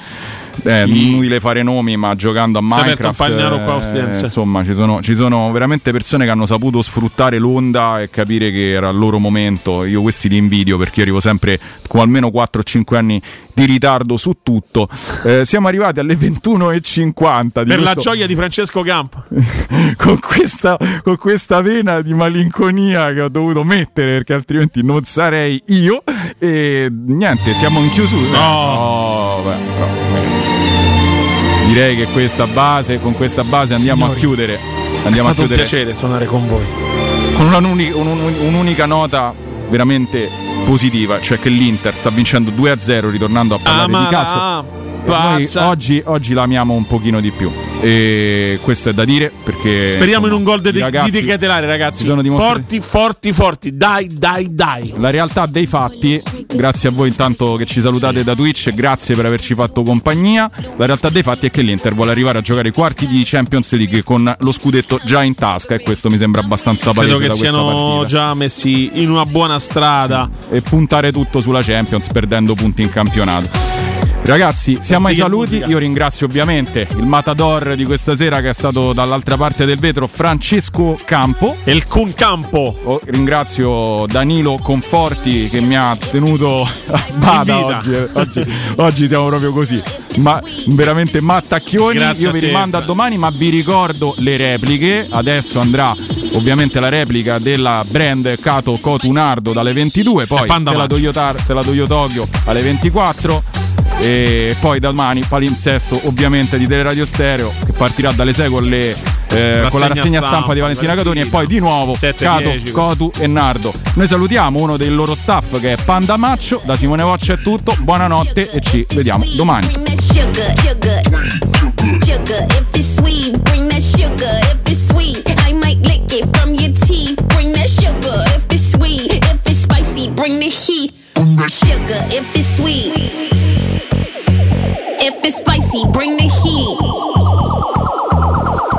Eh, Sì. inutile fare nomi, ma giocando a Si Minecraft, eh, insomma, ci sono, ci sono veramente persone che hanno saputo sfruttare l'onda e capire che era il loro momento. Io questi li invidio perché io arrivo sempre con almeno 4-5 anni di ritardo su tutto. Eh, siamo arrivati alle 21.50 di Per la questo- gioia di Francesco Camp. con questa, con questa vena di malinconia che ho dovuto mettere perché altrimenti non sarei io. E niente, siamo in chiusura. No, beh, però. Direi che questa base, con questa base andiamo Signori, a chiudere. È Andiamo a stato un chiudere piacere suonare con voi. Con una uni- un- un'unica nota veramente positiva, cioè che l'Inter sta vincendo 2-0 ritornando a parlare Amala, di calcio. Noi pazza. oggi, oggi l'amiamo un pochino di più e questo è da dire perché Speriamo insomma, in un gol di, i ragazzi di De Ketelare, ragazzi. sono dimostrati- Forti, forti, forti. Dai, dai, dai. La realtà dei fatti, grazie a voi intanto che ci salutate da Twitch, grazie per averci fatto compagnia. La realtà dei fatti è che l'Inter vuole arrivare a giocare i quarti di Champions League con lo scudetto già in tasca e questo mi sembra abbastanza palese Credo che siano già messi in una buona strada. e puntare tutto sulla Champions perdendo punti in campionato. Ragazzi, siamo ai saluti. Io ringrazio ovviamente il matador di questa sera che è stato dall'altra parte del vetro, Francesco Campo. E il Kun Campo. Oh, ringrazio Danilo Conforti che mi ha tenuto a bada oggi. eh. Oggi, oggi siamo proprio così. Ma veramente mattacchioni. Grazie Io vi rimando a domani, ma vi ricordo le repliche. Adesso andrà ovviamente la replica della brand Cato Cotunardo dalle 22, poi te la, Match. do io tar- te la do io Tokyo alle 24. E poi domani palinsesto ovviamente di Teleradio Stereo che partirà dalle 6 con, le, eh, con la rassegna stampa, di Valentina Catoni e poi di nuovo 7, Cato, 10. Cotu e Nardo. Noi salutiamo uno dei loro staff che è Panda Maccio, da Simone Voccia è tutto, buonanotte e ci vediamo domani. Bring that sugar, sugar, sugar. If it's sweet, bring that sugar. if it's spicy, bring the heat.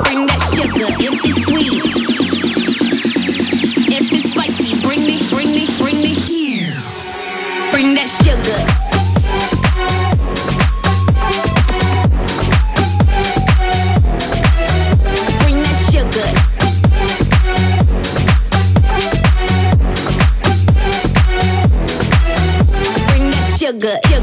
Bring that sugar if it's sweet. If it's spicy, bring the, bring the, bring the heat. Bring that sugar. good.